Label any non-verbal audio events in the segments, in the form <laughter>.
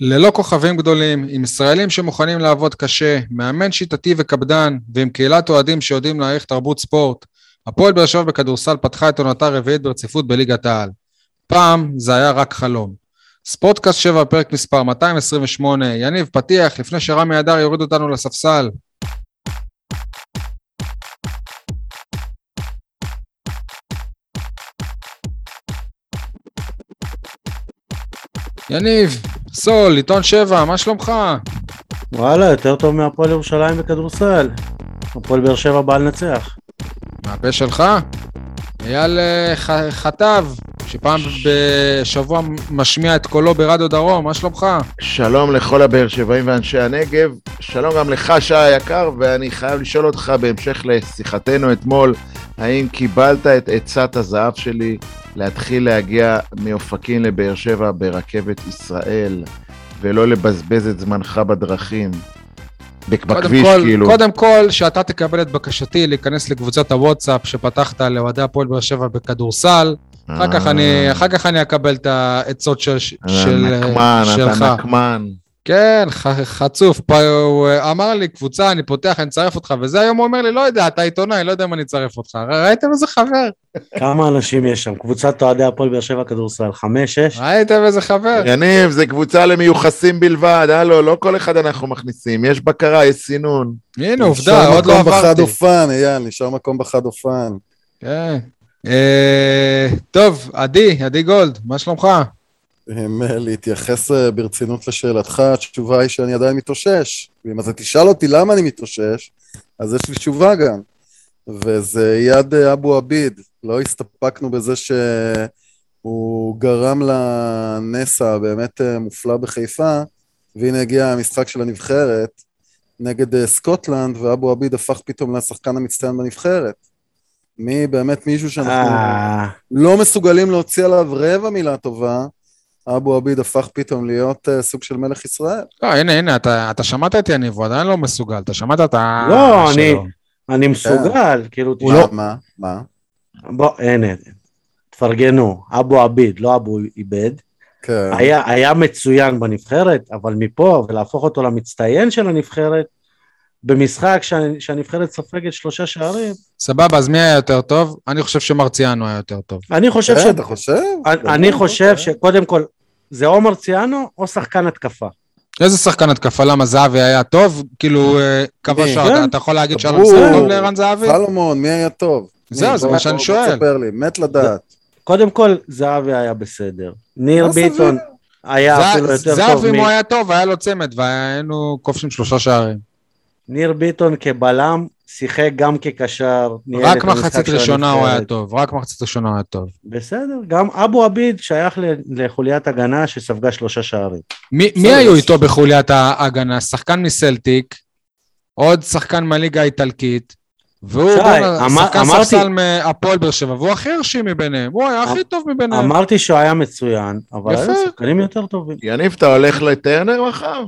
ללא כוכבים גדולים, עם ישראלים שמוכנים לעבוד קשה, מאמן שיטתי וקפדן, ועם קהילת אוהדים שיודעים להעריך תרבות ספורט, הפועל באר שבע בכדורסל פתחה את עונתה הרביעית ברציפות בליגת העל. פעם זה היה רק חלום. ספורטקאסט 7, פרק מספר 228, יניב, פתיח, לפני שרמי אדר יוריד אותנו לספסל. יניב, סול, עיתון 7, מה שלומך? וואלה, יותר טוב מהפועל ירושלים בכדורסל. הפועל באר שבע בא לנצח. מהפה שלך? אייל אה, ח- חטב, שפעם בשבוע משמיע את קולו ברדיו דרום, מה שלומך? שלום לכל הבאר שבעים ואנשי הנגב, שלום גם לך שי היקר, ואני חייב לשאול אותך בהמשך לשיחתנו אתמול, האם קיבלת את עצת הזהב שלי להתחיל להגיע מאופקים לבאר שבע ברכבת ישראל, ולא לבזבז את זמנך בדרכים, בכביש כל, כאילו. קודם כל, שאתה תקבל את בקשתי להיכנס לקבוצת הוואטסאפ שפתחת לאוהדי הפועל באר שבע בכדורסל, אחר כך אני, אחר כך אני אקבל את העצות של, של, אה, נקמן, שלך. אתה נקמן. כן, ח, חצוף, פה, הוא אה, אמר לי, קבוצה, אני פותח, אני אצרף אותך, וזה היום הוא אומר לי, לא יודע, אתה עיתונאי, לא יודע אם אני אצרף אותך. ראיתם איזה חבר? כמה אנשים יש שם? קבוצת אוהדי הפועל באר שבע כדורסל, חמש, שש? ראיתם איזה חבר? יניב, זה קבוצה למיוחסים בלבד, הלו, לא כל אחד אנחנו מכניסים, יש בקרה, יש סינון. הנה, עובדה, נשאר עוד לא מקום בחד עברתי. אופן, אייל, נשאר מקום בחד אופן. כן. אה, טוב, עדי, עדי גולד, מה שלומך? אה, להתייחס אה, ברצינות לשאלתך, התשובה היא שאני עדיין מתאושש. ואם אתה תשאל אותי למה אני מתאושש, אז יש לי תשובה גם. וזה יד אבו עביד. לא הסתפקנו בזה שהוא גרם לנס הבאמת מופלא בחיפה, והנה הגיע המשחק של הנבחרת נגד סקוטלנד, ואבו עביד הפך פתאום לשחקן המצטיין בנבחרת. מי באמת מישהו שאנחנו... אה, לא מסוגלים להוציא עליו רבע מילה טובה, אבו עביד הפך פתאום להיות uh, סוג של מלך ישראל. לא, הנה, הנה, אתה, אתה שמעת את יניב, הוא עדיין לא מסוגל, אתה שמעת את ה... לא. אני- אני מסוגל, כאילו, מה, לא- מה? מה? בוא, הנה, תפרגנו, אבו עביד, לא אבו איבד. כן. היה, היה מצוין בנבחרת, אבל מפה, ולהפוך אותו למצטיין של הנבחרת, במשחק שה- שהנבחרת סופגת שלושה שערים, סבבה, אז מי היה יותר טוב? אני חושב שמרציאנו היה יותר טוב. אני חושב ש... כן, אתה חושב? אני- אני חושב שקודם כל, זה או מרציאנו או שחקן התקפה. איזה שחקן התקפה? למה זהבי היה טוב? כאילו, אה, כבש כן. אתה יכול להגיד שהיה. משחק טוב לערן זהבי? סלומון, מי היה טוב? זהו? זה מה שאני שואל. תספר לי, מת לדעת. קודם כל, זהבי היה בסדר. ניר? ביטון היה אפילו יותר טוב. זהבי, אם הוא היה טוב, היה לו צמד, והיינו כובשים שלושה שערים. ניר ביטון כבלם, שיחק גם כקשר. רק מחצית ראשונה הוא היה. טוב, רק מחצית ראשונה הוא היה טוב. בסדר, גם אבו עביד שייך לחוליית הגנה שספגה שלושה שערים. מי מי היו איתו בחוליית ההגנה? שחקן מסלטיק, עוד שחקן מהליגה האיטלקית, והוא שי, אמר- השחקן אמרתי- ספסל מהפועל באר שבע, והוא הכי הרשים מבניהם, הוא היה הכי טוב מבניהם. אמרתי שהוא היה מצוין, אבל יפה. היו שחקנים יותר טובים. יניב, אתה הולך לטרנר מחר?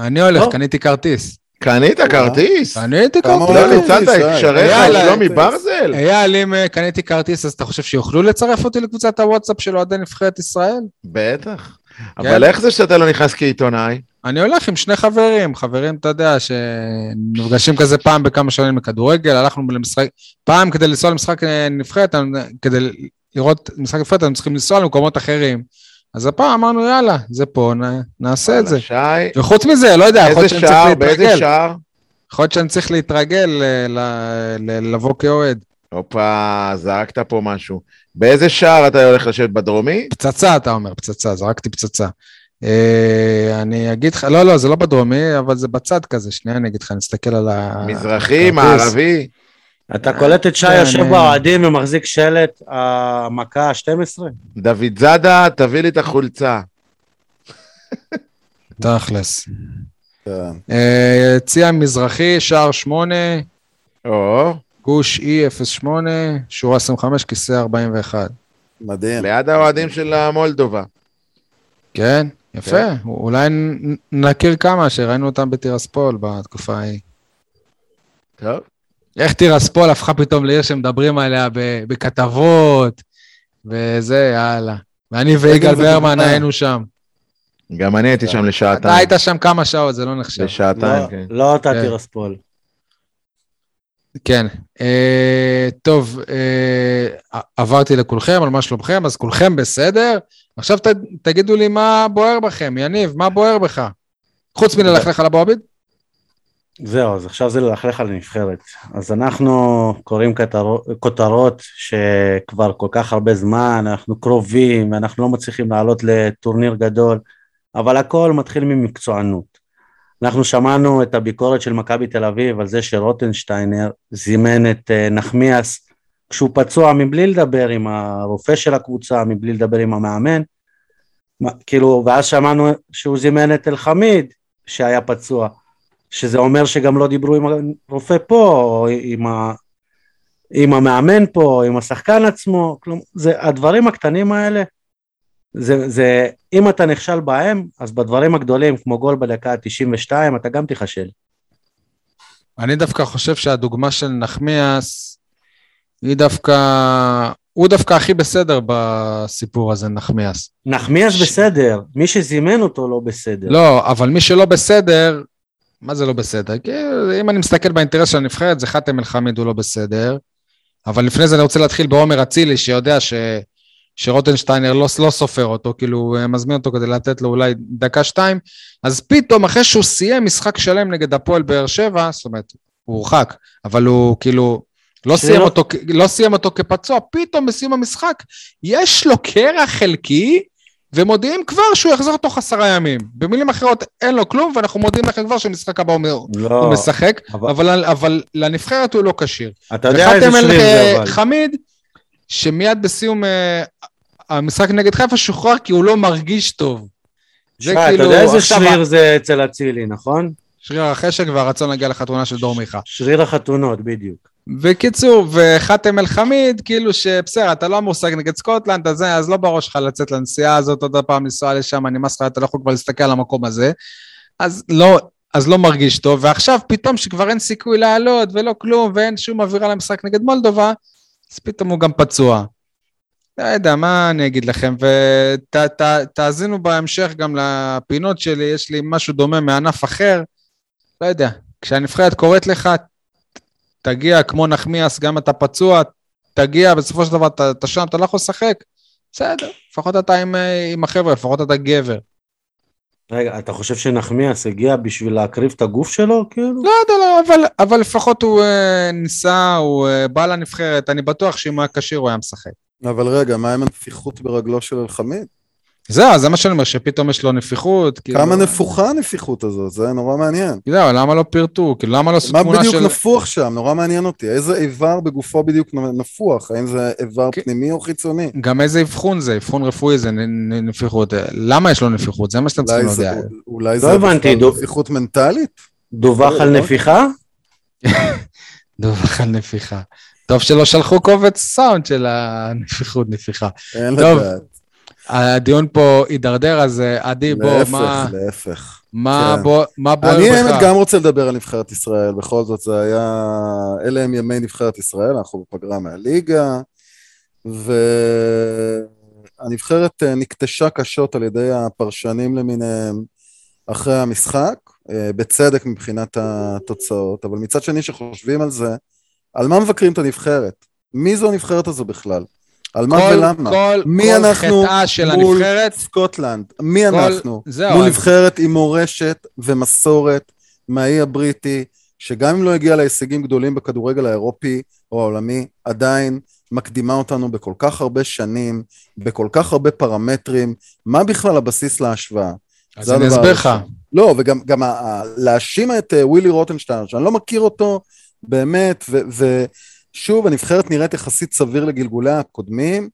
אני הולך, טוב. קניתי כרטיס. קנית כרטיס? קניתי כרטיס. לא ניצלת את? קשריך יאללה, שלומי כרטיס. ברזל? אייל, אם אה, קניתי כרטיס, אז אתה חושב שיוכלו לצרף אותי לקבוצת הוואטסאפ של אוהדי נבחרת ישראל? בטח. כן. אבל איך זה שאתה לא נכנס כעיתונאי? אני הולך עם שני חברים, חברים, אתה יודע, שנפגשים כזה פעם בכמה שנים בכדורגל, הלכנו למשחק, פעם כדי לנסוע למשחק אה, נבחרת, כדי לראות משחק נבחרת, אנחנו צריכים לנסוע למקומות אחרים. אז הפעם אמרנו, יאללה, זה פה, נ- נעשה את זה. שי, וחוץ מזה, לא יודע, יכול להיות שאני צריך שער? באיזה להתרגל. שער? יכול להיות שאני צריך להתרגל אה, ל- ל- לבוא כאוהד. הופה, זרקת פה משהו. באיזה שער אתה הולך לשבת בדרומי? פצצה, אתה אומר, פצצה, זרקתי פצצה. אה, אני אגיד לך, לא, לא, זה לא בדרומי, אבל זה בצד כזה, שנייה, אני אגיד לך, נסתכל על ה... מזרחי. מערבי? אתה קולט את שי כן, יושב באוהדים ומחזיק שלט המכה ה-12? דוד זאדה, תביא לי את החולצה. תכלס. כן. אה, יציע מזרחי, שער 8, או, גוש E08, שורה 25, כיסא 41. מדהים. ליד האוהדים של המולדובה. כן, יפה. כן. אולי נכיר כמה שראינו אותם בטירספול בתקופה ההיא. טוב. איך טירספול הפכה פתאום לעיר שמדברים עליה בכתבות, וזה, יאללה. ואני ויגאל ברמן. היינו שם. גם אני הייתי שם אתה לשעתיים. היית שם כמה שעות, זה לא נחשב. לשעתיים, לא- כן. לא אתה כן. תירספול. כן. אה, טוב, אה, עברתי לכולכם, על מה שלומכם, אז כולכם בסדר. עכשיו ת, תגידו לי מה בוער בכם, יניב, מה בוער בך? חוץ מללכלך על אבו עביד? זהו, אז עכשיו זה ללכלך על הנבחרת. אז אנחנו קוראים כתרו- כותרות שכבר כל כך הרבה זמן, אנחנו קרובים, אנחנו לא מצליחים לעלות לטורניר גדול, אבל הכל מתחיל ממקצוענות. אנחנו שמענו את הביקורת של מכבי תל אביב על זה שרוטנשטיינר זימן את אה, נחמיאס כשהוא פצוע מבלי לדבר עם הרופא של הקבוצה, מבלי לדבר עם המאמן. כאילו, ואז שמענו שהוא זימן את אלחמיד שהיה פצוע. שזה אומר שגם לא דיברו עם הרופא פה, או עם, ה, עם המאמן פה, או עם השחקן עצמו, כלומר, זה, הדברים הקטנים האלה, זה, זה, אם אתה נכשל בהם, אז בדברים הגדולים, כמו גול בדקה ה-92, אתה גם תיכשל. אני דווקא חושב שהדוגמה של נחמיאס, היא דווקא, הוא דווקא הכי בסדר בסיפור הזה, נחמיאס. נחמיאס ש- בסדר, מי שזימן אותו לא בסדר. לא, אבל מי שלא בסדר, מה זה לא בסדר? כי אם אני מסתכל באינטרס של הנבחרת, זה חאתם אל-חמיד הוא לא בסדר. אבל לפני זה אני רוצה להתחיל בעומר אצילי, שיודע ש... שרוטנשטיינר לא, לא סופר אותו, כאילו הוא מזמין אותו כדי לתת לו אולי דקה שתיים, אז פתאום אחרי שהוא סיים משחק שלם נגד הפועל באר שבע, זאת אומרת, הוא הורחק, אבל הוא כאילו לא סיים, אותו, לא סיים אותו כפצוע, פתאום בסיום המשחק יש לו קרע חלקי, ומודיעים כבר שהוא יחזור תוך עשרה ימים. במילים אחרות, אין לו כלום, ואנחנו מודיעים לכם כבר שבמשחק הבא הוא, לא, הוא משחק, אבל- אבל, אבל לנבחרת הוא לא כשיר. אתה יודע איזה שריר זה אבל. חמיד, שמיד בסיום אה, המשחק נגד חיפה שוחרר כי הוא לא מרגיש טוב. זה שי, אתה כאילו, יודע איזה עכשיו שריר זה אצל אצילי, נכון? שריר החשק והרצון להגיע לחתונה של דור מיכה. שריר החתונות, בדיוק. בקיצור, וחאתם אל-חמיד, כאילו שבסדר, אתה לא לשחק נגד סקוטלנד, אז, אז לא בראש שלך לצאת לנסיעה הזאת עוד פעם, לנסוע לשם, נמאס לך, אתה לא יכול כבר להסתכל על המקום הזה. אז לא, אז לא מרגיש טוב, ועכשיו פתאום שכבר אין סיכוי לעלות ולא כלום, ואין שום אווירה למשחק נגד מולדובה, אז פתאום הוא גם פצוע. לא יודע, מה אני אגיד לכם, ותאזינו בהמשך גם לפינות שלי, יש לי משהו דומה מענף אחר, לא יודע, כשהנבחרת קוראת לך, תגיע כמו נחמיאס, גם אתה פצוע, תגיע, בסופו של דבר אתה, אתה שם, אתה לא יכול לשחק, בסדר, לפחות אתה עם, אה, עם החבר'ה, לפחות אתה גבר. רגע, אתה חושב שנחמיאס הגיע בשביל להקריב את הגוף שלו, כאילו? לא יודע, לא, אבל, אבל לפחות הוא אה, ניסה, הוא אה, בא לנבחרת, אני בטוח שאם הוא היה כשיר הוא היה משחק. אבל רגע, מה עם הנפיחות ברגלו של אלחמיד? זהו, זה מה שאני אומר, שפתאום יש לו נפיחות. כאילו, כמה נפוחה הנפיחות הזאת? זה נורא מעניין. זהו, למה לא פירטו? כאילו, למה לא עשו מה תמונה בדיוק של... נפוח שם? נורא מעניין אותי. איזה איבר בגופו בדיוק נפוח? האם זה איבר כן. פנימי או חיצוני? גם איזה אבחון זה, אבחון רפואי זה נפיחות. למה יש לו נפיחות? זה מה שאתם צריכים לדעת. אולי לא זה דו- נפיחות מנטלית? דווח לא, על לא. נפיחה? <laughs> דווח על נפיחה. טוב שלא שלחו קובץ סאונד של הנפיחות נפיחה. אין לדעת. הדיון פה הידרדר, אז אה, עדי, בוא, להפך, מה- להפך. מה כן. בוא- מה בוער אני האמת בך? גם רוצה לדבר על נבחרת ישראל, בכל זאת זה היה, אלה הם ימי נבחרת ישראל, אנחנו בפגרה מהליגה, והנבחרת אה, נקטשה קשות על ידי הפרשנים למיניהם אחרי המשחק, אה, בצדק מבחינת התוצאות, אבל מצד שני שחושבים על זה, על מה מבקרים את הנבחרת? מי זו הנבחרת הזו בכלל? על מה כל- ולמה? כל- מי כל אנחנו חטאה של מול הנבחרת, סקוטלנד, מי כל- אנחנו? זהו, מול אז- נבחרת עם מורשת ומסורת מהאי הבריטי, שגם אם לא הגיעה להישגים גדולים בכדורגל האירופי או העולמי, עדיין מקדימה אותנו בכל כך הרבה שנים, בכל כך הרבה פרמטרים, מה בכלל הבסיס להשוואה? אז אני אסביר לך. לא, וגם גם ה- ה- להאשים את אה, ווילי רוטנשטיינר, שאני לא מכיר אותו באמת, ו- ושוב, הנבחרת נראית יחסית סביר לגלגולים הקודמים,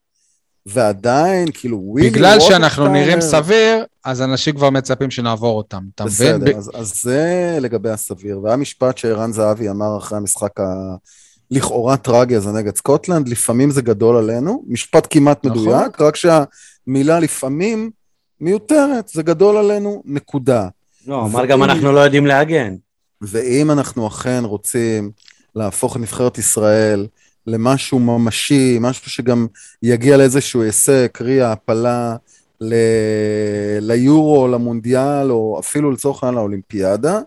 ועדיין, כאילו, ווילי בגלל. שאנחנו נראים סביר, אז אנשים כבר מצפים שנעבור אותם, אתה מבין? בסדר, אז, אז זה לגבי הסביר. והיה משפט שערן זהבי אמר אחרי המשחק הלכאורה טרגי הזה נגד סקוטלנד, לפעמים זה גדול עלינו, משפט כמעט נכון. מדויק, רק שהמילה לפעמים מיותרת, זה גדול עלינו, נקודה. לא, אמר גם אנחנו לא יודעים להגן. ואם אנחנו אכן רוצים להפוך נבחרת ישראל למשהו ממשי, משהו שגם יגיע לאיזשהו הישג, קרי העפלה ל- ליורו, למונדיאל, או אפילו לצורך העניין לאולימפיאדה,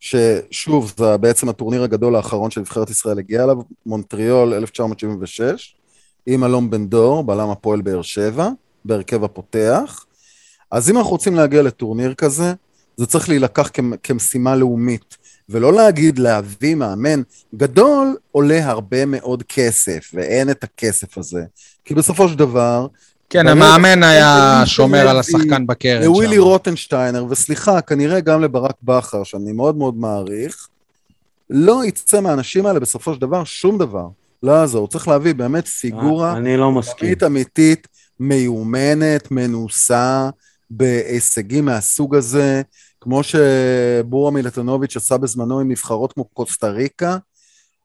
ששוב, זה בעצם הטורניר הגדול האחרון שנבחרת ישראל הגיעה אליו, מונטריאול 1976, עם אלון בן דור, בלם הפועל באר שבע, בהרכב הפותח. אז אם אנחנו רוצים להגיע לטורניר כזה, זה צריך להילקח כ- כמשימה לאומית, ולא להגיד להביא מאמן גדול עולה הרבה מאוד כסף, ואין את הכסף הזה. כי בסופו של דבר, כן, המאמן היה שומר על השחקן בקרן לווילי שם. רוטנשטיינר, וסליחה, כנראה גם לברק בכר, שאני מאוד מאוד מעריך, לא יצא מהאנשים האלה בסופו של דבר שום דבר. לא יעזור, צריך להביא באמת פיגורה אני לא מסכים. אמיתית אמיתית, מיומנת, מנוסה, בהישגים מהסוג הזה, כמו שבורה מילטונוביץ' עשה בזמנו עם נבחרות כמו קוסטה ריקה,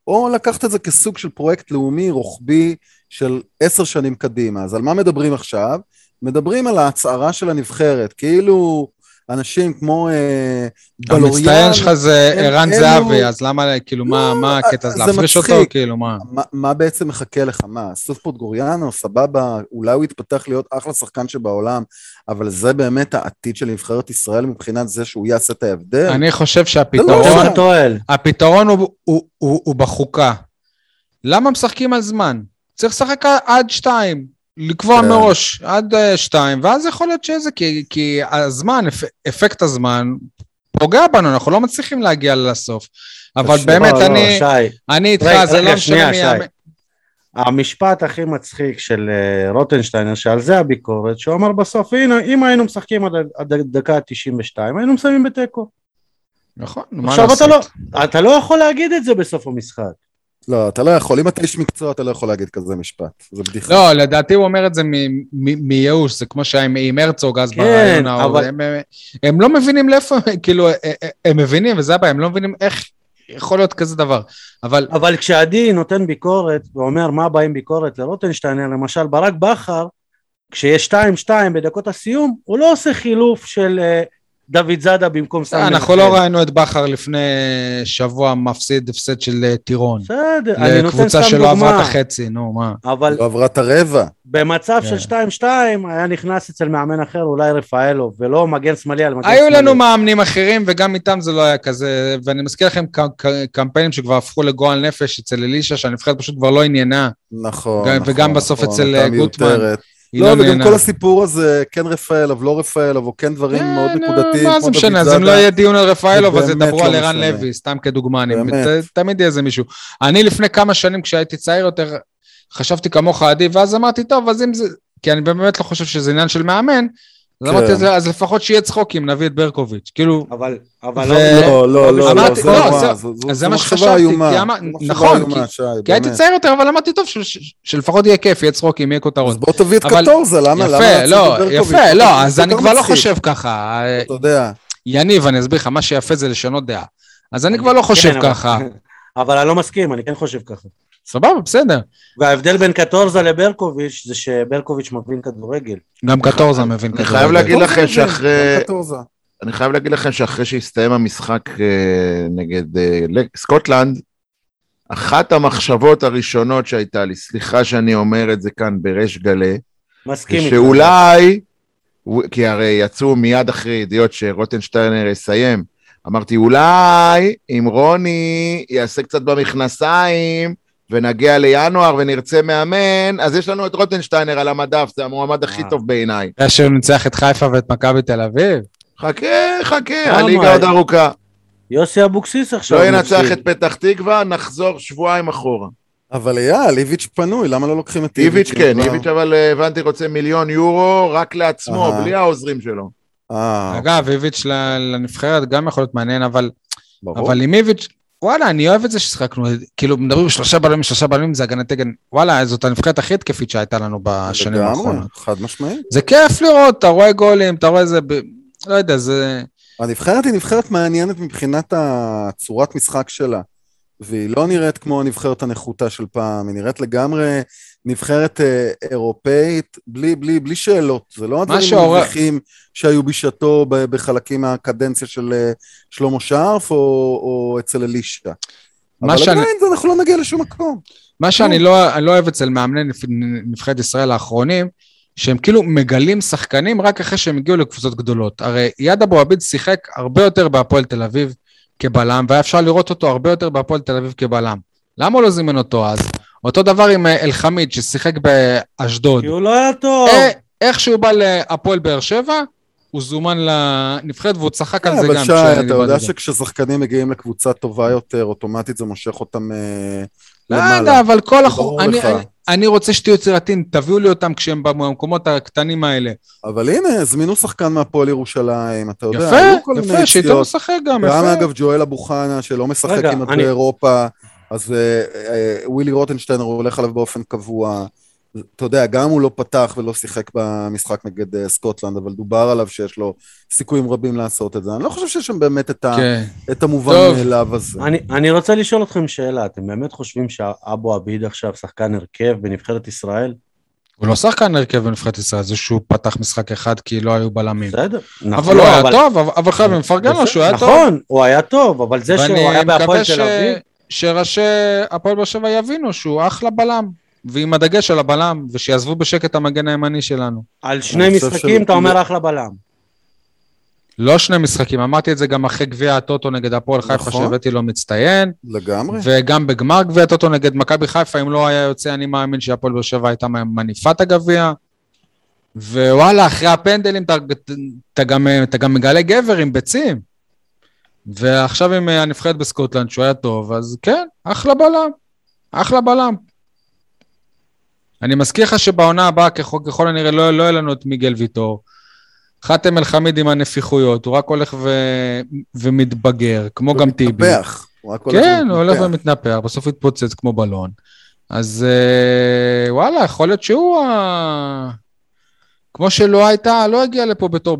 או לקחת את זה כסוג של פרויקט לאומי רוחבי של עשר שנים קדימה. אז על מה מדברים עכשיו? מדברים על ההצהרה של הנבחרת, כאילו אנשים כמו אה, בלוריאן... המצטיין שלך זה ערן זהבי, אז למה, כאילו, מה לא, מה הקטע הזה? זה להפריש אותו? כאילו, מה? מה, מה בעצם מחכה לך? מה, סוף פוטגוריאנו, סבבה, אולי הוא יתפתח להיות אחלה שחקן שבעולם, אבל זה באמת העתיד של נבחרת ישראל מבחינת זה שהוא יעשה את ההבדל? אני חושב לא שהפתרון. הפתרון הוא- הוא- הוא הוא בחוקה. למה משחקים על זמן? צריך לשחק עד שתיים. לקבוע כן. מראש עד אה, שתיים, ואז יכול להיות שזה, כי, כי הזמן, אפ, אפקט הזמן, פוגע בנו, אנחנו לא מצליחים להגיע לסוף. אבל תקשיב, באמת, לא, לא, אני, שי, אני איתך, רגע, זה רגע, לא משנה מי... המשפט הכי מצחיק של אה, רוטנשטיינר, שעל זה הביקורת, שהוא אמר בסוף, הנה, אם היינו משחקים עד הדקה ה-92, היינו מסיימים בתיקו. נכון, מה עכשיו אתה לעשות? לא, אתה לא יכול להגיד את זה בסוף המשחק. לא, אתה לא יכול, אם אתה איש מקצוע, אתה לא יכול להגיד כזה משפט, זה בדיחה. לא, לדעתי הוא אומר את זה מ- מ- מייאוש, זה כמו שהיה עם- הרצוג אז כן, ברעיון ההוא. אבל- הם- הם- הם לא מבינים לאיפה, <laughs> כאילו, אה, אה, הם מבינים, וזה הבעיה, הם לא מבינים איך יכול להיות כזה דבר. אבל אבל כשעדי נותן ביקורת ואומר מה בא עם ביקורת לרוטנשטיינר, למשל ברק בכר, כשיש 2-2 בדקות הסיום, הוא לא עושה חילוף של אה, דוד זאדה במקום סתם אנחנו לא ראינו את בכר לפני שבוע מפסיד הפסד של אה, טירון. בסדר, אני נותן לקבוצה סתם שלא עברה את דוגמה, החצי, נו, מה. אבל לא עברה את הרבע. במצב כן. של 2-2 היה נכנס אצל מאמן אחר, אולי רפאלוב, ולא מגן שמאלי על מגן היו שמאלי. לנו מאמנים אחרים, וגם איתם זה לא היה כזה, ואני מזכיר לכם קמפיינים שכבר הפכו לגועל נפש אצל אלישע, שהנבחרת פשוט כבר לא עניינה. נכון, נכון, וגם בסוף נכון, אצל, אה, גוטמן. לא, לא וגם נהנה. כל הסיפור הזה, כן רפאלוב, לא רפאלוב, או כן דברים מאוד אה, נו, נקודתיים, מה זה משנה, אז אם לא. יהיה דיון על רפאלוב, אז ידברו באמת על לא ערן. לוי, סתם כדוגמה. אני- באמת. ת- תמיד יהיה איזה מישהו. אני לפני כמה שנים, כשהייתי צעיר יותר, חשבתי כמוך עדי, ואז אמרתי, טוב, אז אם זה... כי אני באמת לא חושב שזה עניין של מאמן, אז כן. אמרתי, "אז- אז לפחות שיהיה צחוקים, נביא את ברקוביץ'. כאילו, אבל, אבל ו- לא, לא, לא, לא, לא, זה לא, נורא, זה- מה שחשבתי, איומה. כי אמר- זו מחשבה נכון, איומה, כי- שי, כי הייתי. צעיר יותר, אבל אמרתי, טוב, ש- ש- שלפחות יהיה כיף, יהיה צחוקים, יהיה כותרות. אז בוא תביא את אבל- קטורזה, למה? יפה, לא? יפה, לא, אז אני כבר לא חושב ככה. אתה יודע. יניב, אני אסביר לך, מה שיפה זה לשנות דעה. אז אני כבר לא חושב כן, אבל- ככה. <laughs> אבל אני לא מסכים, אני כן חושב ככה. סבבה, בסדר. וההבדל בין קטורזה לברקוביץ' זה שברקוביץ' מבין כדורגל. גם קטורזה מבין אני כדורגל. חייב להגיד לכם זה- שאחרי... אני חייב להגיד לכם שאחרי שהסתיים המשחק אה, נגד אה, סקוטלנד, אחת המחשבות הראשונות שהייתה לי, סליחה שאני אומר את זה כאן בריש גלי, מסכים איתך. שאולי, כי הרי יצאו מיד אחרי ידיעות שרוטנשטיינר יסיים, אמרתי אולי אם רוני יעשה קצת במכנסיים ונגיע לינואר ונרצה מאמן, אז יש לנו את רוטנשטיינר על המדף, זה המועמד הכי אה. טוב בעיניי. אתה יודע שהוא ניצח את חיפה ואת מכבי תל אביב? חכה, חכה, למה? הליגה עוד ארוכה. יוסי אבוקסיס עכשיו. לא ינצח. את פתח תקווה, נחזור שבועיים אחורה. אבל אייל, איביץ' פנוי, למה לא לוקחים את איביץ' כן, כבר- איביץ' אבל אה, הבנתי רוצה מיליון יורו רק לעצמו. בלי העוזרים שלו. אה, אגב, איביץ' ל- לנבחרת גם יכול להיות מעניין, אבל ברור. אבל עם איביץ', וואלה, אני אוהב את זה ששיחקנו, כאילו מדברים שלושה בלמים, שלושה בלמים, זה הגנת תגן, וואלה, זאת הנבחרת הכי התקפית שהייתה לנו בשנים לגמרי, האחרונות. חד משמעית. זה כיף לראות, אתה רואה גולים, אתה רואה איזה, לא יודע, זה... הנבחרת היא נבחרת מעניינת מבחינת הצורת משחק שלה, והיא לא נראית כמו הנבחרת הנחותה של פעם, היא נראית לגמרי נבחרת אה, אירופאית, בלי, בלי, בלי שאלות, זה לא הדברים המביכים שהיו בשעתו בחלקים מהקדנציה של אה, שלמה שרף או, או אצל אלישע. אבל שאני- עדיין אנחנו לא נגיע לשום מקום. מה שאני לא, לא אוהב אצל מאמני נבח- נבחרת ישראל האחרונים, שהם כאילו מגלים שחקנים רק אחרי שהם הגיעו לקבוצות גדולות. הרי יד אבו עביד שיחק הרבה יותר בהפועל תל אביב כבלם, והיה אפשר לראות אותו הרבה יותר בהפועל תל אביב כבלם. למה הוא לא זימן אותו אז? אותו דבר עם אה, אלחמיד ששיחק באשדוד. כי הוא לא היה טוב. אה, איך שהוא בא להפועל באר שבע, הוא זומן לנבחרת והוא צחק על זה גם. אבל שי, אתה יודע. שכששחקנים מגיעים לקבוצה טובה יותר, אוטומטית זה מושך אותם אה, לא למעלה. יודע, אבל כל. ברור אני, רוצה שתהיו יצירתיים, תביאו לי אותם כשהם במקומות הקטנים האלה. אבל הנה, הזמינו שחקן מהפועל ירושלים, אתה יודע, יפה, יפה, שייתן יציאות. לשחק גם, גם יפה. אגב ג'ואל אבו חנה, שלא משחק רגע, עם עד אני- באירופה, אז אה, אה, ווילי רוטנשטיינר הוא הולך עליו באופן קבוע. אתה יודע, גם הוא לא פתח ולא שיחק במשחק נגד אה, סקוטלנד, אבל דובר עליו שיש לו סיכויים רבים לעשות את זה. אני לא חושב שיש שם באמת את, ה, כן. את המובן. מאליו הזה. אני, אני רוצה לשאול אתכם שאלה, אתם באמת חושבים שאבו עביד עכשיו שחקן הרכב בנבחרת ישראל? הוא לא שחקן הרכב בנבחרת ישראל, זה שהוא פתח משחק אחד כי לא היו בלמים. בסדר. נכון, אבל הוא היה אבל- טוב, אבל- חייבים לפרגן לו שהוא היה טוב. נכון, הוא היה טוב, אבל זה שהוא היה בהפועל ש... תל אביב, שראשי הפועל באר שבע יבינו שהוא אחלה בלם, ועם הדגש על הבלם, ושיעזבו בשקט המגן הימני שלנו. על שני משחקים אתה אומר אחלה בלם. לא שני משחקים, אמרתי את זה גם אחרי גביע הטוטו נגד הפועל חיפה, נכון. שהבאתי לו מצטיין, לגמרי. וגם בגמר גביע הטוטו נגד מכבי חיפה, אם לא היה יוצא, אני מאמין שהפועל באר שבע הייתה מניפה את הגביע. ווואלה, אחרי הפנדלים אתה, גם, אתה גם מגלה גבר עם ביצים. ועכשיו עם אה, הנבחרת בסקוטלנד, שהוא היה טוב, אז כן, אחלה בלם. אחלה בלם. אני מזכיר לך שבעונה הבאה, ככל, ככל הנראה, לא, לא יהיה לנו את מיגל ויטור. חאתם אל-חמיד עם הנפיחויות, הוא רק הולך ו... ומתבגר, כמו גם טיבי. מתנפח. הוא רק הולך כן, הוא הולך ומתנפח. בסוף יתפוצץ כמו בלון. אז אה, וואלה, יכול להיות שהוא ה... כמו שלא הייתה, לא הגיע לפה בתור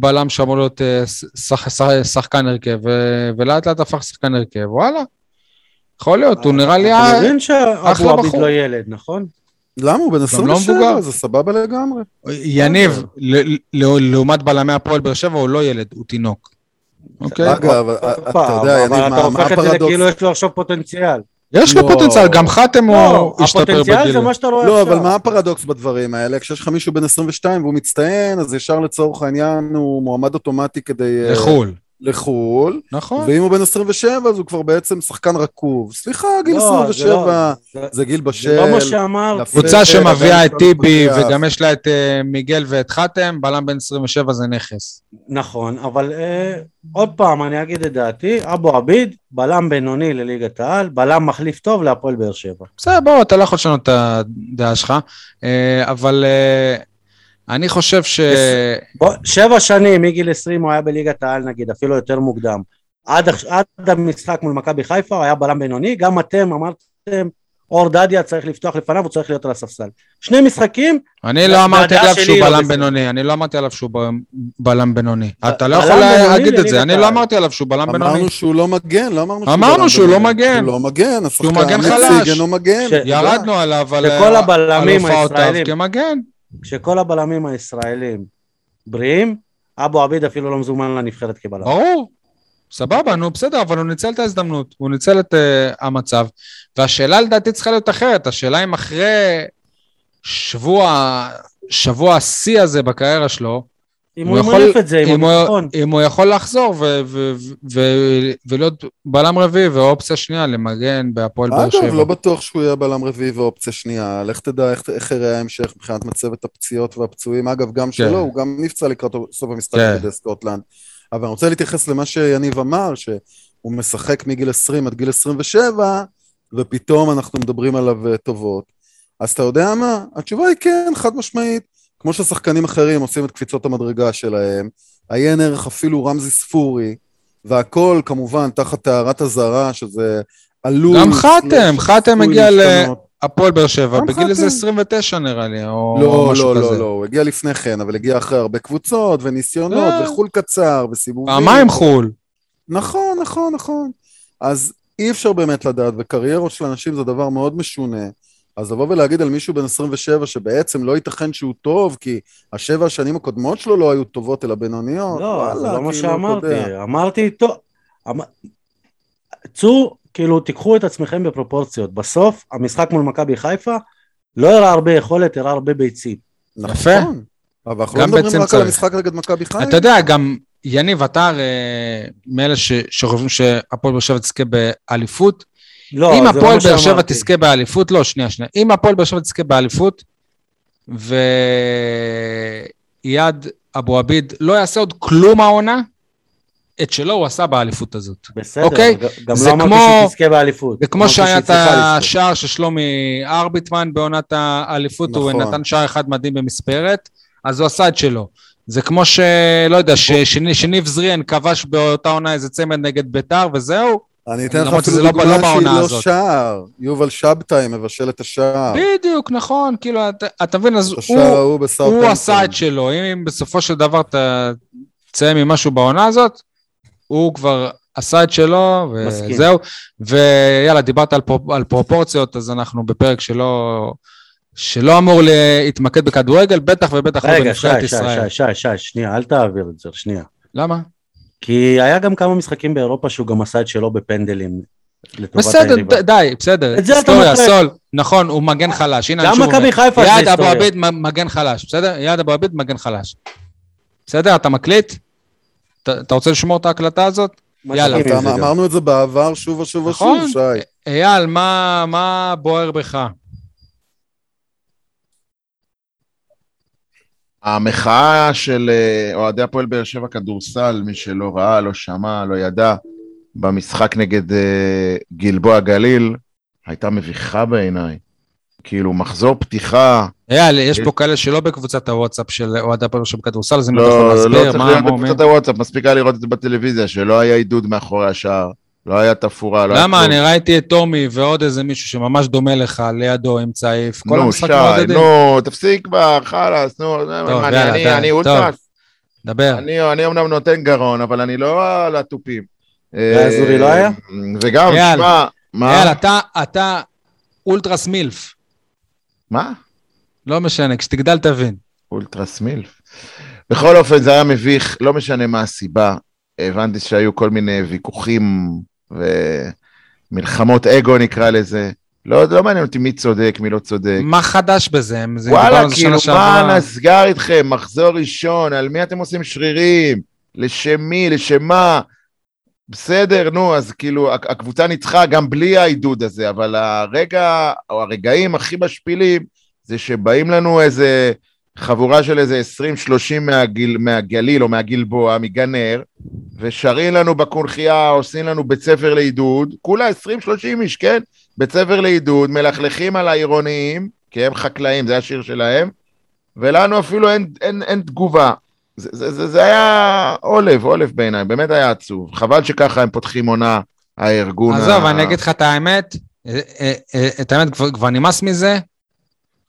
בלם שאמור להיות אה, שח, שח, שחקן הרכב, ולאט לאט הפך שחקן הרכב, וואלה. יכול להיות, הוא נראה לי... אתה ה- מבין אחלה שאבו עביד בחור. לא ילד, נכון? למה? הוא בן לא 27, מבוגר. זה סבבה לגמרי. יניב, ל- ל- לעומת בלמי הפועל באר שבע, הוא לא ילד, הוא תינוק. אוקיי? אגב, אתה יודע, יניב, אבל אתה מה- מה הופך את זה הפרדוקס? כאילו יש לו עכשיו פוטנציאל. יש לו לא. פוטנציאל, גם חתם לא, הוא השתפר הפוטנציאל בגיל. זה מה שאתה רואה לא, עכשיו. אבל מה הפרדוקס בדברים האלה? כשיש לך מישהו בן 22 והוא מצטיין, אז ישר לצורך העניין הוא מועמד אוטומטי כדי... אה, לחו"ל. לחו"ל. נכון. ואם הוא בן 27, אז הוא כבר בעצם שחקן רקוב. סליחה, גיל לא, זה 27 לא- זה- זה גיל זה בשל. לא מה שאמרתי. לפ- קבוצה כן, שמביאה את אבל טיבי. וגם יש לה את אה, מיגל ואת חתם, בלם בן 27 זה נכס. נכון, אבל אה, עוד פעם, אני אגיד את דעתי, אבו עביד, בלם בינוני לליגת העל, בלם מחליף טוב להפועל באר שבע. בסדר, בוא, אתה לא יכול לשנות את הדעה שלך, אה, אבל אה, אני חושב ש... בוא, שבע שנים, מגיל 20 הוא היה בליגת העל נגיד, אפילו יותר מוקדם. עד, עד המשחק מול מכבי חיפה הוא היה בלם בינוני, גם אתם אמרתם, אור דדיה צריך לפתוח לפניו, הוא צריך להיות על הספסל. שני משחקים, אני לא אמרתי עליו שהוא לא בלם. בינוני, אני לא אמרתי עליו שהוא בלם בינוני. אתה לא יכול להגיד את זה, אני. לא אמרתי עליו שהוא בלם בינוני. אמרנו שהוא לא מגן, לא אמרנו שהוא אמרנו בלם שהוא לא בינוני. מגן. שהוא לא מגן, שהוא השחקן מגן מציג, חלש. אינו מגן. ירדנו עליו על הבלמים הופעותיו כמגן. כשכל הבלמים הישראלים בריאים, אבו עביד אפילו לא מזומן לנבחרת כבלם. ברור. סבבה, נו בסדר, אבל הוא ניצל את ההזדמנות, הוא ניצל את uh, המצב. והשאלה לדעתי צריכה להיות אחרת, השאלה אם אחרי שבוע, שבוע השיא הזה בקריירה שלו, אם הוא יכול- מוליף את זה, אם הוא, הביטחון. אם הוא יכול לחזור ו- ו- ו- ולהיות בלם רביעי ואופציה שנייה למגן בהפועל באר שבע. אגב, לא בטוח שהוא יהיה בלם רביעי ואופציה שנייה. לך תדע איך- איך יראה ההמשך מבחינת מצבת הפציעות והפצועים. אגב, גם שלו, הוא גם נפצע לקראת סוף המשחק כן. נגד סקוטלנד. אבל אני רוצה להתייחס למה שיניב אמר, שהוא משחק מגיל 20 עד גיל 27, ופתאום אנחנו מדברים עליו אה, טובות. אז אתה יודע מה? התשובה היא כן, חד משמעית. כמו ששחקנים אחרים עושים את קפיצות המדרגה שלהם, עיין ערך אפילו רמזי ספורי, והכל כמובן תחת טהרת אזהרה, שזה עלול... גם חתם, חתם הגיע להשתנות. הפועל באר שבע, בגיל איזה חתם. 29 נראה לי, או לא, משהו לא, כזה. לא, לא, הוא הגיע לפני כן, אבל הגיע אחרי הרבה קבוצות וניסיונות אה. וחול קצר וסיבובים. פעמיים חו"ל. נכון, נכון, נכון. אז אי אפשר באמת לדעת, וקריירות של אנשים זה דבר מאוד משונה. אז לבוא ולהגיד על מישהו בן 27 שבעצם לא ייתכן שהוא טוב, כי השבע השנים הקודמות שלו לא היו טובות אלא בינוניות, לא, זה וואלה, לא מה כאילו, יודע. שאמרתי. אמרתי, טוב, אמ- צאו, כאילו, תיקחו את עצמכם בפרופורציות. בסוף, המשחק מול מכבי חיפה לא הראה הרבה יכולת, הראה הרבה ביצים. נכון. אבל אנחנו לא מדברים רק על צריך. המשחק נגד מכבי חיפה. אתה יודע, גם יניב, אתה הרי מאלה ש- שחושבים שהפועל באר שבע תזכה באליפות. לא, אם לא הפועל באר שבע. תזכה באליפות, לא, שנייה, שנייה. אם הפועל באר שבע תזכה באליפות, ואייד אבו עביד לא יעשה עוד כלום העונה, את שלו הוא עשה באליפות הזאת. בסדר, אוקיי? גם לא אמרתי שהיא תזכה באליפות. זה כמו שהיה את. השער של שלומי ארביטמן בעונת האליפות, הוא נכון. נתן שער אחד מדהים במספרת, אז הוא עשה את שלו. זה כמו ש... לא יודע, שניב זריאן כבש באותה עונה איזה צמד נגד ביתר, וזהו. אני אתן לך אפילו לא- דוגמה לא שהיא לא הזאת. שער. יובל שבתאי מבשל את השער. בדיוק, נכון, כאילו, אתה- אתה מבין, אז הוא... ההוא בסאוטהמפטון. הוא עשה את שלו, אם בסופו של דבר אתה תסיים עם משהו בעונה הזאת, הוא כבר עשה את שלו. וזהו. ויאללה, דיברת על, פרופ, על פרופורציות, אז אנחנו בפרק שלא, שלא אמור להתמקד בכדורגל, בטח ובטח לא רגע, בנבחרת שי, שי, ישראל. שי, שי, שי, שנייה, אל תעביר את זה, שנייה. למה? כי היה גם כמה משחקים באירופה שהוא גם עשה את שלו בפנדלים. בסדר. ד- די, בסדר. את זה אתה היסטוריה, מפרק. סול, נכון, הוא מגן חלש. הנה, גם אני שוב אומר. מכבי חיפה זה יעד אבו היסטוריה. עביד מגן חלש, בסדר? יעד אבו עביד מגן חלש. בסדר? אתה מקליט? אתה- אתה רוצה לשמור את ההקלטה הזאת? יאללה. אתה-. אמרנו את זה בעבר שוב ושוב ושוב, נכון. שי. אייל, מה, מה בוער בך? המחאה של אה, אוהדי הפועל באר שבע כדורסל, מי שלא ראה, לא שמע, לא ידע, במשחק נגד אה, גלבוע גליל, הייתה מביכה בעיניי. כאילו, מחזור פתיחה, אייל, יש פה כאלה שלא בקבוצת הוואטסאפ של אוהדי הפועל שם בכדורסל, אז אם אתה יכול לא, לא להסביר צריך מה להיות מה אומר. בקבוצת הוואטסאפ, מספיק היה לראות את זה בטלוויזיה, שלא היה עידוד מאחורי השער, לא היה תפאורה, לא היה למה? אני ראיתי את טומי ועוד איזה מישהו שממש דומה לך לידו עם צעיף. כל נו, המשחק שי, מעודדים. נו, תפסיק כבר, חלאס, נו, מה, אני- יאללה, אני- די, אני טוב. אולטרס, דבר. אני אני אומנם נותן גרון, אבל אני לא על התופים. והאזורי לא היה? וגם, שמע, מה? אייל, אתה, אתה אולטרס מילף. מה? לא משנה, כשתגדל תבין. אולטרס מילף. בכל אופן, זה היה מביך, לא משנה מה הסיבה. הבנתי שהיו כל מיני ויכוחים ומלחמות אגו נקרא לזה. לא, לא מעניין אותי מי צודק, מי לא צודק. מה חדש בזה? וואלה, כאילו, מה שעברה. נסגר איתכם? מחזור ראשון, על מי אתם עושים שרירים? לשם מי? לשם מה? בסדר, נו, אז כאילו, הק- הקבוצה ניצחה גם בלי העידוד הזה, אבל הרגע, או הרגעים הכי משפילים, זה שבאים לנו איזה חבורה של איזה 20-30 מהגיל, מהגליל או מהגלבוע, מגנר, ושרים לנו בקונכייה, עושים לנו בית ספר לעידוד, כולה 20-30 איש, כן? בית ספר לעידוד, מלכלכים על העירוניים, כי הם חקלאים, זה השיר שלהם, ולנו אפילו אין, אין, אין תגובה. זה, זה, זה, זה היה עולב, עולב בעיניי, באמת היה עצוב. חבל שככה הם פותחים עונה, הארגון. עזוב, ה... אני אגיד לך את האמת, אה, אה, אה, את האמת, כבר- כבר נמאס מזה,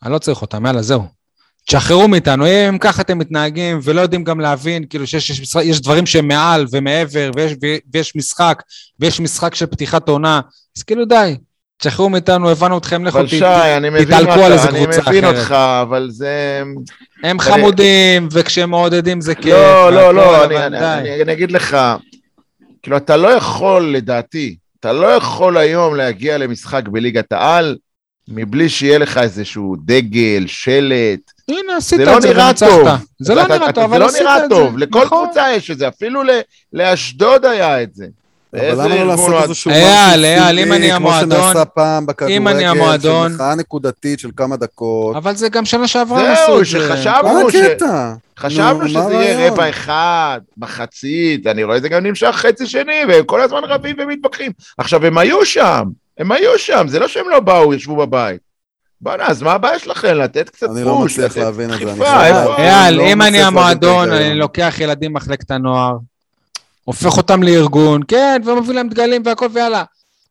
אני לא צריך אותם, יאללה, זהו. תשחררו מאיתנו, אם ככה אתם מתנהגים ולא יודעים גם להבין, כאילו שיש יש, משחק- יש דברים שהם מעל ומעבר, ויש, ויש משחק, ויש משחק של פתיחת עונה, אז כאילו די, תשחררו מאיתנו, הבנו אתכם, לכו ת- אני מבין תתעלקו על איזה אני קבוצה מבין אחרת. אותך, אבל זה... הם חמודים, וכשהם מעודדים זה כיף. לא, לא, והכל, לא, אני, אני. אני, אני אגיד לך, כאילו, אתה לא יכול, לדעתי, אתה לא יכול היום להגיע למשחק בליגת העל, מבלי שיהיה לך איזשהו דגל, שלט. הנה, עשית זה לא את זה נראה וניצחת. טוב. זה לא נראה טוב, זה אבל לא עשית נראה את זה. טוב, לכל נכון. קבוצה יש את זה, אפילו לאשדוד היה את זה. אבל למה לא לעשות איזשהו משהו סמלי, כמו המועדון- שנעשה פעם בכדורגל, אם אני המועדון- של מחאה נקודתית של כמה דקות. אבל זה גם שנה שעברה הם עשו זהו, את זה. מה שחשבנו ש... הקטע? חשבנו נו, שזה יהיה? רבע אחד, מחצית, אני רואה את זה גם נמשך חצי שני, והם כל הזמן רבים ומתווכחים. עכשיו, הם היו שם, הם היו שם, זה לא שהם לא באו, ישבו בבית. בוא'נה, אז מה הבעיה שלכם? לתת קצת אני לא פוש, מצליח לתת להבין את זה. אייל, אם אני המועדון. אני לוקח ילדים ממחלקת הנוער, הופך אותם לארגון, כן, ומביא להם דגלים והכל, ויאללה.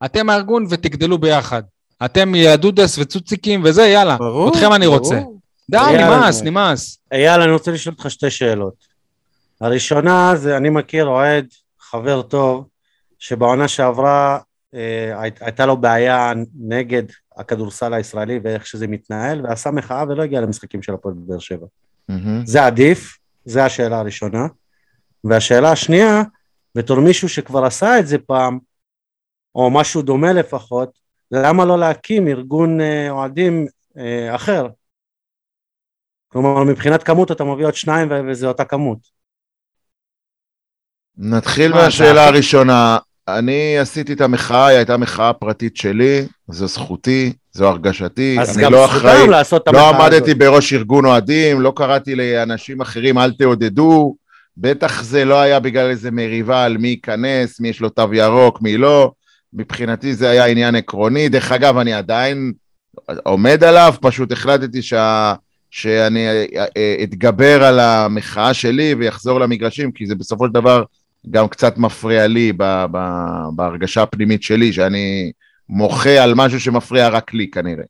אתם הארגון ותגדלו ביחד. אתם יהדודס וצוציקים וזה, יאללה. ברור, אתכם אני. רוצה. די. נמאס, נמאס. אייל, אני רוצה לשאול אותך שתי שאלות. הראשונה זה, אני מכיר אוהד, חבר טוב, שבעונה שעברה הייתה לו בעיה נגד הכדורסל הישראלי ואיך שזה מתנהל, ועשה מחאה ולא הגיע למשחקים של הפועל באר שבע. זה עדיף, זו השאלה הראשונה. והשאלה השנייה, בתור מישהו שכבר עשה את זה פעם, או משהו דומה לפחות, למה לא להקים ארגון אה, אוהדים אה, אחר? כלומר, מבחינת כמות אתה מביא עוד שניים ו- וזה אותה כמות. נתחיל מה, מהשאלה הראשונה. אני עשיתי את המחאה, היא הייתה מחאה פרטית שלי, זו זכותי, זו הרגשתי, אני לא אחראי, לא הזאת. עמדתי בראש ארגון אוהדים, לא קראתי לאנשים אחרים אל תעודדו, בטח זה לא היה בגלל איזה מריבה על מי ייכנס, מי יש לו תו ירוק, מי לא, מבחינתי זה היה עניין עקרוני, דרך אגב אני עדיין עומד עליו, פשוט החלטתי שה... שאני אה, אה, אתגבר על המחאה שלי ויחזור למגרשים, כי זה בסופו של דבר גם קצת מפריע לי ב, ב, בהרגשה הפנימית שלי, שאני מוחה על משהו שמפריע רק לי כנראה.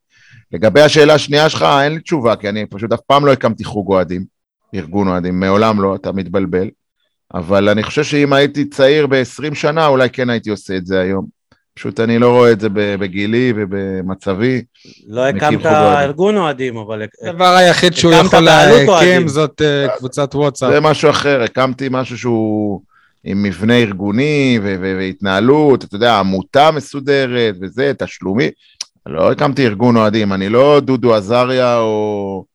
לגבי השאלה השנייה שלך, אין לי תשובה, כי אני פשוט אף פעם לא הקמתי חוג אוהדים, ארגון אוהדים, מעולם לא, אתה מתבלבל. אבל אני חושב שאם הייתי צעיר ב-20 שנה, אולי כן הייתי עושה את זה היום. פשוט אני לא רואה את זה בגילי ובמצבי. לא הקמת. ארגון אוהדים, אבל... הדבר היחיד שהוא יכול להקים. זאת אה, קבוצת וואטסאפ. זה משהו אחר, הקמתי משהו שהוא עם מבנה ארגוני ו- ו- והתנהלות, אתה יודע, עמותה מסודרת וזה, תשלומי. לא הקמתי ארגון אוהדים, אני לא דודו עזריה או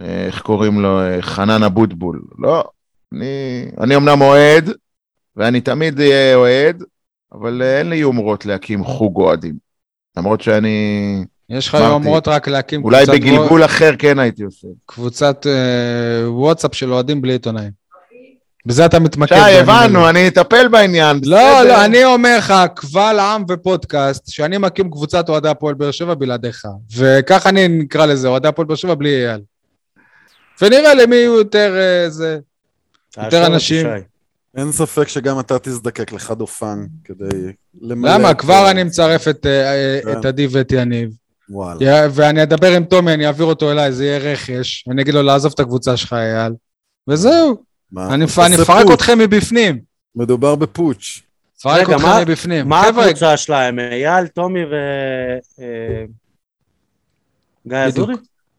אה, איך קוראים לו, אה, חנן אבוטבול. לא, אני, אני אמנם אוהד, ואני תמיד אהיה אוהד, אבל אה, אין לי יומרות להקים חוג אוהדים. למרות שאני, יש לך יומרות רק להקים אולי קבוצת ווא- בגלגול אחר כן הייתי עושה. קבוצת אה, וואטסאפ של אוהדים בלי עיתונאים. בזה אתה מתמקד. שי, הבנו. אני אטפל בעניין. לא, בסדר. לא, אני אומר לך, קבל עם ופודקאסט, שאני מקים קבוצת אוהדי הפועל באר שבע בלעדיך. וככה אני נקרא לזה, אוהדי הפועל באר שבע בלי אייל. ונראה למי יהיו יותר אה, זה. תעשור אותי, אנשים. שי. אין ספק שגם אתה תזדקק לחד-אופן כדי למלא... למה? את- כבר אני מצרף את, אה, אה, כן. את עדי ואת יניב. וואלה. ואני אדבר עם טומי, אני אעביר אותו אליי, זה יהיה רכש. אני אגיד לו לעזוב את הקבוצה שלך, אייל. וזהו, מה, אני אפרק. אתכם מבפנים. מדובר בפוטש. אפרק אתכם מבפנים. מה הקבוצה שלהם? אייל, טומי ו... אה, גיא. אזורי?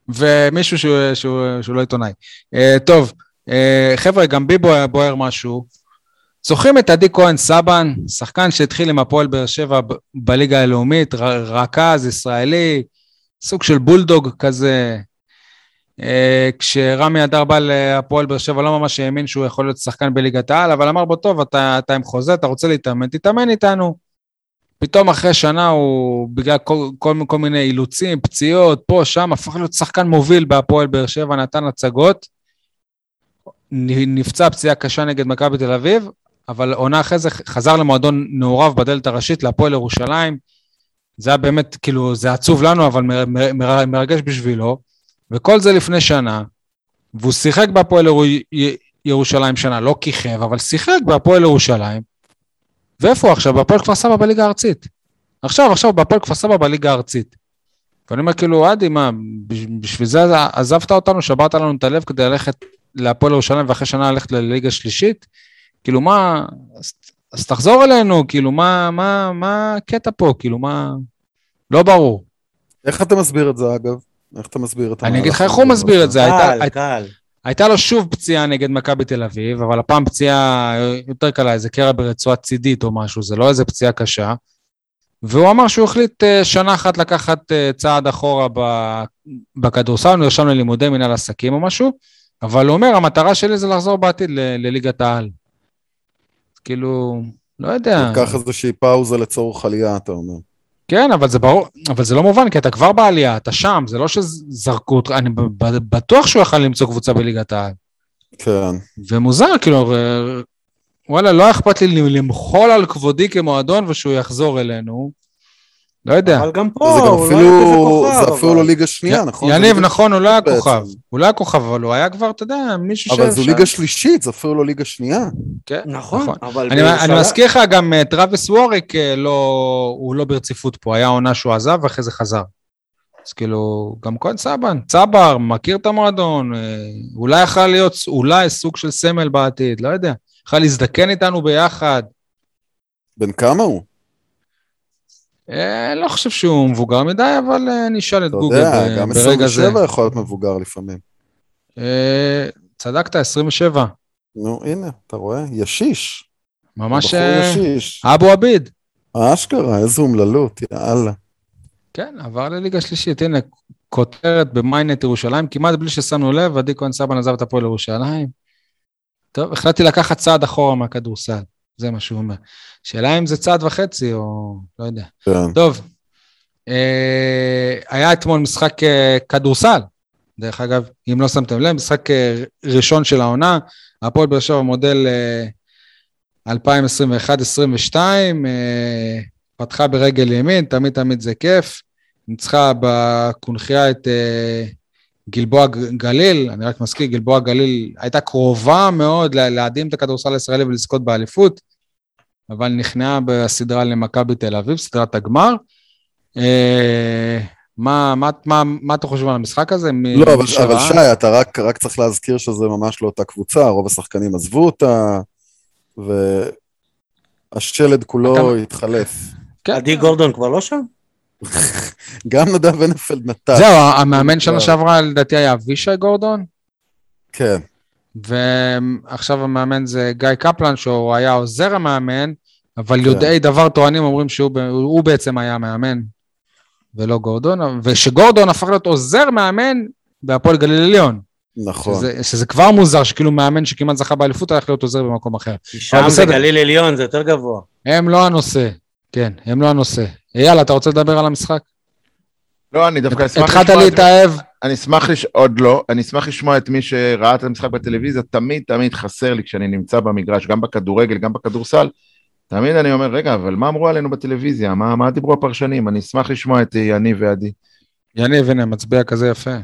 ומישהו שהוא, שהוא, שהוא לא עיתונאי. Uh, טוב, uh, חבר'ה, גם בי בוער, בוער משהו. זוכרים את עדי כהן סבן, שחקן שהתחיל עם הפועל באר שבע ב- בליגה הלאומית, ר- רכז ישראלי, סוג של בולדוג כזה. Uh, כשרמי אדר בא להפועל באר שבע, לא ממש האמין שהוא יכול להיות שחקן בליגת העל, אבל אמר בו, טוב, אתה, אתה עם חוזה, אתה רוצה להתאמן, תתאמן איתנו. פתאום אחרי שנה הוא, בגלל כל, כל, כל מיני אילוצים, פציעות, פה, שם, הפך להיות שחקן מוביל בהפועל באר שבע, נתן הצגות. נפצע פציעה קשה נגד מכבי תל אביב, אבל עונה אחרי זה חזר למועדון נעורב בדלת הראשית, להפועל ירושלים. זה היה באמת, כאילו, זה עצוב לנו, אבל מר, מר, מר, מרגש בשבילו. וכל זה לפני שנה, והוא שיחק בהפועל ירושלים שנה, לא כיכב, אבל שיחק בהפועל ירושלים. ואיפה הוא עכשיו? בהפועל כפר סבא בליגה הארצית. עכשיו, עכשיו, בהפועל כפר סבא בליגה הארצית. ואני אומר, כאילו, עדי, מה, בש- בשביל זה עזבת אותנו, שברת לנו את הלב כדי ללכת להפועל ירושלים ואחרי שנה ללכת לליגה שלישית? כאילו, מה, אז, אז תחזור אלינו, כאילו, מה, מה, מה הקטע פה? כאילו, מה... לא ברור. איך אתה מסביר את זה, אגב? איך אתה מסביר את אני אגיד לך המהלך איך הוא? מסביר את זה. קל, קל. הייתה לו שוב פציעה נגד מכבי תל אביב, אבל הפעם פציעה יותר קלה, איזה קרע ברצועה צידית או משהו, זה לא איזה פציעה קשה. והוא אמר שהוא החליט אה, שנה אחת לקחת אה, צעד אחורה ב- בכדורסל, הוא נרשם ללימודי מנהל עסקים או משהו, אבל הוא אומר, המטרה שלי זה לחזור בעתיד ל- לליגת העל. כאילו, לא יודע. לקח איזושהי פאוזה לצורך עלייה, אתה אומר. כן, אבל זה ברור, אבל זה לא מובן, כי אתה כבר בעלייה, אתה שם, זה לא שזרקו אותך, אני בטוח שהוא יכל למצוא קבוצה בליגת העל. כן. ומוזר, כאילו, וואלה, לא אכפת לי למחול על כבודי כמועדון ושהוא יחזור אלינו. לא יודע. אבל גם זה פה, גם הוא לא אפילו, היה כזה כוכב. זה אפילו אבל- לא ליגה שנייה, נכון? זה יניב, נכון, הוא לא היה. כוכב. הוא לא היה כוכב, אבל הוא היה כבר, אתה יודע, מישהו ש... אבל זו ליגה שלישית, זה אפילו לא ליגה שנייה. כן, נכון, אבל... אני, בירושלים- אני מזכיר לך, גם אה, טראביס ווריק, אה, לא, הוא לא ברציפות פה, היה עונה שהוא עזב ואחרי זה חזר. אז כאילו, גם כהן סבן, צבר, מכיר את המועדון, אה, אולי יכול להיות, אולי סוג של סמל בעתיד, לא יודע. יכול להזדקן איתנו ביחד. בן כמה הוא? אה, לא חושב שהוא מבוגר מדי, אבל אה, נשאל את אתה גוגל יודע, ב- גם ברגע זה. 27 יכול להיות מבוגר לפעמים. אה, צדקת, 27. נו, הנה, אתה רואה? ישיש. ממש ישיש. אבו עביד. אשכרה, איזו אומללות, יאללה. כן, עבר לליגה שלישית. הנה, כותרת במיינט ירושלים, כמעט בלי ששמנו לב, עדי כהן סבן עזב את הפועל ירושלים. טוב, החלטתי לקחת צעד אחורה מהכדורסל, זה מה שהוא אומר. שאלה אם זה צעד וחצי או לא יודע. כן. טוב, אה, היה אתמול משחק אה, כדורסל, דרך אגב, אם לא שמתם לב, משחק אה, ראשון של העונה, הפועל באר שבע מודל אה, 2021-2022, אה, פתחה ברגל ימין, תמיד תמיד זה כיף, ניצחה בקונכייה את אה, גלבוע גליל, אני רק מזכיר, גלבוע גליל הייתה קרובה מאוד לה- להדהים את הכדורסל הישראלי ולזכות באליפות, אבל נכנעה בסדרה למכבי תל אביב, סדרת הגמר. אה, מה, מה, מה, מה אתה חושב על המשחק הזה? לא, אבל? אבל שי, אתה רק, רק צריך להזכיר שזה ממש לא אותה קבוצה, רוב השחקנים עזבו אותה, והשלד כולו אתה- התחלף. כן. עדי גורדון כבר לא שם? גם נדב הנפלד נטש. זהו, המאמן שנה לא. שעברה לדעתי היה אבישי גורדון, כן, ועכשיו המאמן זה גיא קפלן, שהוא היה עוזר המאמן, אבל כן. יודעי דבר טוענים אומרים שהוא בעצם היה המאמן, ולא גורדון, ושגורדון הפך להיות עוזר מאמן בהפועל גליל עליון. נכון. שזה, שזה כבר מוזר שכאילו מאמן שכמעט זכה באליפות הלך להיות עוזר במקום אחר. שם זה בסדר. גליל עליון, זה יותר גבוה. הם לא הנושא, כן, הם לא הנושא. אייל, אתה רוצה לדבר על המשחק? לא, אני דווקא אשמח התחלת לשמוע את- להתאהב? אני אשמח, לש... עוד לא, אני אשמח לשמוע את מי שראה את המשחק בטלוויזיה, תמיד תמיד חסר לי כשאני נמצא במגרש, גם בכדורגל, גם בכדורסל, תמיד אני אומר, רגע, אבל מה אמרו עלינו בטלוויזיה? מה, מה דיברו הפרשנים? אני אשמח לשמוע את יניב ועדי. יניב, הנה, מצביע כזה יפה.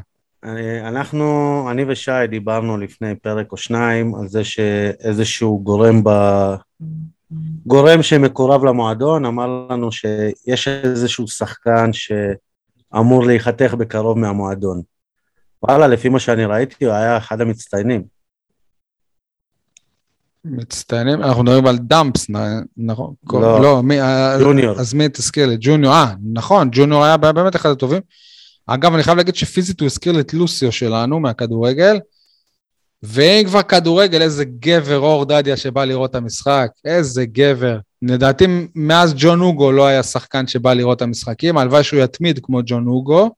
אה, אנחנו, אני ושי דיברנו לפני פרק או שניים על זה שאיזשהו גורם ב... גורם שמקורב למועדון אמר לנו שיש איזשהו שחקן שאמור להיחתך בקרוב מהמועדון. וואלה, לפי מה שאני ראיתי, הוא היה אחד המצטיינים. מצטיינים, אנחנו מדברים על דאמפס, נכון? לא. לא, מי, אה, ג'וניור. אז מי תזכיר לי? ג'וניור, אה, נכון, ג'וניור היה באמת אחד הטובים. אגב, אני חייב להגיד שפיזית הוא הזכיר לי את לוסיו שלנו מהכדורגל, ואם כבר כדורגל, איזה גבר אור דדיה שבא לראות את המשחק, איזה גבר. לדעתי, מאז ג'ון אוגו לא היה שחקן שבא לראות את המשחקים, הלוואי שהוא יתמיד כמו ג'ון אוגו.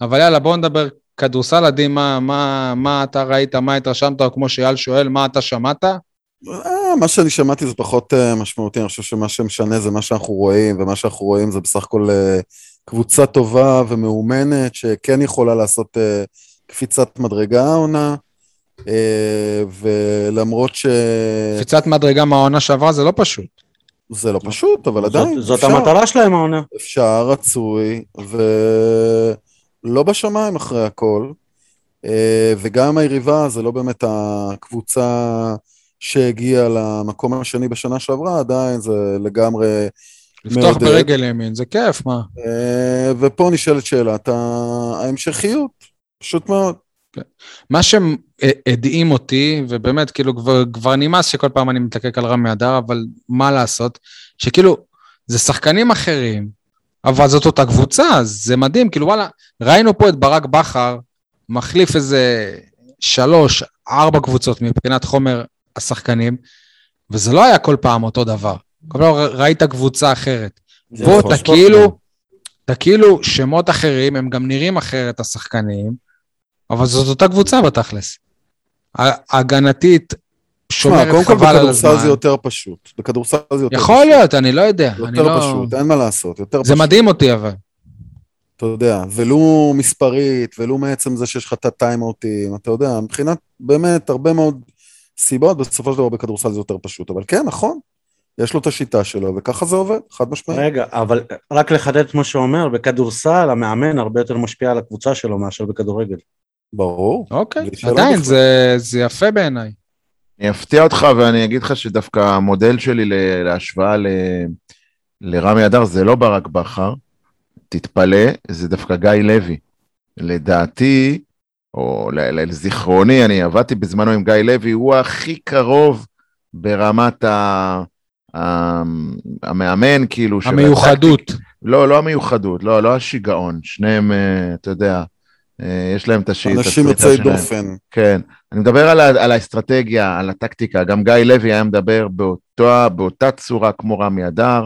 אבל יאללה, בואו נדבר כדורסל, עדי, מה, מה, מה אתה ראית, מה התרשמת, או כמו שאייל שואל, מה אתה שמעת? אה, מה שאני שמעתי זה פחות אה, משמעותי, אני חושב שמה שמשנה זה מה שאנחנו רואים, ומה שאנחנו רואים זה בסך הכל אה, קבוצה טובה ומאומנת, שכן יכולה לעשות קפיצת מדרגה העונה, ולמרות שזה קפיצת מדרגה מהעונה שעברה זה לא פשוט. לא פשוט, אבל עדיין, זאת, זאת אפשר, המטרה שלהם העונה. אפשר, רצוי, ולא בשמיים אחרי הכל. אה, וגם היריבה זה לא באמת הקבוצה שהגיעה למקום השני בשנה שעברה, עדיין זה לגמרי... לפתוח מעודד. ברגל ימין, זה כיף, מה? אה, ופה נשאלת שאלת ההמשכיות, פשוט מאוד. מה שהדהים אותי, ובאמת, כאילו, כבר, כבר נמאס שכל פעם אני מתלקק על רמי אדר, אבל מה לעשות? שכאילו, זה שחקנים אחרים, אבל זאת אותה קבוצה, זה מדהים, כאילו, וואלה, ראינו פה את ברק בכר מחליף איזה שלוש, ארבע קבוצות מבחינת חומר השחקנים, וזה לא היה כל פעם אותו דבר. כל פעם ראית קבוצה אחרת. זה פה נכון. אתה כאילו, אתה כאילו שמות אחרים, הם גם נראים אחרת, השחקנים, אבל זאת אותה קבוצה בתכלס. הגנתית, שומרת קודם כל חבל על בכדורסל הזמן. זה יותר פשוט. בכדורסל זה יותר יכול פשוט. להיות, אני לא יודע. יותר לא... פשוט, אין מה לעשות, יותר זה פשוט. מדהים אותי אבל. אתה יודע, ולו מספרית, ולו מעצם זה שיש לך את הטיימאוטים, אתה יודע, מבחינת באמת הרבה מאוד סיבות, בסופו של דבר בכדורסל זה יותר פשוט. אבל כן, נכון, יש לו את השיטה שלו, וככה זה עובד, חד משמעית. רגע, אבל רק לחדד את מה שהוא אומר, בכדורסל המאמן הרבה יותר משפיע על הקבוצה שלו מאשר בכדורגל. ברור. אוקיי, עדיין. זה, זה יפה בעיניי. אני אפתיע אותך ואני אגיד לך שדווקא המודל שלי להשוואה ל... לרמי אדר זה לא ברק בכר, תתפלא, זה דווקא גיא לוי. לדעתי, או לזיכרוני, אני עבדתי בזמנו עם גיא לוי, הוא הכי קרוב ברמת ה... ה- המאמן, כאילו, המיוחדות. לא, לא המיוחדות, לא, לא השיגעון, שניהם, אה, אתה יודע, יש להם את השיט. אנשים יוצאי. דופן. כן, אני מדבר על, על האסטרטגיה, על הטקטיקה, גם גיא לוי היה מדבר באותה, באותה צורה כמו רמי אדר,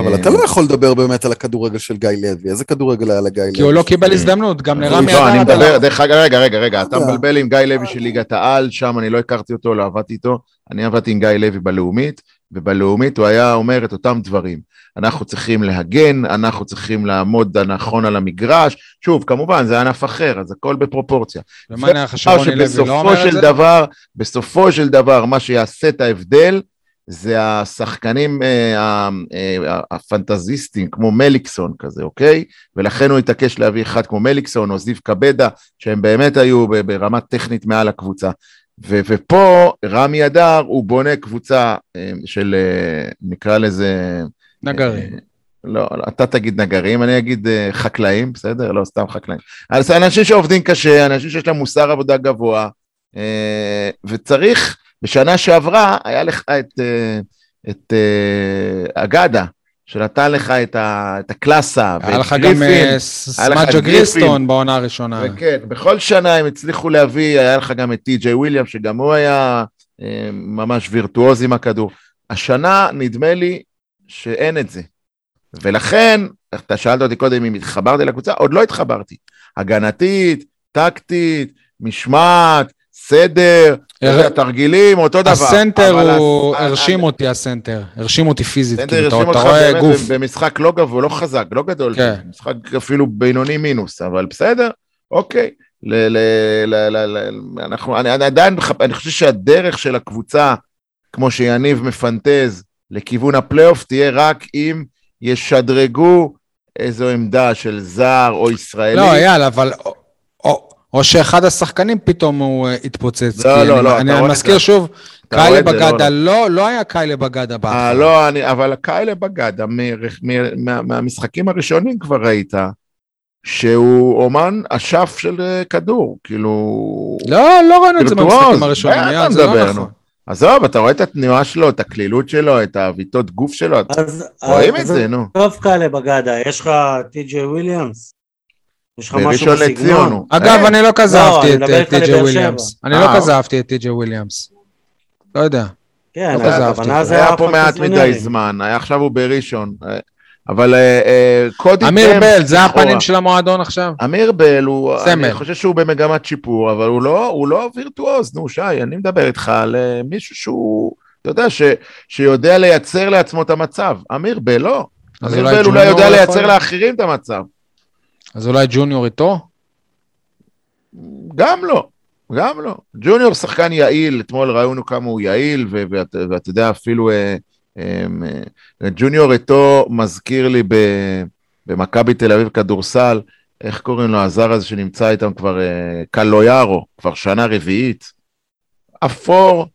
אבל אתה לא יכול לדבר באמת על הכדורגל של גיא לוי, איזה כדורגל היה לגיא לוי? כי הוא לא קיבל הזדמנות, גם לרמי לא, אני אדר. מדבר, דרך אגב, רגע, רגע, רגע, אתה לא. מבלבל עם גיא לוי של ליגת העל, שם אני לא הכרתי אותו, לא עבדתי איתו, אני עבדתי עם גיא לוי בלאומית, ובלאומית הוא היה אומר את אותם דברים. אנחנו צריכים להגן, אנחנו צריכים לעמוד נכון על המגרש, שוב, כמובן, זה ענף אחר, אז הכל בפרופורציה. ומה נראה לך שרוני לוי לא אומר את של זה? דבר, בסופו של דבר, מה שיעשה את ההבדל, זה השחקנים אה, אה, הפנטזיסטים, כמו מליקסון כזה, אוקיי? ולכן הוא התעקש להביא אחד כמו מליקסון או זיו קבדה, שהם באמת היו ברמה טכנית מעל הקבוצה. ו- ופה רמי אדר, הוא בונה קבוצה אה, של, אה, נקרא לזה... נגרים. אה, לא, לא, אתה תגיד נגרים, אני אגיד חקלאים, בסדר? לא, סתם חקלאים. אז אנשים שעובדים קשה, אנשים שיש להם מוסר עבודה גבוה, וצריך, בשנה שעברה היה לך את, את אה, אגדה, שנתן לך את, ה, את הקלאסה, היה ואת לך גם גריפין, אה, סמאג'ה. גריסטון בעונה הראשונה. וכן, בכל שנה הם הצליחו להביא, היה לך גם את טי.ג'יי וויליאם, שגם הוא היה אה, ממש וירטואוז עם הכדור. השנה, נדמה לי שאין את זה. ולכן, אתה שאלת אותי קודם אם התחברתי לקבוצה, עוד לא התחברתי. הגנתית, טקטית, משמעת, סדר, הר- תרגילים, אותו דבר. הסנטר הוא הרשים אותי הסנטר, הרשים אותי פיזית, סנטר כאילו, אתה הרשים אתה אותך רואה באמת גוף. במשחק לא גבוה, לא חזק, לא גדול, כן. משחק אפילו בינוני מינוס, אבל בסדר, אוקיי. ל- ל- ל- ל- ל- אנחנו, אני, אני עדיין, אני חושב שהדרך של הקבוצה, כמו שיניב מפנטז, לכיוון הפלייאוף, תהיה רק אם ישדרגו איזו עמדה של זר או ישראלי. לא, אייל, אבל... או- שאחד השחקנים פתאום הוא אה, התפוצץ. לא, לא, אני- לא, אני מזכיר. שוב, קיילה זה, לא, בגדה, לא. לא, לא היה קיילה בגדה אה, בהתחלה. לא, אני, אבל הקיילה בגדה, מ- מ- מה- מהמשחקים הראשונים כבר ראית, שהוא אומן אשף של אה, כדור, כאילו... לא, לא ראינו את זה וירטואוז, במשחקים הראשונים, אתה זה לא נכון. עזוב, אתה רואה את התנועה שלו, את הקלילות שלו, את העוויתות גוף שלו. רואים אז את זה, נו. טוב כאלה בגדה, יש לך טי.ג'יי וויליאמס? יש לך משהו בראשון לציון בסגנון? הוא. אגב, אה, אני לא כזה לא, אהבתי אני את אה, לבאר וויליאמס. אני אה, לא כזה אוקיי. אהבתי את טי.ג'יי וויליאמס. לא יודע. כן, לא כזה אהבתי הכוונה אותו. זה היה פה מעט. מדי זמן, היה עכשיו הוא בראשון. אה, אבל אה, אה, קודי אמיר בל, זה. הפנים של המועדון עכשיו? אמיר בל. אני חושב שהוא במגמת שיפור, אבל הוא לא, הוא לא וירטואוז, נו שי, אני מדבר איתך על אה, מישהו שהוא, אתה יודע, ש, שיודע לייצר לעצמו את המצב. אמיר בל לא. אמיר בל אולי יודע? לייצר לאחרים את המצב. אז אולי ג'וניור איתו? גם לא, גם לא. ג'וניור שחקן יעיל, אתמול ראינו כמה הוא יעיל, ואתה יודע, אפילו אה, אה, אה, ג'וניור איתו מזכיר לי במכבי תל אביב כדורסל, איך קוראים לו, הזר הזה שנמצא איתם כבר, קלויארו, כבר שנה רביעית. אפור,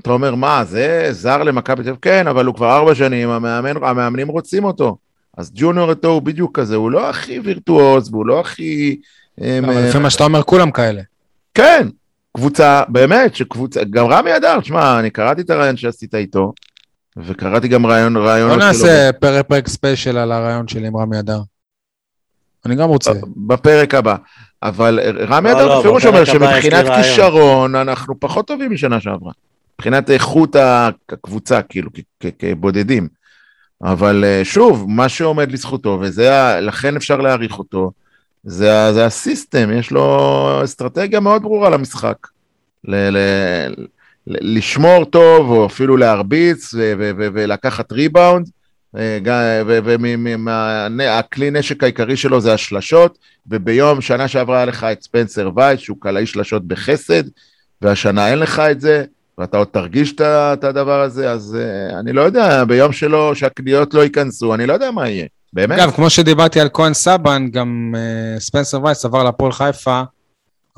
אתה אומר, מה, זה זר למכבי תל אביב? כן, אבל הוא כבר ארבע שנים, המאמן, המאמנים רוצים אותו. אז ג'וניור איתו הוא בדיוק כזה, הוא לא הכי וירטואוז, והוא לא הכי... אה, אבל לפי מה שאתה אומר, כולם כאלה. כן, קבוצה, באמת, שקבוצה, גם רמי אדר, תשמע, אני קראתי את הרעיון שעשית איתו, וקראתי גם רעיון, רעיון בוא נעשה פרק פרק ספיישל על הרעיון שלי עם רמי אדר. אני גם רוצה. בפרק הבא. אבל רמי לא, אדר לא, בפירוש אומר שמבחינת. כישרון, אנחנו פחות טובים משנה שעברה. מבחינת איכות הקבוצה, כאילו, כ- כ- כבודדים. אבל אה, שוב, מה שעומד לזכותו, וזה, לכן אפשר להעריך אותו, זה, זה הסיסטם, יש לו אסטרטגיה מאוד ברורה למשחק. ל- ל- ל- לשמור טוב, או אפילו להרביץ, ו- ו- ו- ולקחת ריבאונד. והכלי נשק העיקרי שלו זה השלשות, וביום, שנה שעברה היה לך את ספנסר וייס, שהוא קלעי שלשות בחסד, והשנה אין לך את זה, ואתה עוד תרגיש את הדבר הזה, אז uh, אני לא יודע, ביום שלו, שהקניות לא ייכנסו, אני לא יודע מה יהיה, באמת. אגב, כמו שדיברתי על כהן סבן, גם אה, ספנסר וייס עבר להפועל חיפה,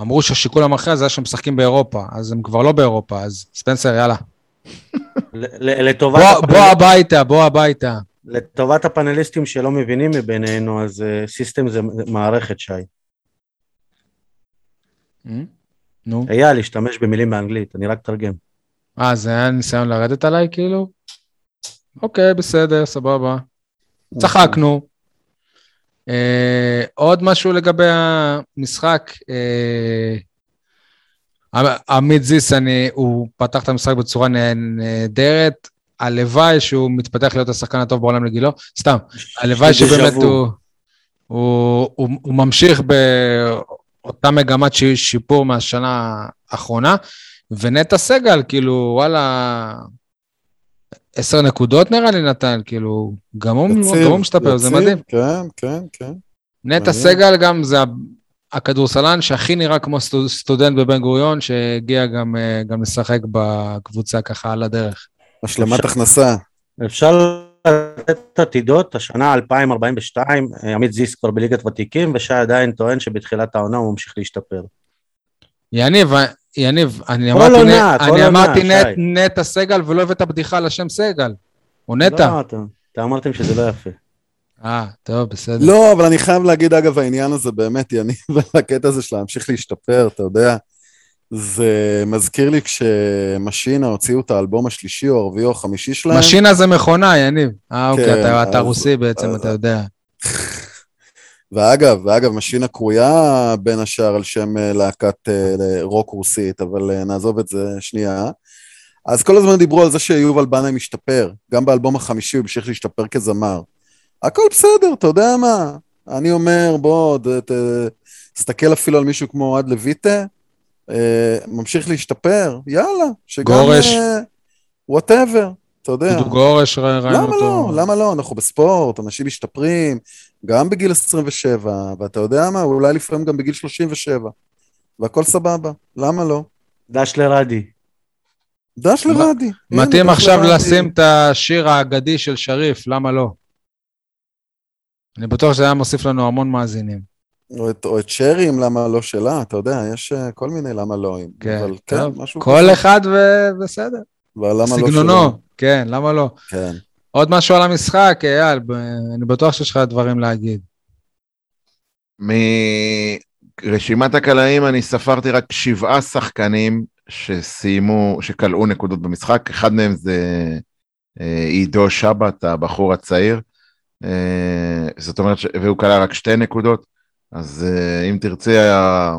אמרו שהשיקול המכריע זה היה שהם משחקים באירופה, אז הם כבר לא באירופה, אז ספנסר, יאללה. לטובת בוא- הביתה, בוא הביתה. לטובת הפאנליסטים שלא מבינים מבינינו, אז אה, סיסטם זה מערכת, שי. נו. אייל, השתמש במילים באנגלית, אני רק תרגם. אה, זה היה ניסיון לרדת עליי, כאילו? אוקיי, בסדר, סבבה. צחקנו. אה, עוד משהו לגבי המשחק. אה, עמית זיס, אני, הוא פתח את המשחק בצורה נה- נהדרת. הלוואי שהוא מתפתח להיות השחקן הטוב בעולם לגילו, סתם, הלוואי שבאמת וו. הוא, הוא, הוא, הוא ממשיך באותה מגמת שיפור מהשנה האחרונה, ונטע סגל, כאילו, וואלה, עשר נקודות נראה לי נתן, כאילו, גם הוא, משתפר, זה יציב, מדהים. כן, כן, כן. נטע. סגל גם זה הכדורסלן שהכי נראה כמו סטו- סטודנט בבן גוריון, שהגיע גם, אה, גם לשחק בקבוצה ככה על הדרך. השלמת אפשר- הכנסה. אפשר לתת עתידות, השנה 2042, אה, עמית זיס כבר בליגת ותיקים, ושי עדיין טוען שבתחילת העונה הוא ממשיך להשתפר. יניב, יניב, אני כל אמרתי, עונה, נ- כל אני אמרתי. נט, נטע סגל ולא הבאת בדיחה על השם סגל. הוא נטע. לא, אתם, אתם אמרתם שזה לא יפה. אה, טוב, בסדר. לא, אבל אני חייב להגיד, אגב, העניין הזה באמת, יניב, <laughs> הקטע הזה של להמשיך להשתפר, אתה יודע, זה מזכיר לי כשמשינה הוציאו את האלבום השלישי או הרביעי או החמישי שלהם. משינה זה מכונה, יניב. אה, אוקיי, כן, אתה- אתה אז- רוסי בעצם, אז- אתה יודע. <laughs> ואגב, ואגב, משינה קרויה בין השאר על שם אה, להקת אה, רוק רוסית, אבל אה, נעזוב את זה שנייה. אז כל הזמן דיברו על זה שיובל בנאי משתפר, גם באלבום החמישי הוא המשיך להשתפר כזמר. הכל בסדר, אתה יודע מה? אני אומר, בוא, ת- תסתכל אפילו על מישהו כמו אוהד לויטה, אה, ממשיך להשתפר, יאללה, שגם... גורש. וואטאבר, אתה יודע. דודו גורש, ראינו למה אותו. לא? למה לא? אנחנו בספורט, אנשים משתפרים, גם בגיל 27, ואתה יודע מה? אולי לפעמים גם בגיל 37, והכל סבבה, למה לא? דש לרדי. דש לרדי. מתאים עכשיו. לשים את השיר האגדי של שריף, למה לא? אני בטוח שזה היה מוסיף לנו המון מאזינים. או את, או את שרים, למה לא שלה, אתה יודע, יש אה, כל מיני למה לא. כן, אבל טוב. כן, משהו כל כזה. אחד ובסדר. ולמה לא סגנונו, כן, למה לא? כן. עוד משהו על המשחק, אייל, אני בטוח שיש לך דברים להגיד. מרשימת הקלעים אני ספרתי רק שבעה שחקנים שסיימו, שכלאו נקודות במשחק, אחד מהם זה אה, עידו שבת, הבחור הצעיר, אה, זאת אומרת. והוא כלל רק שתי נקודות, אז אה, אם תרצה.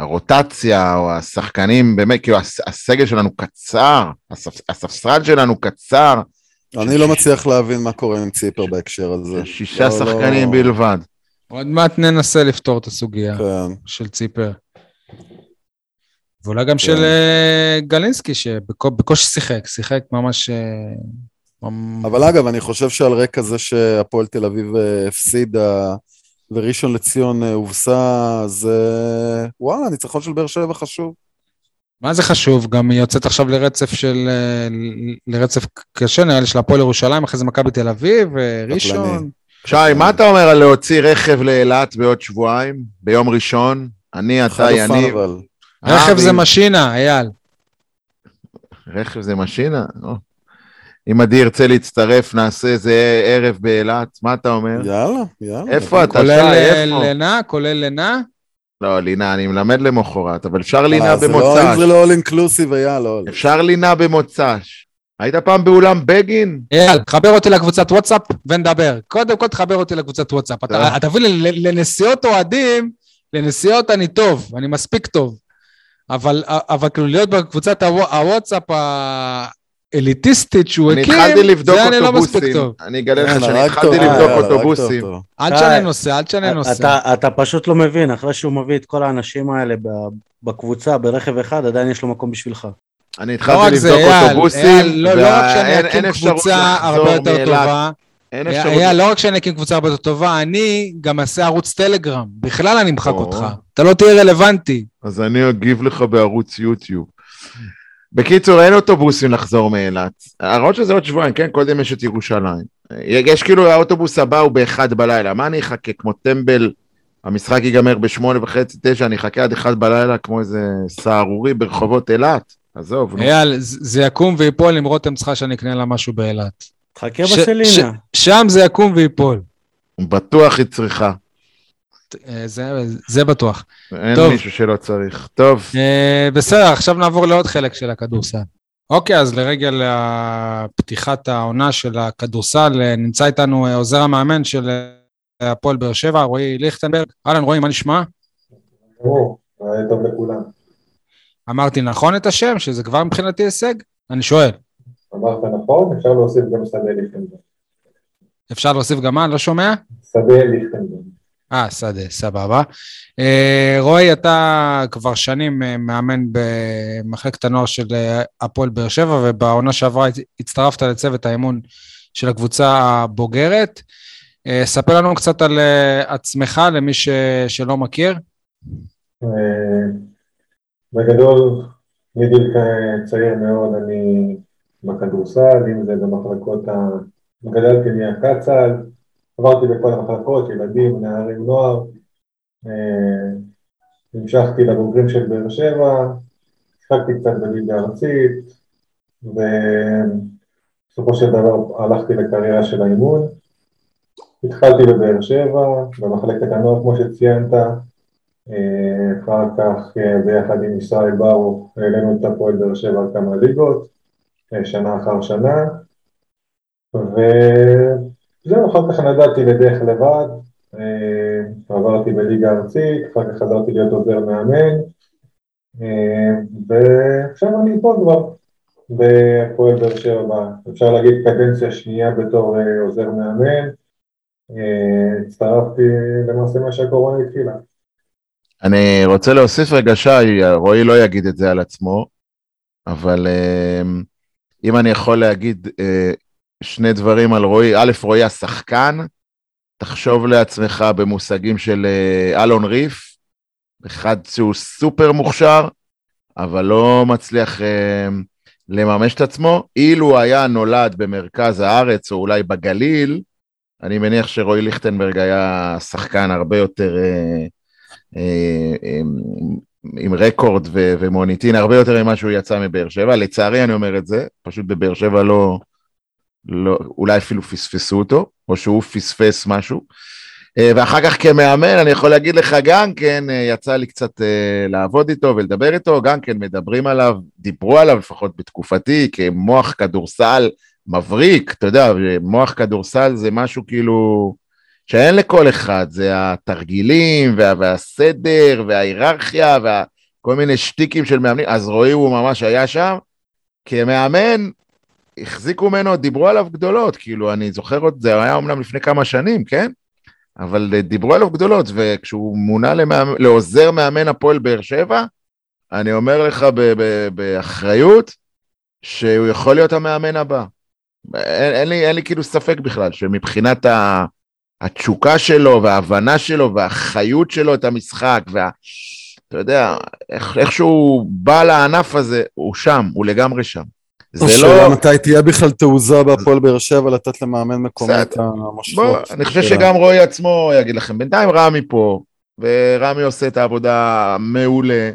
הרוטציה או השחקנים, באמת, כאילו הס- הסגל שלנו קצר, הספ... הספסל שלנו קצר, אני לא מצליח להבין מה קורה עם ציפר בהקשר הזה. שישה לא, שחקנים לא. בלבד. עוד מעט ננסה לפתור את הסוגיה כן. של ציפר. ואולי גם כן. של אה, גלינסקי, שבקושי שיחק, שיחק ממש... אה, אבל אגב, אני חושב שעל רקע זה שהפועל תל אביב אה, הפסידה וראשון לציון אה, הובסה, אז וואלה, ניצחון של באר שבע חשוב. מה זה חשוב? גם היא יוצאת עכשיו לרצף של... אה, לרצף קשה, נראה לי, של הפועל ירושלים, אחרי זה מכבי תל אביב, אה, ראשון. שי, מה אתה אומר על להוציא רכב לאילת בעוד שבועיים, ביום ראשון? אני, אתה, יניב. רכב זה משינה, אייל. רכב זה משינה? אם עדי ירצה להצטרף, נעשה איזה ערב באילת, מה אתה אומר? יאללה, יאללה. איפה אתה, שי? כולל אה, איפה? לינה? כולל לינה? לא, לינה, אני מלמד למחרת, אבל אפשר אה, לינה זה לא- במוצ"ש. זה לא אול אינקלוסיב, היה לא. אפשר לינה במוצ"ש. היית פעם באולם בגין? אייל, חבר אותי לקבוצת וואטסאפ ונדבר. קודם כל תחבר אותי לקבוצת וואטסאפ. אתה תביא לי לנסיעות אוהדים, לנסיעות אני טוב, אני מספיק טוב. אבל אבל כאילו להיות בקבוצת הוו- הוואטסאפ האליטיסטית שהוא אני הקים, זה אני לא מספיק אוטובוסים. טוב. אני אגלה לך כן, שאני התחלתי לבדוק הרגת אוטובוסים. אל תשנה נושא, אל תשנה נושא. אתה, אתה פשוט לא מבין, אחרי שהוא מביא את כל האנשים האלה בקבוצה ברכב אחד, עדיין יש לו מקום בשבילך. אני לא התחלתי לבדוק אוטובוסים, לא לא רק שאני ואין- אקים קבוצה הרבה לחזור יותר. טובה, אין אפשרות. אייל, לא רק שאני אקים קבוצה הרבה יותר טובה, אני גם אעשה ערוץ טלגרם. בכלל אני אמחק או. אותך. אתה לא תהיה רלוונטי. אז אני אגיב לך בערוץ יוטיוב. בקיצור, אין אוטובוסים לחזור מאילת. הרעיון שזה עוד שבועיים, כן? קודם יש את ירושלים. יש כאילו, האוטובוס הבא הוא באחד בלילה. מה אני אחכה? כמו טמבל, המשחק ייגמר בשמונה וחצי, תשע, אני אחכה עד אחד בלילה כמו איזה סהרורי ברחובות אילת? עזוב, נו. אייל, זה יקום וייפול אם רותם צריכה שאני אקנה לה משהו באילת. תחכה ש- בסלינה. שם זה יקום וייפול. בטוח היא צריכה. אה, זה, זה בטוח. אין טוב. מישהו שלא צריך. טוב, אה, בסדר, עכשיו נעבור לעוד חלק של הכדורסל. אוקיי, אז לרגל פתיחת העונה של הכדורסל, אה, נמצא איתנו עוזר המאמן של הפועל באר שבע, רועי ליכטנברג. אהלן, רועי, מה נשמע? ברור, טוב לכולם. אמרתי נכון את השם, שזה כבר מבחינתי הישג? אני שואל. אמרת נכון, אפשר להוסיף גם שדה ליכטנברג. אפשר להוסיף גם מה? לא שומע? שדה ליכטנברג. אה, שדה, סבבה. אה, רועי, אתה כבר שנים אה, מאמן במחלקת הנוער של אה, הפועל באר שבע, ובעונה שעברה הצטרפת לצוות האימון של הקבוצה הבוגרת. ספר לנו קצת על עצמך, למי ש... שלא מכיר. בגדול, מגיל צעיר מאוד אני בכדורסל, אם זה במחלקות ה... גדלתי מהקצ"ל, עברתי בכל המחלקות, ילדים, נערים, נוער, אה, המשכתי לבוגרים של באר שבע, שיחקתי קצת בליגה הארצית, ובסופו של דבר הלכתי לקריירה של האימון. התחלתי בבאר שבע, במחלקת הנוער כמו שציינת, אה, אחר כך אה, ביחד עם ישראל ברו העלינו את הפועל באר שבע כמה ליגות, שנה אחר שנה, וזהו, אחר כך נדדתי לדרך לבד, אה, עברתי בליגה ארצית, אחר כך חזרתי להיות עוזר מאמן, אה, ועכשיו אני פה כבר בפועל באר שבע, אפשר להגיד קדנציה שנייה בתור אה, עוזר מאמן, הצטרפתי למעשה מה שהקורונה התחילה. אני רוצה להוסיף רגע, שי, רועי לא יגיד את זה על עצמו, אבל אם אני יכול להגיד שני דברים על רועי, א', רועי השחקן, תחשוב לעצמך במושגים של אה, אלון ריף, אחד שהוא סופר מוכשר, אבל לא מצליח אה, לממש את עצמו. אילו היה נולד במרכז הארץ או אולי בגליל, אני מניח שרועי ליכטנברג היה שחקן הרבה יותר אה, אה, אה, עם רקורד ו- ומוניטין, הרבה יותר ממה שהוא יצא מבאר שבע. לצערי אני אומר את זה, פשוט בבאר שבע לא, לא, אולי אפילו פספסו אותו, או שהוא פספס משהו. אה, ואחר כך כמאמן, אני יכול להגיד לך גם כן, אה, יצא לי קצת אה, לעבוד איתו ולדבר איתו, גם כן מדברים עליו, דיברו עליו לפחות בתקופתי, כמוח כדורסל מבריק, אתה יודע, מוח כדורסל זה משהו כאילו שאין לכל אחד, זה התרגילים וה, והסדר וההיררכיה וכל מיני שטיקים של מאמנים, אז רועי הוא ממש היה שם. כמאמן, החזיקו ממנו, דיברו עליו גדולות, כאילו, אני זוכר עוד, זה היה אמנם לפני כמה שנים, כן? אבל אה, דיברו עליו גדולות, וכשהוא מונה למאמן, לעוזר מאמן הפועל באר שבע, אני אומר לך ב- ב- באחריות, שהוא יכול להיות המאמן הבא. אין, אין, לי, אין לי כאילו ספק בכלל, שמבחינת ה, התשוקה שלו וההבנה שלו והחיות שלו את המשחק, וה... אתה יודע, איך, איך שהוא בא לענף הזה, הוא שם, הוא לגמרי שם. זה לא... השאלה מתי תהיה בכלל תעוזה בהפועל באר שבע לתת למאמן מקומי את המושכות. אני חושב שגם רועי עצמו יגיד לכם, בינתיים רמי פה, ורמי עושה את העבודה מעולה,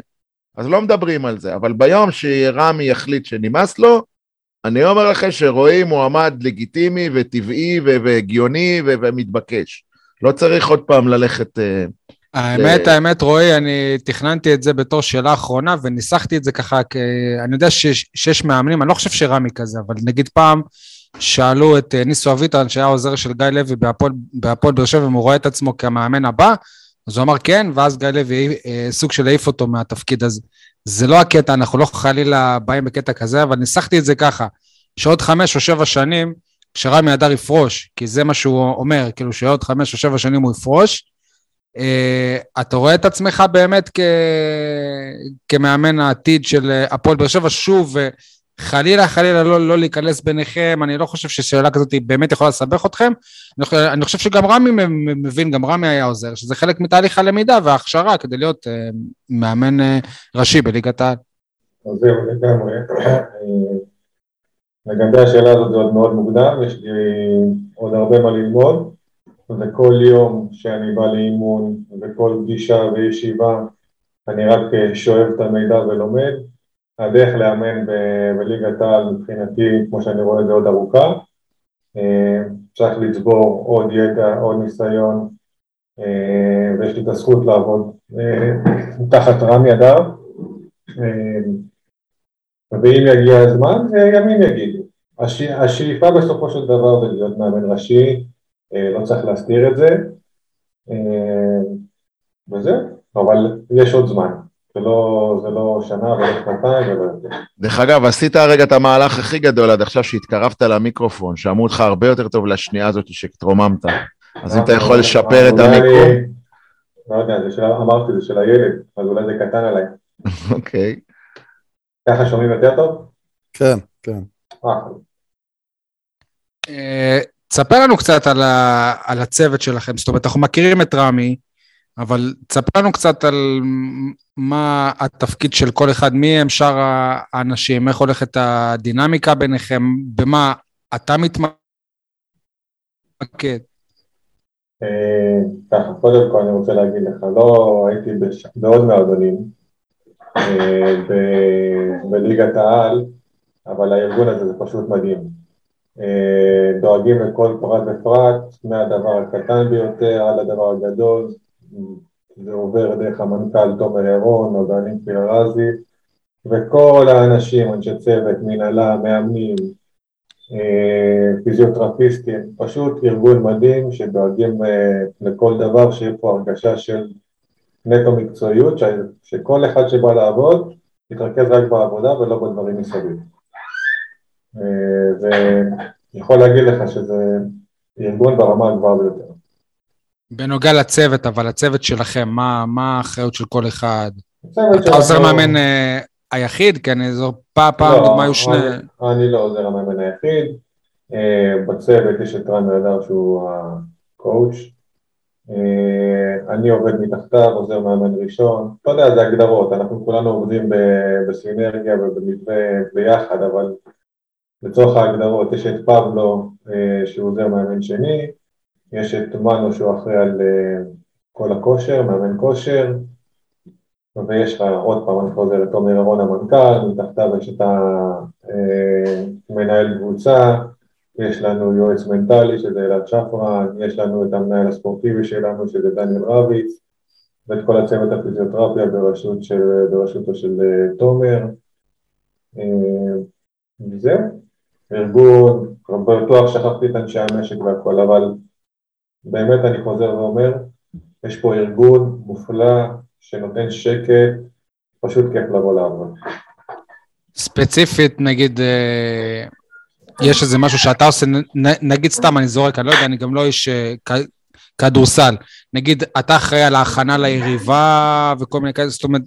אז לא מדברים על זה, אבל ביום שרמי יחליט שנמאס לו, אני אומר לכם שרועי מועמד לגיטימי וטבעי והגיוני ומתבקש. לא צריך עוד פעם ללכת... אה, האמת, האמת, רועי, אני תכננתי את זה בתור שאלה אחרונה, וניסחתי את זה ככה, אני יודע שיש מאמנים, אני לא חושב שרמי כזה, אבל נגיד פעם שאלו את אה, ניסו אביטן, שהיה עוזר של גיא לוי בהפועל באר שבע, אם הוא רואה את עצמו כמאמן הבא, אז הוא אמר כן, ואז גיא לוי אה, סוג של העיף אותו מהתפקיד הזה. זה לא הקטע, אנחנו לא חלילה באים בקטע כזה, אבל ניסחתי את זה ככה, שעוד חמש או שבע שנים, כשרמי אדר יפרוש, כי זה מה שהוא אומר, כאילו שעוד חמש או שבע שנים הוא יפרוש, אתה רואה את עצמך באמת כ... כמאמן העתיד של אה, הפועל באר שבע, שוב, חלילה חלילה לא, לא להיכנס ביניכם, אני לא חושב ששאלה כזאת באמת יכולה לסבך אתכם, אני, אני חושב שגם רמי מבין, גם רמי היה עוזר, שזה חלק מתהליך הלמידה וההכשרה כדי להיות uh, מאמן uh, ראשי בליגת העל. זהו, לגמרי. לגבי השאלה הזאת זה עוד מאוד מוקדם, יש לי עוד הרבה מה ללמוד. וכל יום שאני בא לאימון וכל פגישה וישיבה אני רק אה, שואב את המידע ולומד. הדרך לאמן בליגת העל מבחינתי, כמו שאני רואה זה עוד ארוכה. אה, צריך לצבור עוד ידע, עוד ניסיון, אה, ויש לי את הזכות לעבוד תחת רם ידיו. ואם יגיע הזמן, ימים יגידו. השאיפה בסופו של דבר זה להיות מאמן ראשי, לא צריך להסתיר את זה, אה, וזהו, אבל יש עוד זמן. זה לא, זה לא שנה ולא שנתיים ולא יותר. דרך אגב, עשית הרגע את המהלך הכי גדול עד עכשיו שהתקרבת למיקרופון, שמעו אותך הרבה יותר טוב לשנייה הזאת שהתרוממת. אז אם אתה יכול לשפר את אולי המיקרו, אני- לא יודע, זה של, אמרתי, זה של הילד, אז אולי זה קטן עליי. <laughs> אוקיי. ככה שומעים יותר טוב? כן, כן. תספר לנו קצת על, ה, על הצוות שלכם, זאת אומרת, אנחנו מכירים את רמי, אבל תספר לנו קצת על מה התפקיד של כל אחד, מי הם שאר האנשים, איך הולכת הדינמיקה ביניכם, במה אתה מתמקד. אה, ככה, קודם כל אני רוצה להגיד לך, לא הייתי. בעוד מועדונים אה, בליגת העל, אבל הארגון הזה זה פשוט מדהים. אה, דואגים לכל פרט ופרט, מהדבר הקטן ביותר עד הדבר הגדול, זה עובר דרך המנכ"ל תומר ירון, או פיר ארזי, וכל האנשים, אנשי צוות, מנהלה, מאמנים, אה, פיזיותרפיסטים, פשוט ארגון מדהים שדואגים אה, לכל דבר שיהיה פה הרגשה של נטו מקצועיות, שכל אחד שבא לעבוד יתרכז רק בעבודה ולא בדברים מסביב. אה, ואני יכול להגיד לך שזה ארגון ברמה הגבוהה ביותר. בנוגע לצוות, אבל הצוות שלכם, מה, מה האחריות של כל אחד? אתה עוזר מאמן אה, היחיד? כן, איזו פעם, פעם, לא, דוגמה היו שני... אני, אני לא עוזר המאמן היחיד, אה, בצוות יש את רן אדר שהוא הקואוץ', אני עובד מתחתיו, עוזר מאמן ראשון, אתה יודע, זה הגדרות, אנחנו כולנו עובדים בסינרגיה ובמתווה ביחד, אבל לצורך ההגדרות יש את פבלו אה, שהוא עוזר מאמן שני, יש את מנו שהוא אחראי על אה, כל הכושר, מאמן כושר, ויש לך עוד פעם, אני חוזר לתומר ירון המנכ"ל, מתחתיו יש את המנהל קבוצה, יש לנו יועץ מנטלי שזה אלעד שפרן, יש לנו את המנהל הספורטיבי שלנו שזה דניאל רביץ, ואת כל הצוות הפיזיותרפיה בראשות של, בראשותו של אה, תומר. אה, וזהו, ארגון, בטוח שכחתי את אנשי המשק והכל, אבל באמת אני חוזר ואומר, יש פה ארגון מופלא שנותן שקט, פשוט כיף לבוא לעבוד. ספציפית, נגיד, אה, יש איזה משהו שאתה עושה, נגיד סתם, אני זורק, אני לא יודע, אני גם לא איש אה, כדורסל. נגיד, אתה אחראי על ההכנה ליריבה וכל מיני כאלה, זאת אומרת,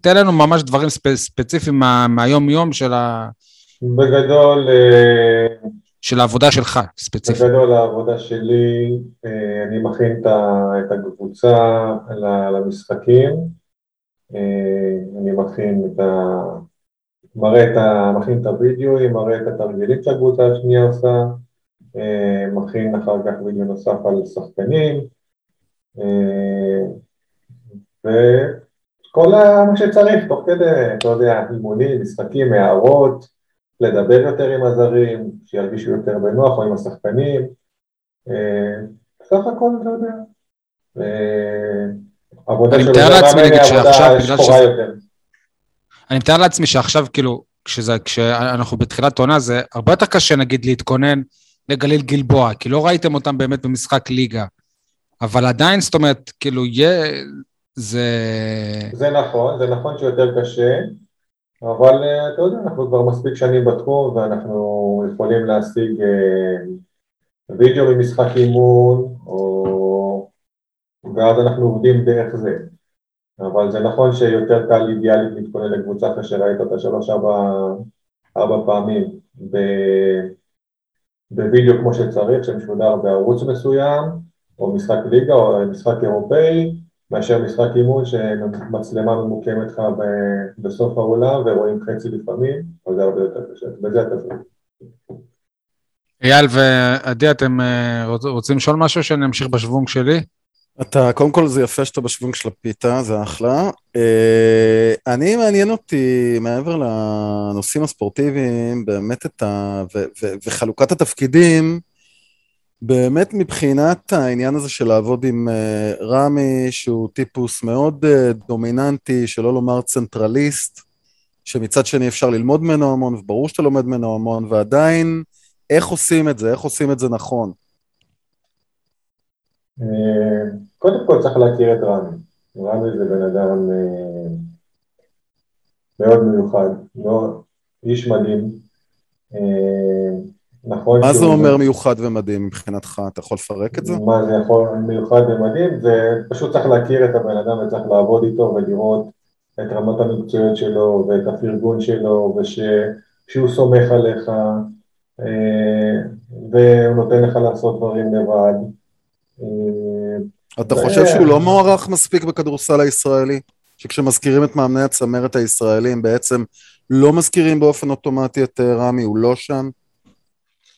תן לנו ממש דברים ספ- ספציפיים מה- מהיום-יום של ה- בגדול, אה, של העבודה שלך, ספציפית. בגדול העבודה שלי, אה, אני מכין את הקבוצה למשחקים, אה, אני מכין את ה... מראה את ה... מכין את הוידאוים, מראה את התרגילים שהקבוצה השנייה עושה, מכין אחר כך וידאו נוסף על שחקנים, וכל מה שצריך, תוך כדי, אתה יודע, אימונים, משחקים, הערות, לדבר יותר עם הזרים, שירגישו יותר בנוח, או עם השחקנים. אה, סך הכל, אתה יודע. אה, עבודה אני מתאר לעצמי, נגיד, שעכשיו, בגלל שזה-. אני מתאר לעצמי שעכשיו, כאילו, כשזה, כשאנחנו בתחילת עונה, זה הרבה יותר קשה, נגיד, להתכונן לגליל גלבוע, כי לא ראיתם אותם באמת במשחק ליגה. אבל עדיין, זאת אומרת, כאילו, יהיה... זה... זה נכון, זה נכון שיותר קשה, אבל אה, אתה יודע, אנחנו כבר מספיק שנים בתחום ואנחנו יכולים להשיג אה, וידאו ממשחק אימון, או... ואז אנחנו עובדים דרך זה. אבל זה נכון שיותר קל אידיאלית להתכונן לקבוצה אחרי שראית אותה שלוש-ארבע ארבע פעמים ב... בווידאו כמו שצריך, שמשודר בערוץ מסוים, או משחק ליגה או משחק אירופאי, מאשר משחק אימון שמצלמה ממוקמת לך ב- בסוף האולם ורואים חצי לפעמים, אז זה הרבה יותר קשה, בזה אתה צודק. אייל ועדי, אתם אה, רוצ- רוצים לשאול משהו שאני אמשיך בשוונג שלי? אתה, קודם כל זה יפה שאתה בשוונג של הפיתה, זה אחלה. אה, אני, מעניין אותי, מעבר לנושאים הספורטיביים, באמת את ה... ו, ו, וחלוקת התפקידים, באמת מבחינת העניין הזה של לעבוד עם אה, רמי, שהוא טיפוס מאוד אה, דומיננטי, שלא לומר צנטרליסט, שמצד שני אפשר ללמוד ממנו המון, וברור שאתה לומד ממנו המון, ועדיין, איך עושים את זה? איך עושים את זה נכון? אה, קודם כל צריך להכיר את רמי. רמי זה בן אדם מאוד מיוחד, מאוד, איש מדהים. נכון מה זה אומר מיוחד ומדהים מבחינתך? אתה יכול לפרק את זה? מה זה יכול מיוחד ומדהים, זה פשוט צריך להכיר את הבן אדם וצריך לעבוד איתו ולראות את רמת המקצועיות שלו ואת הפרגון שלו ושהוא סומך עליך אה, והוא נותן לך לעשות דברים לבד. אה, אתה חושב שהוא לא מוערך מספיק בכדורסל הישראלי? שכשמזכירים את מאמני הצמרת הישראלים בעצם לא מזכירים באופן אוטומטי את אה, רמי, הוא לא שם?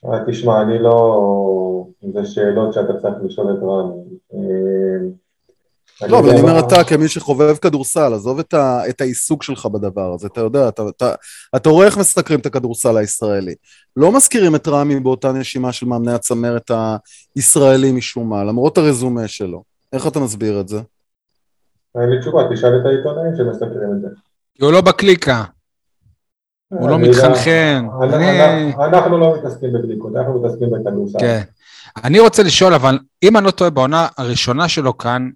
אה, תשמע, אני לא... זה שאלות שאתה צריך לשאול את רמי. אה, לא, אבל אני אומר אתה כמי שחובב כדורסל, עזוב את, ה, את העיסוק שלך בדבר הזה, אתה יודע, אתה, אתה, אתה רואה איך מסתכרים את הכדורסל הישראלי. לא מזכירים את רמי באותה נשימה של מאמני הצמרת הישראלי משום מה, למרות הרזומה שלו. איך אתה מסביר את זה? אין לי תשובה, תשאל את העיתונאים שמסקרים את זה. כי הוא לא בקליקה, הוא לא מתחנחן. אנחנו- אני- אנחנו לא מתעסקים בבדיקות, אנחנו מתעסקים בכדורסל. כן. אני רוצה לשאול, אבל אם אני לא טועה, בעונה הראשונה שלו כאן,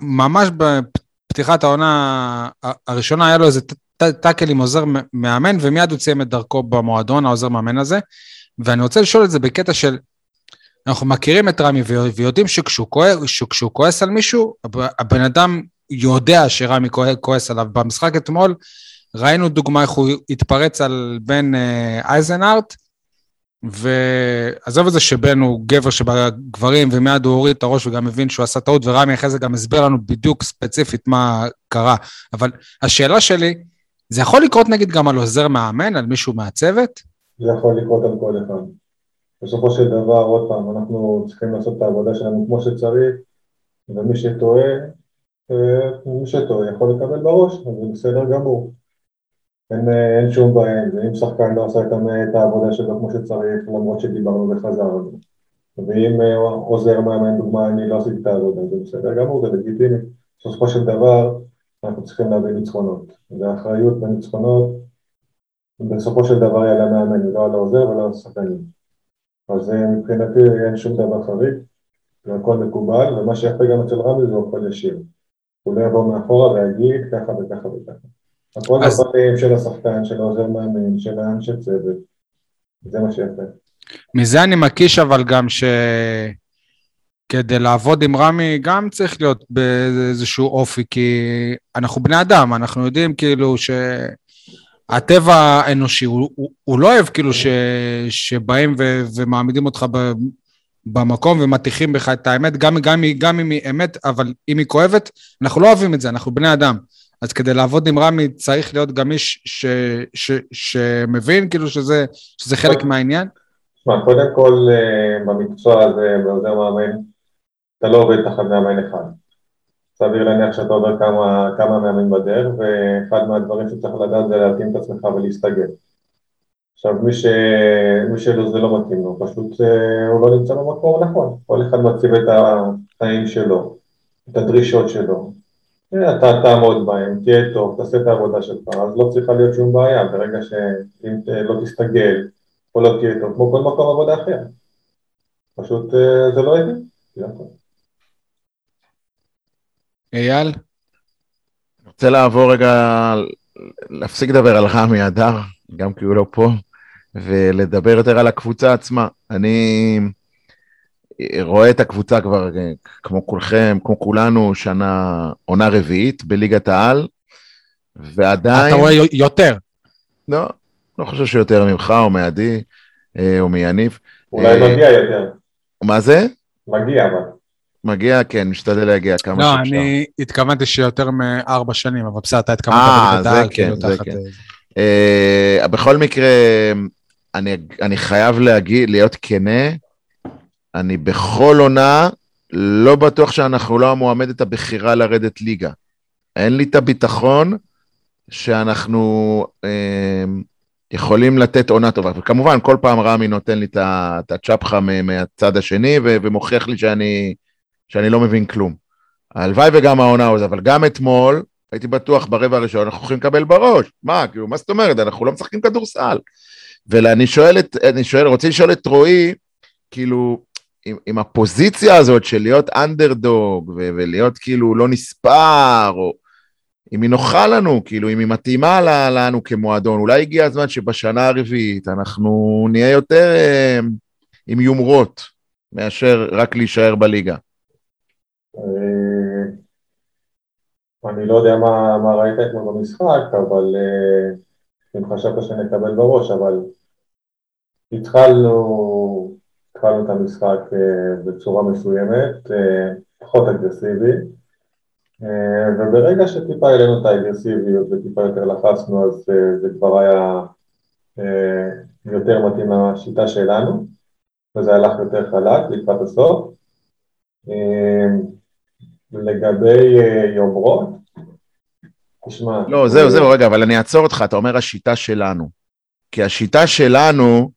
ממש בפתיחת העונה הראשונה היה לו איזה טאקל עם עוזר מאמן, ומיד הוא סיים את דרכו במועדון, העוזר מאמן הזה. ואני רוצה לשאול את זה בקטע של, אנחנו מכירים את רמי ויודעים שכשהוא כועס, שכשהוא כועס על מישהו, הב- הבן אדם יודע שרמי כועס עליו. במשחק אתמול ראינו דוגמה איך הוא התפרץ על בן אה, אייזנארט, ועזוב את זה שבן הוא גבר שבגברים, ומיד הוא הוריד את הראש וגם הבין שהוא עשה טעות, ורמי אחרי זה גם הסביר לנו בדיוק ספציפית מה קרה. אבל השאלה שלי, זה יכול לקרות נגיד גם על עוזר מאמן, על מישהו מהצוות? זה יכול לקרות על כל אחד. בסופו של דבר, עוד פעם, אנחנו צריכים לעשות את העבודה שלנו כמו שצריך, ומי שטועה, אה, מי שטועה יכול לקבל בראש, אז זה בסדר גמור. אין, אה, אין שום בעיה עם זה, אם שחקן לא עשה את ה- את העבודה שלו כמו שצריך, למרות שדיברנו וחזרנו. ואם אה, עוזר מאמן, דוגמה, אני לא עשיתי את העבודה, זה בסדר גמור, זה לגיטימי. בסופו של דבר, אנחנו צריכים להביא ניצחונות. והאחריות בניצחונות, בסופו של דבר היא על המאמן, לא על העוזר ולא על השחקנים. אז אה, מבחינתי אין שום דבר חריג, והכל מקובל, ומה שיפה גם אצל רמי זה הכל ישיר. הוא לא יבוא מאחורה ויגיד ככה וככה וככה. הכל אז- בפנים של השחקן, של העוזר מאמן, של האנשי צוות, זה מה שיפה. מזה אני מקיש אבל גם שכדי לעבוד עם רמי גם צריך להיות באיזשהו אופי, כי אנחנו בני אדם, אנחנו יודעים כאילו שהטבע האנושי, הוא, הוא, הוא לא אוהב כאילו ש, שבאים ו, ומעמידים אותך ב, במקום ומטיחים בך את האמת, גם, גם, גם אם היא אמת, אבל אם היא כואבת, אנחנו לא אוהבים את זה, אנחנו בני אדם. אז כדי לעבוד עם רמי צריך להיות גם איש ש, ש, שמבין כאילו שזה, שזה חלק מהעניין. תשמע, קודם כל אה, במקצוע הזה, בעוזר מאמן, אתה לא עובד תחת מאמן אחד. סביר להניח שאתה עובר כמה, כמה מאמנים בדרך, ואחד מהדברים שצריך לדעת זה להתאים את עצמך ולהסתגל. עכשיו, מי, ש... מי שלא זה לא מתאים לו, פשוט אה, הוא לא נמצא במקום הנכון. כל אחד מציב את החיים שלו, את הדרישות שלו. אה, אתה תעמוד בהם, תהיה טוב, תעשה את העבודה שלך, אז לא צריכה להיות שום בעיה, ברגע שאם לא תסתגל, או לא תהיה טוב, כמו כל מקום עבודה אחר. פשוט אה, זה לא הכל. אייל? אני רוצה לעבור רגע, להפסיק לדבר על רמי אדר, גם כי הוא לא פה, ולדבר יותר על הקבוצה עצמה. אני רואה את הקבוצה כבר, אה, כמו כולכם, כמו כולנו, שנה, עונה רביעית בליגת העל, ועדיין... אתה רואה יותר. לא, לא חושב שיותר ממך או מעדי אה, או מיניב. אולי אה, מגיע יותר. מה זה? מגיע, אבל. מגיע, כן, משתדל להגיע כמה לא, שאפשר. אני התכוונתי שיותר מארבע שנים, אבל בסדר, אתה התכוונת אה, בליגת זה העל, כן, כאילו, זה תחת, כן. אה, Uh, בכל מקרה, אני, אני חייב להגיד, להיות כנה, אני בכל עונה לא בטוח שאנחנו לא המועמדת הבכירה לרדת ליגה. אין לי את הביטחון שאנחנו uh, יכולים לתת עונה טובה. וכמובן, כל פעם רמי נותן לי את הצ'פחה מהצד השני ו- ומוכיח לי שאני, שאני לא מבין כלום. הלוואי וגם העונה הזאת, אבל גם אתמול, הייתי בטוח ברבע הראשון, אנחנו הולכים לקבל בראש. מה, כאילו, מה זאת אומרת? אנחנו לא משחקים כדורסל. ואני שואל את, אני שואל, רוצה לשאול את רועי, כאילו, עם, עם הפוזיציה הזאת של להיות אנדרדוג, ו- ולהיות כאילו לא נספר, או... אם היא נוחה לנו, כאילו, אם היא מתאימה לנו כמועדון. אולי הגיע הזמן שבשנה הרביעית אנחנו נהיה יותר אה, עם יומרות מאשר רק להישאר בליגה. אה, אני לא יודע מה, מה ראית אתמול במשחק, אבל אה, אם חשבת שנקבל בראש, אבל התחלנו, התחלנו את המשחק בצורה מסוימת, פחות אגרסיבי. אה, וברגע שטיפה העלינו את האגרסיביות וטיפה יותר לחצנו, אז אה, זה כבר היה אה, יותר מתאים לשיטה שלנו, וזה הלך יותר חלק לקראת הסוף. לגבי יומרות, תשמע... לא, זהו, זהו, רגע, אבל אני אעצור אותך, אתה אומר השיטה שלנו. כי השיטה שלנו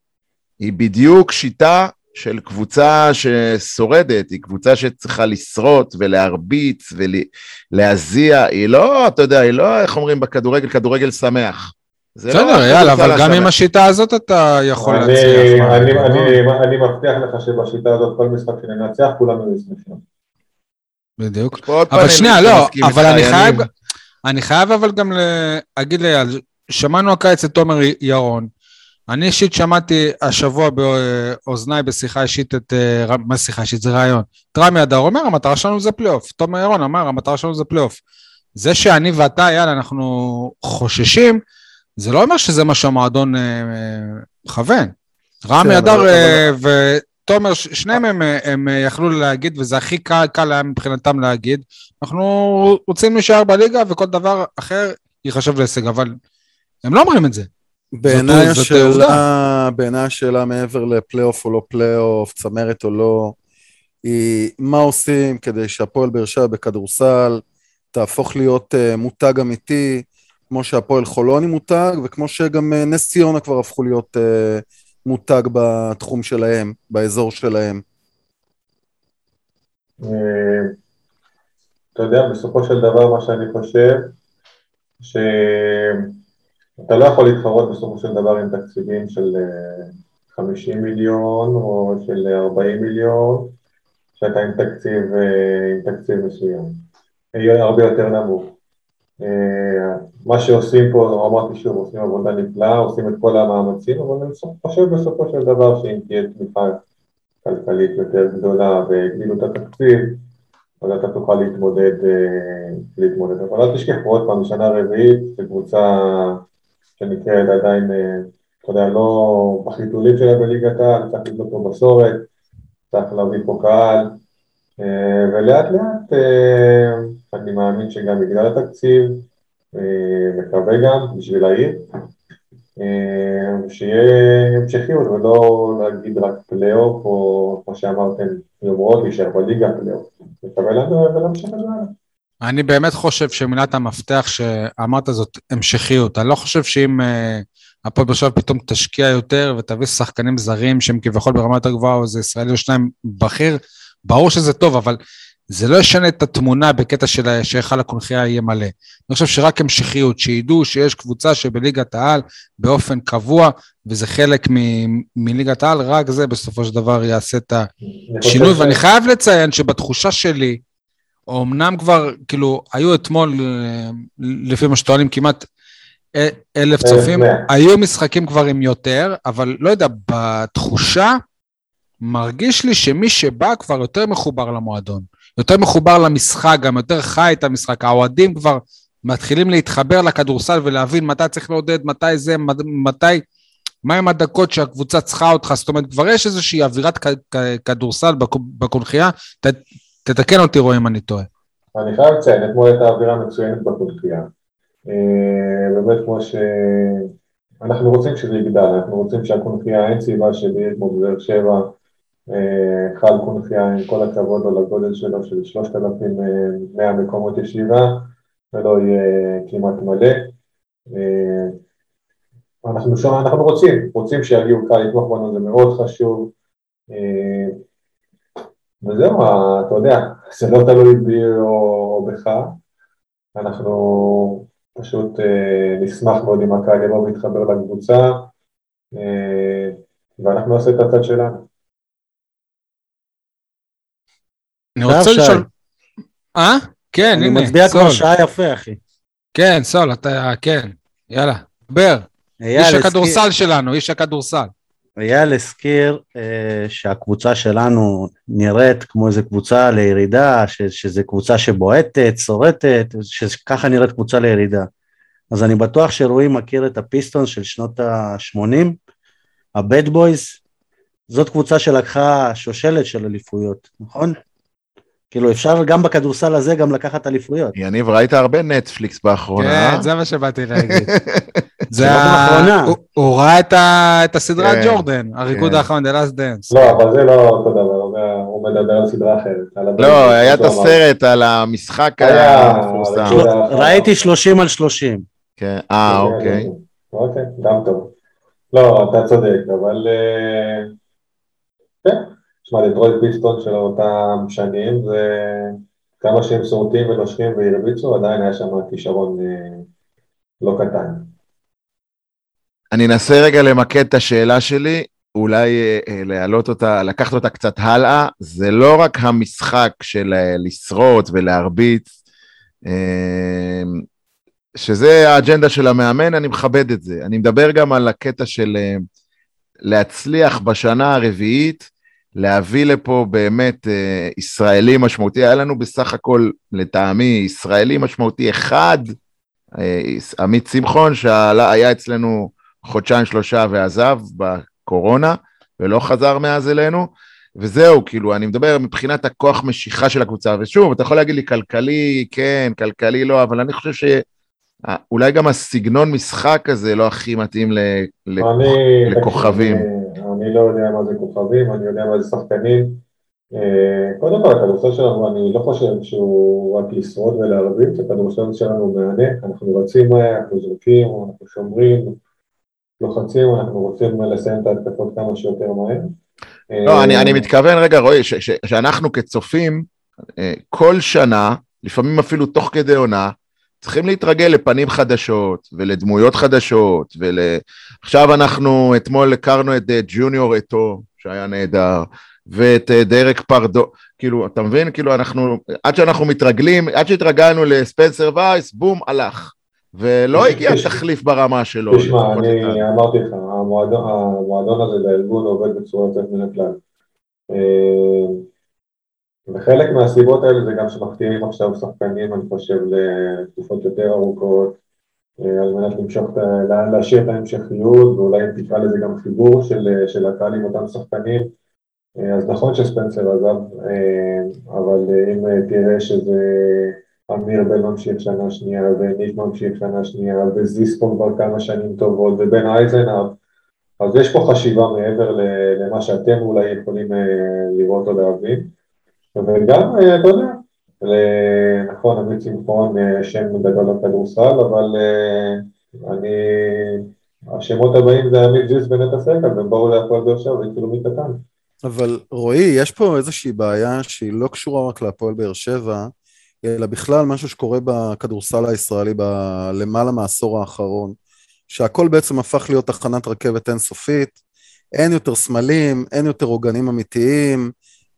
היא בדיוק שיטה של קבוצה ששורדת, היא קבוצה שצריכה לשרוט ולהרביץ ולהזיע, היא לא, אתה יודע, היא לא, איך אומרים בכדורגל, כדורגל שמח. לא בסדר, יאללה, אבל גם עם השיטה הזאת אתה יכול להצליח. אני מבטיח לך שבשיטה הזאת כל משחק שננצח, כולנו נשמחים. בדיוק. אבל שנייה, לא, אבל אני חייב, אני חייב אבל גם להגיד לאייל, שמענו הקיץ את תומר ירון, אני אישית שמעתי השבוע באוזניי בשיחה אישית את... אה, מה שיחה אישית? זה רעיון. את רמי הדר אומר, המטרה שלנו זה פלייאוף. תומר ירון אמר, המטרה שלנו זה פלייאוף. זה שאני ואתה, יאללה, אנחנו חוששים, זה לא אומר שזה מה שהמועדון אה, מכוון. רמי הדר אה, ותומר, שניהם הם, הם יכלו להגיד, וזה הכי קל, קל היה מבחינתם להגיד, אנחנו רוצים להישאר בליגה וכל דבר אחר ייחשב להישג, אבל הם לא אומרים את זה. בעיניי השאלה, בעיניי השאלה מעבר לפלייאוף או לא פלייאוף, צמרת או לא, היא מה עושים כדי שהפועל באר שבע בכדורסל תהפוך להיות uh, מותג אמיתי, כמו שהפועל חולון היא מותג, וכמו שגם uh, נס ציונה כבר הפכו להיות uh, מותג בתחום שלהם, באזור שלהם. אתה יודע, בסופו של דבר מה שאני חושב, ש... אתה לא יכול להתחרות בסופו של דבר עם תקציבים של 50 אה, מיליון או של 40 מיליון, שאתה עם תקציב, אה, עם תקציב מסוים, יהיה הרבה יותר נמוך. אה, מה שעושים פה, אמרתי שוב, עושים עבודה נפלאה, עושים את כל המאמצים, אבל אני חושב בסופו של דבר שאם תהיה תמיכה כלכלית יותר גדולה והגדילו את התקציב, אז אתה תוכל להתמודד, להתמודד. אבל אל תשכחו עוד פעם, שנה רביעית, זו קבוצה שנקראת עדיין, אה, אתה יודע, לא בחיתולים שלה בליגת העל, צריך לבדוק פה מסורת, צריך להביא פה קהל, אה, ולאט לאט אה, אני מאמין שגם בגלל התקציב, מקווה גם בשביל העיר, שיהיה המשכיות ולא להגיד רק פלייאוף או כמו שאמרתם, יומרות להישאר בליגה פלייאוף, מקווה לנו ולהמשיך את זה. אני באמת חושב שמילת המפתח שאמרת זאת המשכיות. אני לא חושב שאם אה, הפועל באר שבע פתאום תשקיע יותר ותביא שחקנים זרים שהם כביכול ברמה יותר גבוהה או איזה ישראלי או שניים בכיר, ברור שזה טוב, אבל זה לא ישנה את התמונה בקטע של שהיכל הקונכייה יהיה מלא. אני חושב שרק המשכיות, שידעו שיש קבוצה שבליגת העל באופן קבוע, וזה חלק מ- מליגת העל, רק זה בסופו של דבר יעשה את השינוי. ואני חייב לציין שבתחושה שלי, אמנם כבר, כאילו, היו אתמול, אה, לפי מה שטוענים, כמעט אלף צופים, היו משחקים כבר עם יותר, אבל לא יודע, בתחושה, מרגיש לי שמי שבא כבר יותר מחובר למועדון, יותר מחובר למשחק, גם יותר חי את המשחק, האוהדים כבר מתחילים להתחבר לכדורסל ולהבין מתי צריך לעודד, מתי זה, מתי, מהם הדקות שהקבוצה צריכה אותך, זאת אומרת, כבר יש איזושהי אווירת כדורסל בקונכייה, תתקן אותי רועי אם אני טועה. אני חייב לציין, אתמול הייתה אווירה מצוינת בקונחייה. אה, באמת כמו ש... אנחנו רוצים שזה יגדל, אנחנו רוצים שהקונחייה, אין סיבה שיהיה כמו בבאר שבע, אה, חל קונחייה עם כל הכבוד על הגודל שלו של 3,100 אה, מקומות ישיבה, ולא יהיה כמעט מלא. אנחנו שם, אנחנו רוצים, רוצים שיגיעו קהל לתמוך בנו, זה מאוד חשוב. וזהו, אתה יודע, זה לא תלוי בי או בך, אנחנו פשוט אה, נשמח מאוד אם הקהל יבוא ויתחבר לקבוצה, אה, ואנחנו נעשה את הצד שלנו. אני רוצה לשאול... אה? כן, הנה, אני מצביע כבר שעה יפה, אחי. כן, סול, אתה, כן. יאללה, דבר. איש הכדורסל שלנו, איש הכדורסל. אייל הזכיר אה, שהקבוצה שלנו נראית כמו איזה קבוצה לירידה, ש, שזה קבוצה שבועטת, שורטת, שככה נראית קבוצה לירידה. אז אני בטוח שרועי מכיר את הפיסטון של שנות ה-80, הבד בויז, זאת קבוצה שלקחה שושלת של אליפויות, נכון? כאילו אפשר גם בכדורסל הזה גם לקחת אליפויות. יניב, ראית הרבה נטפליקס באחרונה. כן, זה מה שבאתי להגיד. <laughs> זה ה... באחרונה. הוא- ראה את הסדרה כן, ג'ורדן, הריקוד כן. האחרון, The Last Dance. לא, אבל זה לא אותו דבר, הוא מדבר על סדרה אחרת. לא, היה את. הסרט על המשחק היה, המפורסם. ראיתי 30 על 30. כן, אה, אוקיי. אוקיי, גם טוב. לא, אתה צודק, אבל... אה, כן, תשמע, דטרויט פיסטון של אותם שנים, זה כמה שהם שורטים ונושכים והרביצו, עדיין היה שם כישרון אה, לא קטן. אני אנסה רגע למקד את השאלה שלי, אולי אה, להעלות אותה, לקחת אותה קצת הלאה. זה לא רק המשחק של אה, לשרוט ולהרביץ, אה, שזה האג'נדה של המאמן, אני מכבד את זה. אני מדבר גם על הקטע של אה, להצליח בשנה הרביעית, להביא לפה באמת אה, ישראלי משמעותי. היה לנו בסך הכל, לטעמי, ישראלי משמעותי אחד, אה, עמית שמחון, שהיה אצלנו חודשיים שלושה ועזב בקורונה, ולא חזר מאז אלינו, וזהו, כאילו, אני מדבר מבחינת הכוח משיכה של הקבוצה, ושוב, אתה יכול להגיד לי כלכלי, כן, כלכלי לא, אבל אני חושב שאולי גם הסגנון משחק הזה לא הכי מתאים. אני- לכוכבים. אני- לא יודע מה זה כוכבים, אני יודע מה זה שחקנים. אה, קודם כל, הכדורסל שלנו, אני לא חושב שהוא רק לשרוד ולהרביץ, הכדורסל שלנו מהנה, אנחנו רצים אנחנו זורקים, אנחנו שומרים, לוחצים, אנחנו רוצים לסיים את ההתקפות כמה שיותר מהר. לא, אה, אני, אני מתכוון, רגע, רועי, שאנחנו כצופים, אה, כל שנה, לפעמים אפילו תוך כדי עונה, צריכים להתרגל לפנים חדשות ולדמויות חדשות, ול... עכשיו אנחנו, אתמול הכרנו את אה, ג'וניור אתו, שהיה נהדר, ואת דרק פרדו, כאילו, אתה מבין? כאילו, אנחנו, עד שאנחנו מתרגלים, עד שהתרגלנו לספנסר וייס, בום, הלך. ולא <laughs> הגיע תחליף ברמה שלו. תשמע, אני. אמרתי לך, המועדון, הזה בארגון עובד בצורה יוצאת מן הכלל. אה, וחלק מהסיבות האלה זה גם שמחתימים עכשיו שחקנים, אני חושב, לתקופות יותר ארוכות, אה, על מנת למשוך, להשאיר את ההמשכיות, ואולי אם תקרא לזה גם חיבור של, של הקהל עם אותם שחקנים. אה, אז נכון שספנסר עזב, אבל אם אה, תראה שזה אמיר בן ממשיך שנה שנייה, וניק ממשיך שנה שנייה, וזיסקו כבר כמה שנים טובות, ובן אייזנאב, אז יש פה חשיבה מעבר למה שאתם אולי יכולים אה, לראות או להבין. וגם, אה, אתה יודע, נכון, עמית שמחון אה, שם גדול בכדורסל, אבל אני, השמות הבאים זה עמית זיס ונטע סגל, והם באו להפועל באר שבע והתחילו מקטן. אבל רועי, יש פה איזושהי בעיה שהיא לא קשורה רק להפועל באר שבע, אלא בכלל משהו שקורה בכדורסל הישראלי בלמעלה מהעשור האחרון, שהכל בעצם הפך להיות תחנת רכבת אינסופית, אין יותר סמלים, אין יותר עוגנים אמיתיים,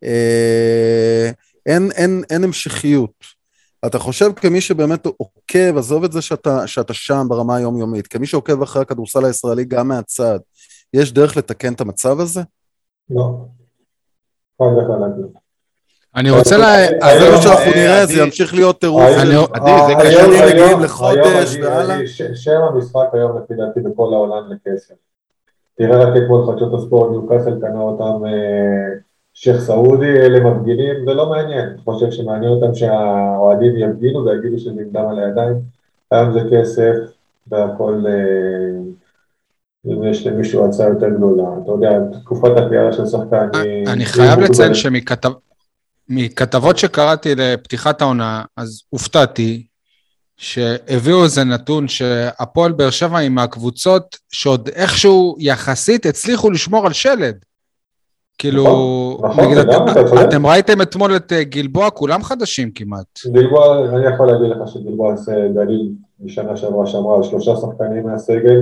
אה, אין, אין, אין המשכיות. אתה חושב כמי שבאמת עוקב, עזוב את זה שאתה, שאתה שם ברמה היומיומית, כמי שעוקב אחרי הכדורסל הישראלי גם מהצד, יש דרך לתקן את המצב הזה? לא. חד וחלק לא. אני רוצה ל... אז זה היום- מה שאנחנו אה, נראה, זה ימשיך להיות טירוף. עדי, זה היום- קשה. היום- מגיעים לחודש והלאה. שם המשחק היום לפי דעתי בכל העולם לכסף. תראה רק אתמול חדשות הספורט, ניוקאסל קנה אותם אה, שייח' סעודי, אלה מפגינים, זה לא מעניין. אני חושב שמעניין אותם שהאוהדים יפגינו ויגידו שזה עם דם על הידיים. היום זה כסף והכל, אה, אם יש למישהו הצעה יותר גדולה. אתה יודע, תקופת הקריאה של שחקן. אני חייב לציין מוגבלת. שמכתבות שקראתי לפתיחת העונה, אז הופתעתי שהביאו איזה נתון שהפועל באר שבע היא מהקבוצות שעוד איכשהו יחסית הצליחו לשמור על שלד. כאילו, נכון, נכון, נגיד, לגמרי, אתם- צודק. אתם ראיתם אתמול את אה, גילבוע, כולם חדשים כמעט. גלבוע, אני יכול להגיד לך שגלבוע עושה גליל משנה שעברה שמרה על שלושה שחקנים מהסגל.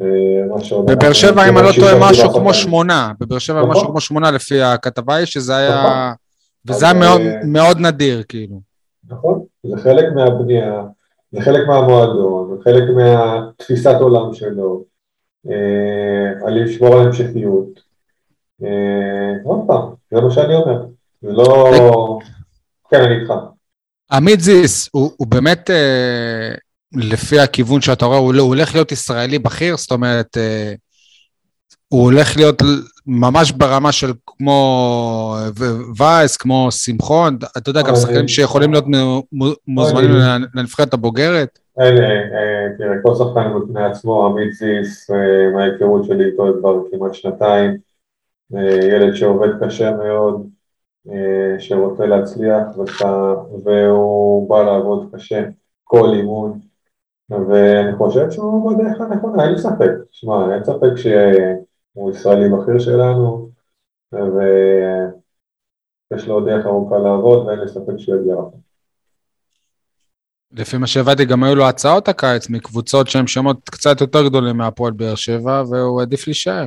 אה, בבאר שבע, אם אני לא טועה, משהו כמו. שמונה. בבאר שבע נכון. משהו כמו שמונה לפי הכתבה היא, שזה היה... וזה היה מאוד- אה, מאוד נדיר, כאילו. נכון, זה חלק מהבנייה. זה חלק מהמועדון, זה חלק מהתפיסת עולם שלו, אה, על לשמור על המשכיות. אה, עוד פעם, זה מה שאני אומר. זה לא... כן, אני איתך. עמית זיס, הוא, הוא באמת, אה, לפי הכיוון שאתה רואה, הוא, הוא הולך להיות ישראלי בכיר, זאת אומרת, אה, הוא הולך להיות ממש ברמה של כמו וייס, כמו שמחון, אתה יודע, גם אה, שחקנים שיכולים להיות מ- מ- מוזמנים אה, לנבחרת הבוגרת. אלה, אה, תראה, כל שחקן בפני עצמו, עמית זיס, אה, מההיכרות שלי איתו כבר כמעט שנתיים, אה, ילד שעובד קשה מאוד, אה, שרוצה להצליח, והוא בא לעבוד קשה כל אימון, ואני חושב שהוא בדרך הנכונה, אין לי ספק. שמע, אין ספק שהוא ישראלי בכיר שלנו, ויש לו עוד דרך ארוכה לעבוד, ואין לי ספק שהוא יגיע רחוק. לפי מה שהבנתי, גם היו לו הצעות הקיץ מקבוצות שהן שמות קצת יותר גדולים מהפועל באר שבע, והוא עדיף להישאר.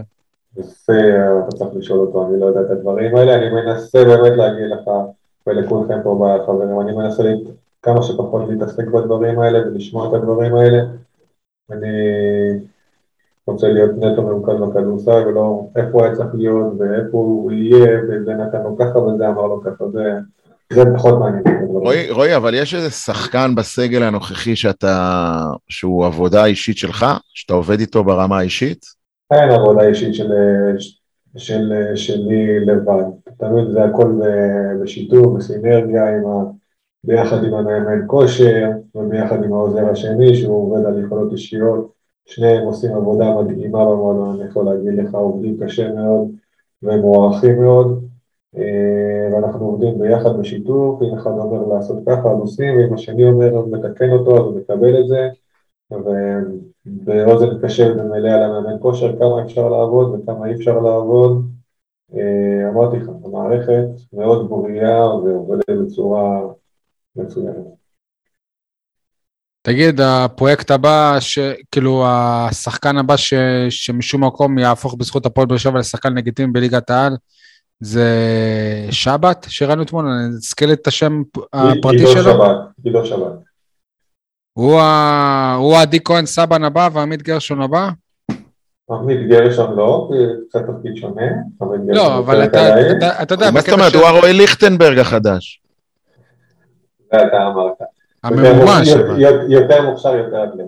יפה, אתה צריך לשאול אותו, אני לא יודע את הדברים האלה, אני מנסה באמת להגיד לך ולכולכם פה בחברים, אני מנסה. כמה שפחות להתעסק בדברים האלה ולשמוע את הדברים האלה. אני רוצה להיות נטו ממוקד בכדורסל ולא איפה הוא היה צריך להיות ואיפה הוא יהיה וזה נתן לו ככה וזה אמר לו ככה, זה, זה פחות מעניין. רועי, רועי, אבל יש איזה שחקן בסגל הנוכחי שאתה, שהוא עבודה אישית שלך, שאתה עובד איתו ברמה האישית? אין עבודה אישית של, של, שלי לבד, תמיד זה הכל בשיתוף, בסינרגיה עם ה... ביחד עם המאמן כושר וביחד עם העוזר השני שהוא עובד על יכולות אישיות, שניהם עושים עבודה מדהימה במועדון, אני יכול להגיד לך, עובדים קשה מאוד ומוערכים מאוד, אה, ואנחנו עובדים ביחד בשיתוף, אם אחד אומר לעשות ככה אז עושים, ואם השני אומר מתקן אותו אז הוא מקבל את זה, ובאוזן קשבת ומלאה למאמן כושר כמה אפשר לעבוד וכמה אי אפשר לעבוד. אה, אמרתי לך, המערכת מאוד בריאה ועובדת בצורה מצוינת. תגיד, הפרויקט הבא, ש... כאילו השחקן הבא ש... שמשום מקום יהפוך בזכות הפועל באר שבע לשחקן לגיטימי בליגת העל, זה שבת שראינו אתמול, אני אזכיר את השם הפרטי עידו שלו. שבת, עידו שבת. הוא עדי כהן סבן הבא ועמית גרשון הבא? עמית גרשון לא, זה קצת תפקיד שונה. לא, אבל אתה, קלעי. אתה, אתה יודע, מה זאת אומרת? הוא הרועי ליכטנברג החדש. זה אתה אמרת. הממומש. יותר- אבל. יותר- יותר מוכשר, יותר אטלט.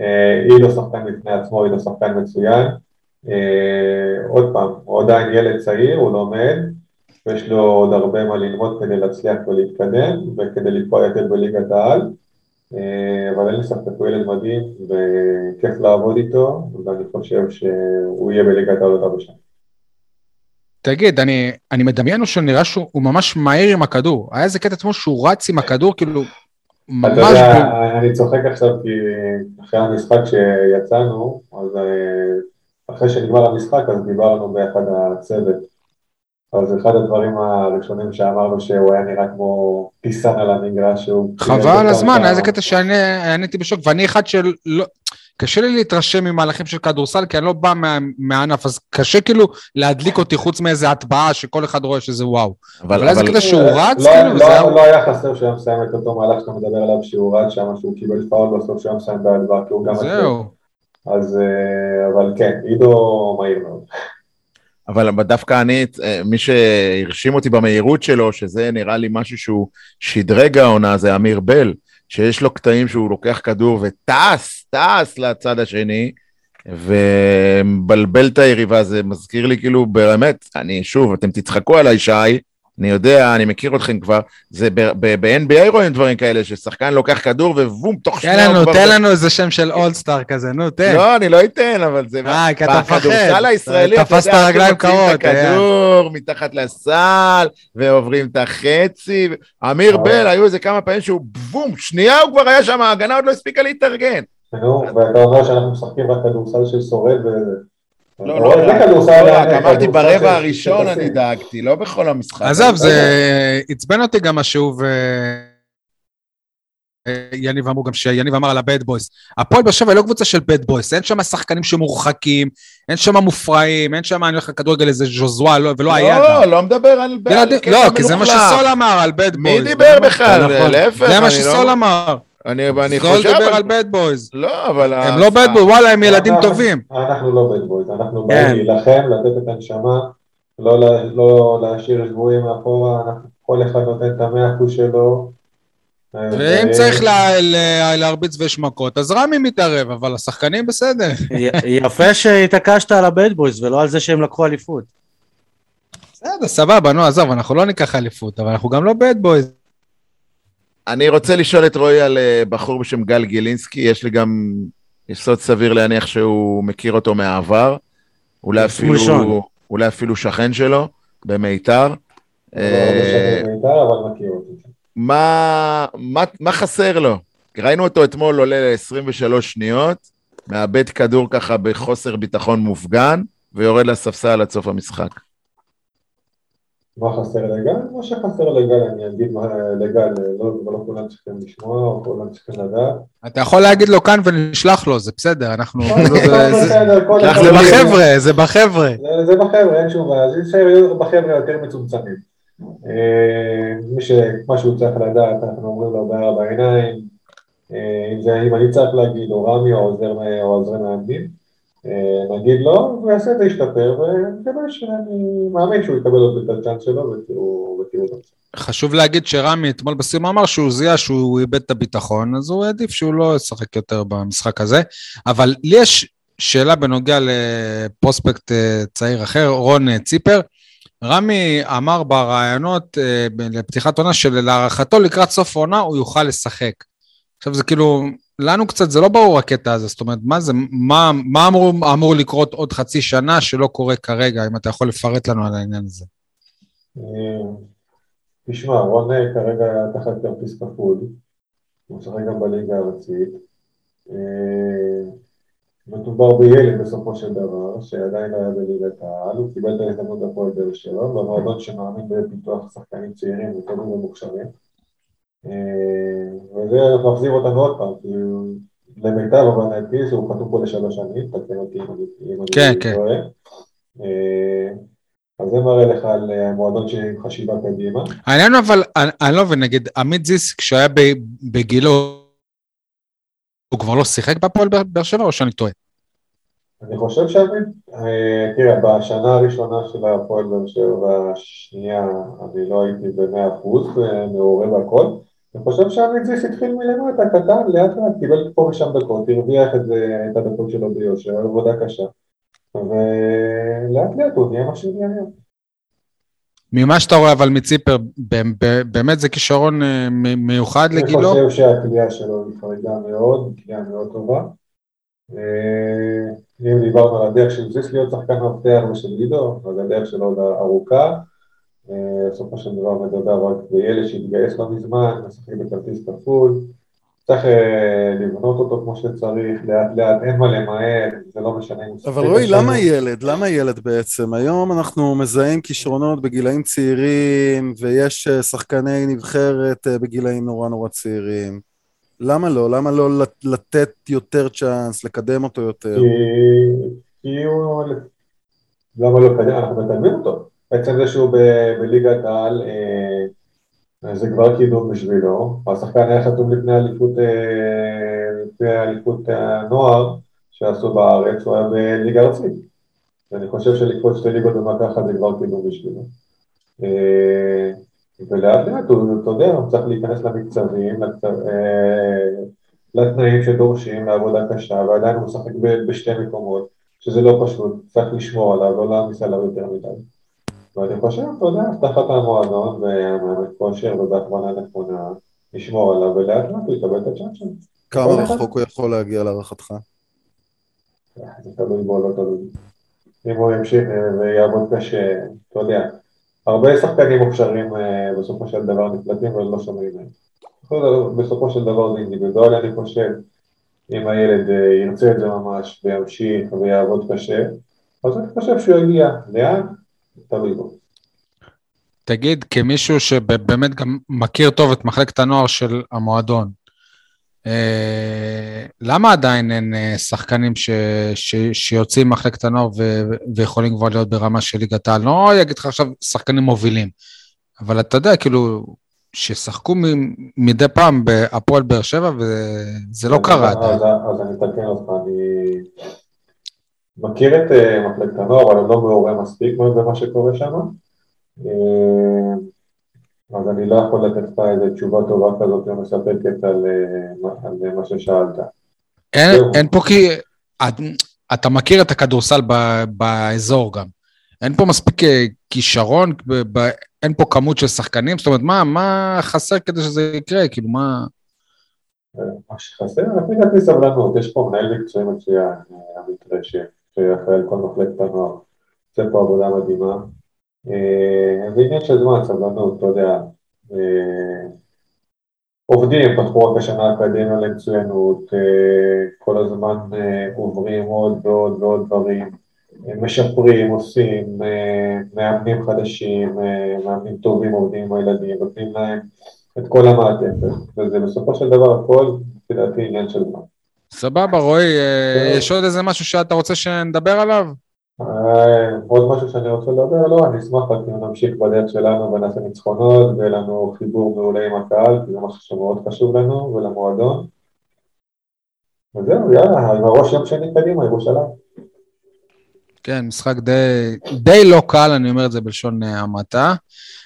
אה, עידו שחקן בפני עצמו, עידו שחקן מצוין. אה, עוד פעם, הוא עדיין ילד צעיר, הוא לומד, ויש לו עוד הרבה מה ללמוד כדי להצליח ולהתקדם, וכדי לקבוע יותר בליגת העל. אה, אבל אין לי ספק, הוא ילד מדהים, וכיף לעבוד איתו, ואני חושב שהוא יהיה בליגת העל עוד הרבה שנים. תגיד, אני, אני מדמיין לו שנראה שהוא הוא ממש מהיר עם הכדור. היה איזה קטע אתמול שהוא רץ עם הכדור, כאילו, ממש... אתה יודע, ב- אני צוחק עכשיו כי אחרי המשחק שיצאנו, אז אה, אחרי שנגמר המשחק אז דיברנו ביחד הצוות. אז אחד הדברים הראשונים שאמרנו שהוא היה נראה כמו פיסן על המגרש, שהוא... חבל הזמן, היה איזה קטע שאני אני הייתי בשוק, ואני אחד של... לא, קשה לי להתרשם ממהלכים של כדורסל, כי אני לא בא מה, מהענף, אז קשה כאילו להדליק אותי חוץ מאיזה הטבעה שכל אחד רואה שזה וואו. אבל איזה קטע שהוא רץ, לא, כאילו, לא, וזה היה... לא היה חסר שהוא היה מסיים את אותו מהלך שאתה מדבר עליו, שהוא רץ שם, שהוא קיבל פאול בסוף שהוא היה מסיים בהדבר, כי הוא גם... זהו. אז, אה, אבל כן, עידו מהיר מאוד. אבל דווקא אני, אה, מי שהרשים אותי במהירות שלו, שזה נראה לי משהו שהוא שדרג העונה, זה אמיר בל, שיש לו קטעים שהוא לוקח כדור וטס, טס לצד השני, ומבלבל את היריבה, זה מזכיר לי כאילו באמת, אני שוב, אתם תצחקו עליי שי, אני יודע, אני מכיר אתכם כבר, זה ב-NBA רואים דברים כאלה, ששחקן לוקח כדור ובום, תוך תן שנייה הוא לנו, כבר... תן לנו איזה שם של אולסטאר כזה, נו, תן. לא, אני לא אתן, אבל זה... אה, כי אתה מפחד. בכדורסל הישראלי, אתה תפסת יודע, רגליים קרות, אה. הכדור מתחת לסל, ועוברים את החצי. אמיר אה. בל, היו איזה כמה פעמים שהוא בום, שנייה הוא כבר היה שם, ההגנה עוד לא הספיקה להתארגן. נו, ואתה אומר שאנחנו משחקים רק כדורסל של שורד ו... לא, לא, לא, לא, רק אמרתי ברבע הראשון אני דאגתי, לא בכל המשחק. עזוב, זה עצבן אותי גם משהו. יניב אמרו גם שיניב אמר על הבד בויס. הפועל באר שבע היא לא קבוצה של בד בויס, אין שם שחקנים שמורחקים, אין שם מופרעים, אין שם, אני הולך לכדורגל איזה ז'וזואה, לא, ולא היה לא, גם. לא מדבר על... על קטע לא, כי זה מה. שסול אמר על בד בויס. מי דיבר בכלל? נכון. להפך, זה מה אני שסול לא... אמר. אני, אני לא חושב... לדבר אבל- על bad boys. לא, אבל... הם לא bad boys, וואלה, הם ילדים טובים. אנחנו לא bad boys, אנחנו כן. באים להילחם, לתת את הנשמה, לא לא להשאיר שבויים מאחורה, אנחנו- כל אחד נותן את המאה אחוז שלו. ואם ו- צריך לה- לה- להרביץ ויש מכות, אז רמי מתערב, אבל השחקנים בסדר. יפה שהתעקשת על ה bad boys ולא על זה שהם לקחו אליפות. בסדר, סבבה, נו, עזוב, אנחנו לא ניקח אליפות, אבל אנחנו גם לא bad boys. אני רוצה לשאול את רועי על אה, בחור בשם גל גילינסקי, יש לי גם יסוד סביר להניח שהוא מכיר אותו מהעבר, אולי אפילו. אולי אפילו שכן שלו, במיתר. לא אה, משנה בית"ר, אבל מכיר אותי. מה, מה, מה חסר לו? ראינו אותו אתמול עולה ל-23 שניות, מאבד כדור ככה בחוסר ביטחון מופגן, ויורד לספסל עד סוף המשחק. מה חסר לגל? מה שחסר לגל, אני אגיד מה לגל, לא לא כולם צריכים לשמוע, או כולם צריכים לדעת. אתה יכול להגיד לו כאן ונשלח לו, זה בסדר, אנחנו... כאילו, זה- בחבר'ה, זה בחבר'ה. זה- זה בחבר'ה, אין שום בעיה, זה בחבר'ה יותר מצומצמים. אה, מי ש... מה שהוא צריך לדעת, אנחנו אומרים לו בארבע עיניים, אה, אם אני צריך להגיד, או רמי, או עוזר, או עוזרי מאמנים, אה, נגיד לו, הוא יעשה את זה, ישתפר, ומקווה שאני מאמין שהוא יקבל עוד את הצ'אנס שלו, ותראו את זה. חשוב להגיד שרמי אתמול בסיום אמר שהוא זיהה שהוא איבד את הביטחון, אז הוא העדיף שהוא לא ישחק יותר במשחק הזה. אבל לי יש שאלה בנוגע לפרוספקט אה, צעיר אחר, רון אה, ציפר. רמי אמר בראיונות אה, לפתיחת עונה שלהערכתו לקראת סוף העונה הוא יוכל לשחק. עכשיו זה כאילו, לנו קצת זה לא ברור הקטע הזה, זאת אומרת, מה זה, מה, מה אמור, אמור לקרות עוד חצי שנה שלא קורה כרגע, אם אתה יכול לפרט לנו על העניין הזה. אה, תשמע, רון אה, כרגע תחת כרטיס כפול, הוא משחק גם בליגה הארצית. אה, מדובר בילד בסופו של דבר, שעדיין לא היה בליגת העל, הוא קיבל את ההזדמנות בפועל באר שבע, במועדון שמאמין בפיתוח שחקנים צעירים וטובים ומוכשרים. אה, וזה מחזיר אותנו עוד פעם, כי הוא- למיטב הבנתי שהוא חתום פה לשלוש שנים, תקן אותי אם אני כן, כן. טועה. אה, אז זה מראה לך על מועדון שעם חשיבה קדימה. העניין אבל, אני, לא מבין, נגיד, עמית זיס, כשהוא היה בגילו, הוא כבר לא שיחק בהפועל באר- שבע או שאני טועה? אני חושב שעמית, אה, תראה, בשנה הראשונה של הפועל באר שבע והשנייה, אני לא הייתי במאה אחוז מעורה בהכל. אני חושב שעמית זיס התחיל מלמטה קטן, לאט לאט, קיבל פה ושם דקות, הרוויח את זה, את הדקות שלו ביושר, עבודה קשה. ולאט לאט הוא נהיה מה שהוא נהיה היום. ממה שאתה רואה אבל מציפר, באמת זה כישרון אה, מיוחד אני לגילו? חושב שהקליעה שלו היא חריגה מאוד, קליעה מאוד טובה. אה, אם דיברנו על הדרך של זיס להיות שחקן מפתח ושל לידו, אז הדרך שלו עוד ארוכה. אה, בסופו של דבר מדובר רק בילד שהתגייס לא מזמן, משחק בכרטיס כפול. צריך אה, לבנות אותו כמו שצריך, לאט לאט, אין מה למהר, זה לא משנה אם אבל רועי. למה ילד? למה ילד בעצם? היום אנחנו מזהים כישרונות בגילאים צעירים, ויש אה, שחקני נבחרת בגילאים נורא נורא צעירים. למה לא? למה לא לת- לתת יותר צ'אנס, לקדם אותו יותר? כי- כי הוא... למה לא לקדם? אנחנו מקדמים אותו. בעצם זה שהוא בליגת העל, אה, זה כבר קידום בשבילו. השחקן היה חתום לפני אליפות, אה, אליפות הנוער שעשו בארץ, הוא היה בליגה ארצית. ואני חושב שלקפוץ שתי ליגות במכה אחת זה כבר קידום בשבילו. אה, ולאט לאט הוא, אתה יודע, הוא צריך להיכנס למקצבים, אה, לתנאים שדורשים, לעבודה קשה, ועדיין הוא משחק בשתי מקומות, שזה לא פשוט, צריך לשמור עליו, לא להעמיס עליו יותר מדי. ואני חושב, אתה יודע, תחת המועדון והמאמן כושר ובהכוונה נכונה, לשמור עליו, ולאט לאט הוא יקבל את הצ'אנס שלו. כמה רחוק הוא יכול להגיע להערכתך? זה תלוי בו, לא תלוי. אם הוא ימשיך אה, ויעבוד קשה, אתה יודע, הרבה שחקנים מוכשרים אה, בסופו של דבר נפלטים ולא שומעים מהם. בסופו של דבר זה אינדיבידואלי, אני חושב, אם הילד אה, ירצה את זה ממש וימשיך ויעבוד קשה, אז אני חושב שהוא יגיע. לאן? תלוי בו. תגיד, כמישהו שבאמת גם מכיר טוב את מחלקת הנוער של המועדון, אה, למה עדיין אין אה, שחקנים ש, ש, שיוצאים ממחלקת הנוער ו, ויכולים כבר להיות ברמה של ליגת העל? לא אגיד לך עכשיו שחקנים מובילים, אבל אתה יודע, כאילו, ששחקו מ- מדי פעם בהפועל באר שבע, וזה לא קרה עדיין. אז אני אתקן אותך, אני מכיר את אה, מחלקת הנוער, אבל אני לא מעורה מספיק במה שקורה שם. אה, אז אני לא יכול לתת לך איזה תשובה טובה כזאת ומספקת על, אה, מה- על מה ששאלת. אין, זהו. אין פה כי... את, אתה מכיר את הכדורסל ב, באזור גם. אין פה מספיק כישרון, ב, ב, אין פה כמות של שחקנים, זאת אומרת, מה, מה חסר כדי שזה יקרה? כאילו, מה... מה שחסר, לפי דעתי סבלנות, יש פה מנהל מקצועי מצוין, עמית רשף, שאחראי על כל מחלקת הנוער, עושה פה עבודה מדהימה. אה, זה עניין של זמן, סבלנות, אתה יודע. אה, עובדים, פתחו רק השנה אקדמיה למצוינות, אה, כל הזמן עוברים עוד ועוד ועוד דברים, משפרים, עושים, מאמנים חדשים, מאמנים טובים עובדים עם הילדים, נותנים להם את כל המעטפת, וזה בסופו של דבר הכל, לפי דעתי, עניין של זמן. סבבה, רועי, אה. יש עוד איזה משהו שאתה רוצה שנדבר עליו? אה, עוד משהו שאני רוצה לדבר, לא, אני אשמח רק אם נמשיך בדרך שלנו ונעשה ניצחונות ויהיה לנו חיבור מעולה עם הקהל, כי זה משהו שמאוד חשוב לנו ולמועדון. וזהו, יאללה, עם הראש יום שני קדימה, ירושלים. כן, משחק די, די לא קל, אני אומר את זה בלשון אה, המעטה.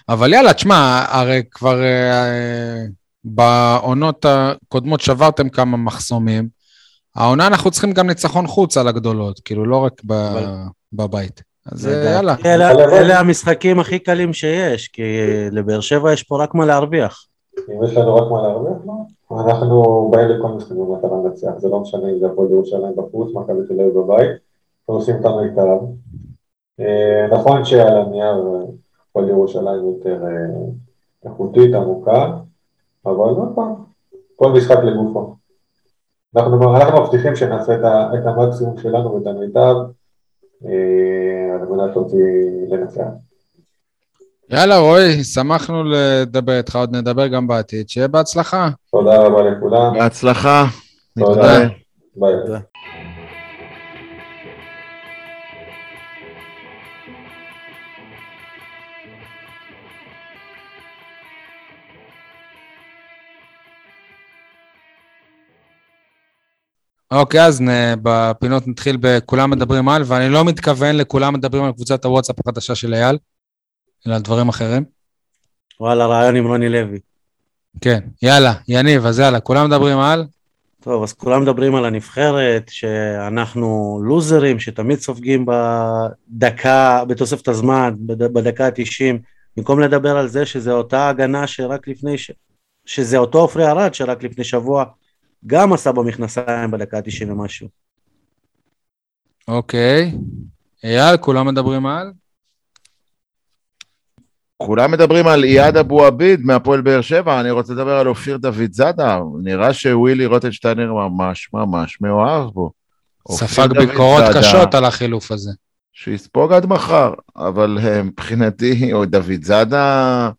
אבל יאללה, תשמע, הרי כבר אה, בעונות הקודמות שברתם כמה מחסומים. העונה אנחנו צריכים גם ניצחון חוץ על הגדולות, כאילו לא רק ב, אבל- בבית. אז אה, יאללה. אלה-. אלה המשחקים הכי קלים שיש, כי לבאר שבע יש פה רק מה להרוויח. אם יש לנו רק מה להרוויח, לא. אנחנו באים לכל משחק במטרה לנצח, זה לא משנה אם זה הפועל ירושלים בחוץ, מכבי תל אביב בבית, אנחנו עושים את המיטב. אה, נכון שעל הנייר אה, הפועל ירושלים יותר אה, איכותית, עמוקה, אבל עוד פעם, כל משחק לגופו. אנחנו, אנחנו מבטיחים שנעשה את, ה, את המקסימום שלנו ואת המיטב אה, על מנת להוציא לנצח. יאללה, רועי, שמחנו לדבר איתך, עוד נדבר גם בעתיד. שיהיה בהצלחה. תודה רבה לכולם, בהצלחה. תודה. ביי. אוקיי, אז נ- בפינות נתחיל בכולם מדברים על, ואני לא מתכוון לכולם מדברים על קבוצת הוואטסאפ החדשה של אייל, אלא על דברים אחרים. וואלה, רעיון עם רוני לוי. כן, יאללה, יניב, אז יאללה, כולם מדברים על? טוב, אז כולם מדברים על הנבחרת, שאנחנו לוזרים, שתמיד סופגים בדקה, בתוספת הזמן, בד- בדקה ה-90, במקום לדבר על זה שזה אותה הגנה שרק לפני, ש... שזה אותו עופרי ארד שרק לפני שבוע גם עשה במכנסיים בדקה ה-90 ומשהו. אוקיי. אייל, כולם מדברים על? כולם מדברים על איאד אבו עביד מהפועל באר שבע, אני רוצה לדבר על אופיר דוד זאדה, נראה שווילי רוטנשטיינר ממש ממש מאוהב בו. ספג ביקורות זאדה, קשות על החילוף הזה. שיספוג עד מחר, אבל אה, מבחינתי, או דוד זאדה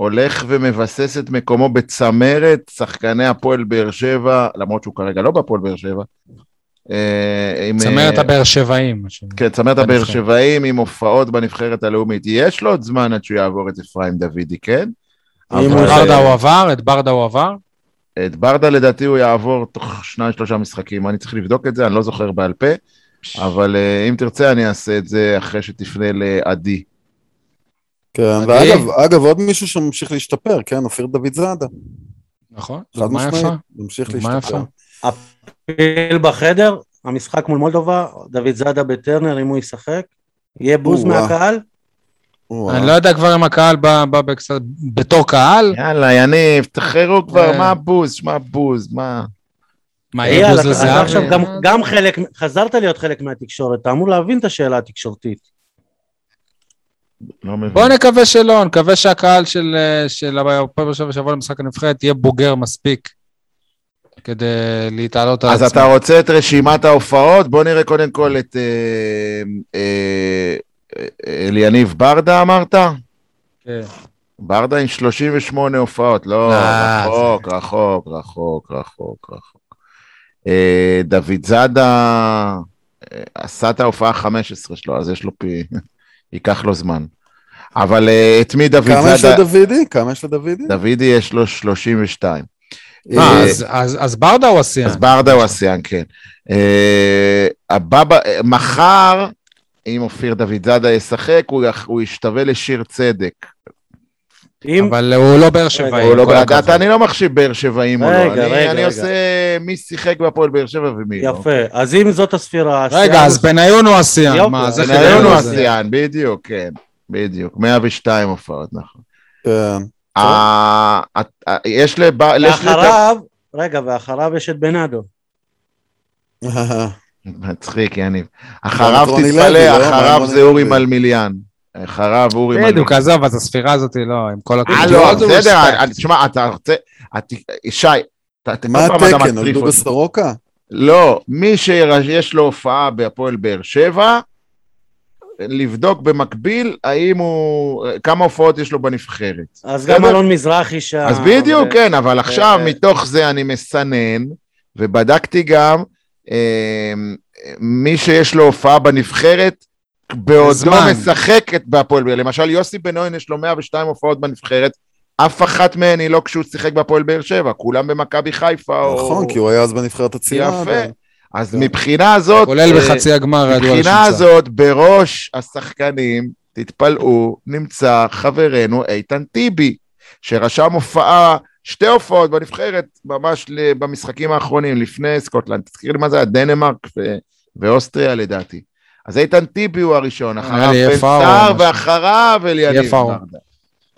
הולך ומבסס את מקומו בצמרת שחקני הפועל באר שבע, למרות שהוא כרגע לא בהפועל באר שבע. אה, צמרת אה, הבאר שבעים. כן, צמרת. הבאר שבעים עם הופעות בנבחרת הלאומית. יש לו עוד זמן עד שהוא יעבור את אפרים דוידי, כן? אם הוא- ברדה הוא עבר? את ברדה הוא עבר? את ברדה לדעתי הוא יעבור תוך שניים שלושה משחקים, אני צריך לבדוק את זה, אני לא זוכר בעל פה, אבל אה, אם תרצה אני אעשה את זה אחרי שתפנה לעדי. כן, מדהים. ואגב, אגב, עוד מישהו שממשיך להשתפר, כן, אופיר דוד זאדה. נכון, חד משמעית, יפה. ממשיך להשתפר. יפה. פיל בחדר, המשחק מול מולדובה, דוד זאדה בטרנר, אם הוא ישחק, יהיה בוז. מהקהל. אני לא יודע כבר אם הקהל בא בתור קהל. יאללה, יניב, תחררו כבר, אה. מה הבוז? שמע בוז, מה? מה, יהיה בוז? אתה עכשיו גם, גם חלק, חזרת להיות חלק מהתקשורת, אתה אמור להבין את השאלה התקשורתית. לא מבין. בוא נקווה שלא, נקווה שהקהל של אה, של הפועל באר שבע שיבוא למשחק הנבחרת יהיה בוגר מספיק כדי להתעלות על אז עצמו. אתה רוצה את רשימת ההופעות? בוא נראה קודם כל את אה, אה, אליניב ברדה אמרת? כן. ברדה עם 38 הופעות, לא, רחוק, רחוק, רחוק, רחוק, רחוק. דוד זאדה עשה את ההופעה ה-15 שלו, אז יש לו פי... ייקח לו זמן. אבל אה, את מי דוד כמה יש. לדוידי? כמה יש לדוידי? דוידי יש לו 32. מה, אה, אז- אז אז ברדה הוא השיאן. אז ברדה הוא השיאן, כן. אה, אה, מחר, אם אופיר דוד זאדה ישחק, הוא ישתווה לשיר צדק. אם, אבל הוא לא באר שבעי. הוא לא, אתה, הכבוד. אני לא מחשיב באר שבעים או לא. רגע, אני, רגע, אני רגע. עושה מי שיחק בהפועל באר שבע ומי לא. יפה, אז אם זאת הספירה... רגע, אז הוא- בניון הוא השיאן. יופי, מה, זה בניון הוא. השיאן, בדיוק, כן. בדיוק. 102 הופעות, נכון. כן. ה- ה- יש לב... יש לב- ואחריו, רגע, ואחריו יש את בנאדו. <laughs> מצחיק, יניב. אחריו תתפלא, לא? אחריו זה אורי. מלמיליאן. אחריו אורי מלמיליאן. בדיוק, עזוב, אז הספירה הזאת לא, עם כל אה, הכבוד. לא, All the בסדר, respect. אני- תשמע, אתה רוצה... את- שי, מה התקן? אותי. בסורוקה? לא, מי שיש לו הופעה בהפועל באר שבע, לבדוק במקביל האם הוא... כמה הופעות יש לו בנבחרת. אז? גם אלון מזרחי שם. אז בדיוק, ו- כן, אבל עכשיו ו- מתוך זה אני מסנן, ובדקתי גם אה, מי שיש לו הופעה בנבחרת, בעודו בזמן. משחק את- בהפועל באר. למשל, יוסי בן-אוין יש לו 102 הופעות בנבחרת, אף אחת מהן היא לא כשהוא שיחק בהפועל באר שבע, כולם במכבי חיפה. או- נכון, כי הוא היה אז בנבחרת הצעירה. יפה. אז כן. מבחינה הזאת... כולל אה, בחצי הגמר ידוע מבחינה. הזאת, בראש השחקנים, תתפלאו, נמצא חברנו איתן טיבי, שרשם הופעה, שתי הופעות בנבחרת, ממש במשחקים האחרונים, לפני סקוטלנד. תזכיר לי מה זה היה, דנמרק ו- ואוסטריה לדעתי. אז איתן טיבי הוא הראשון, אחריו לי בן סער. ואחריו אליניב פארו. ברדה.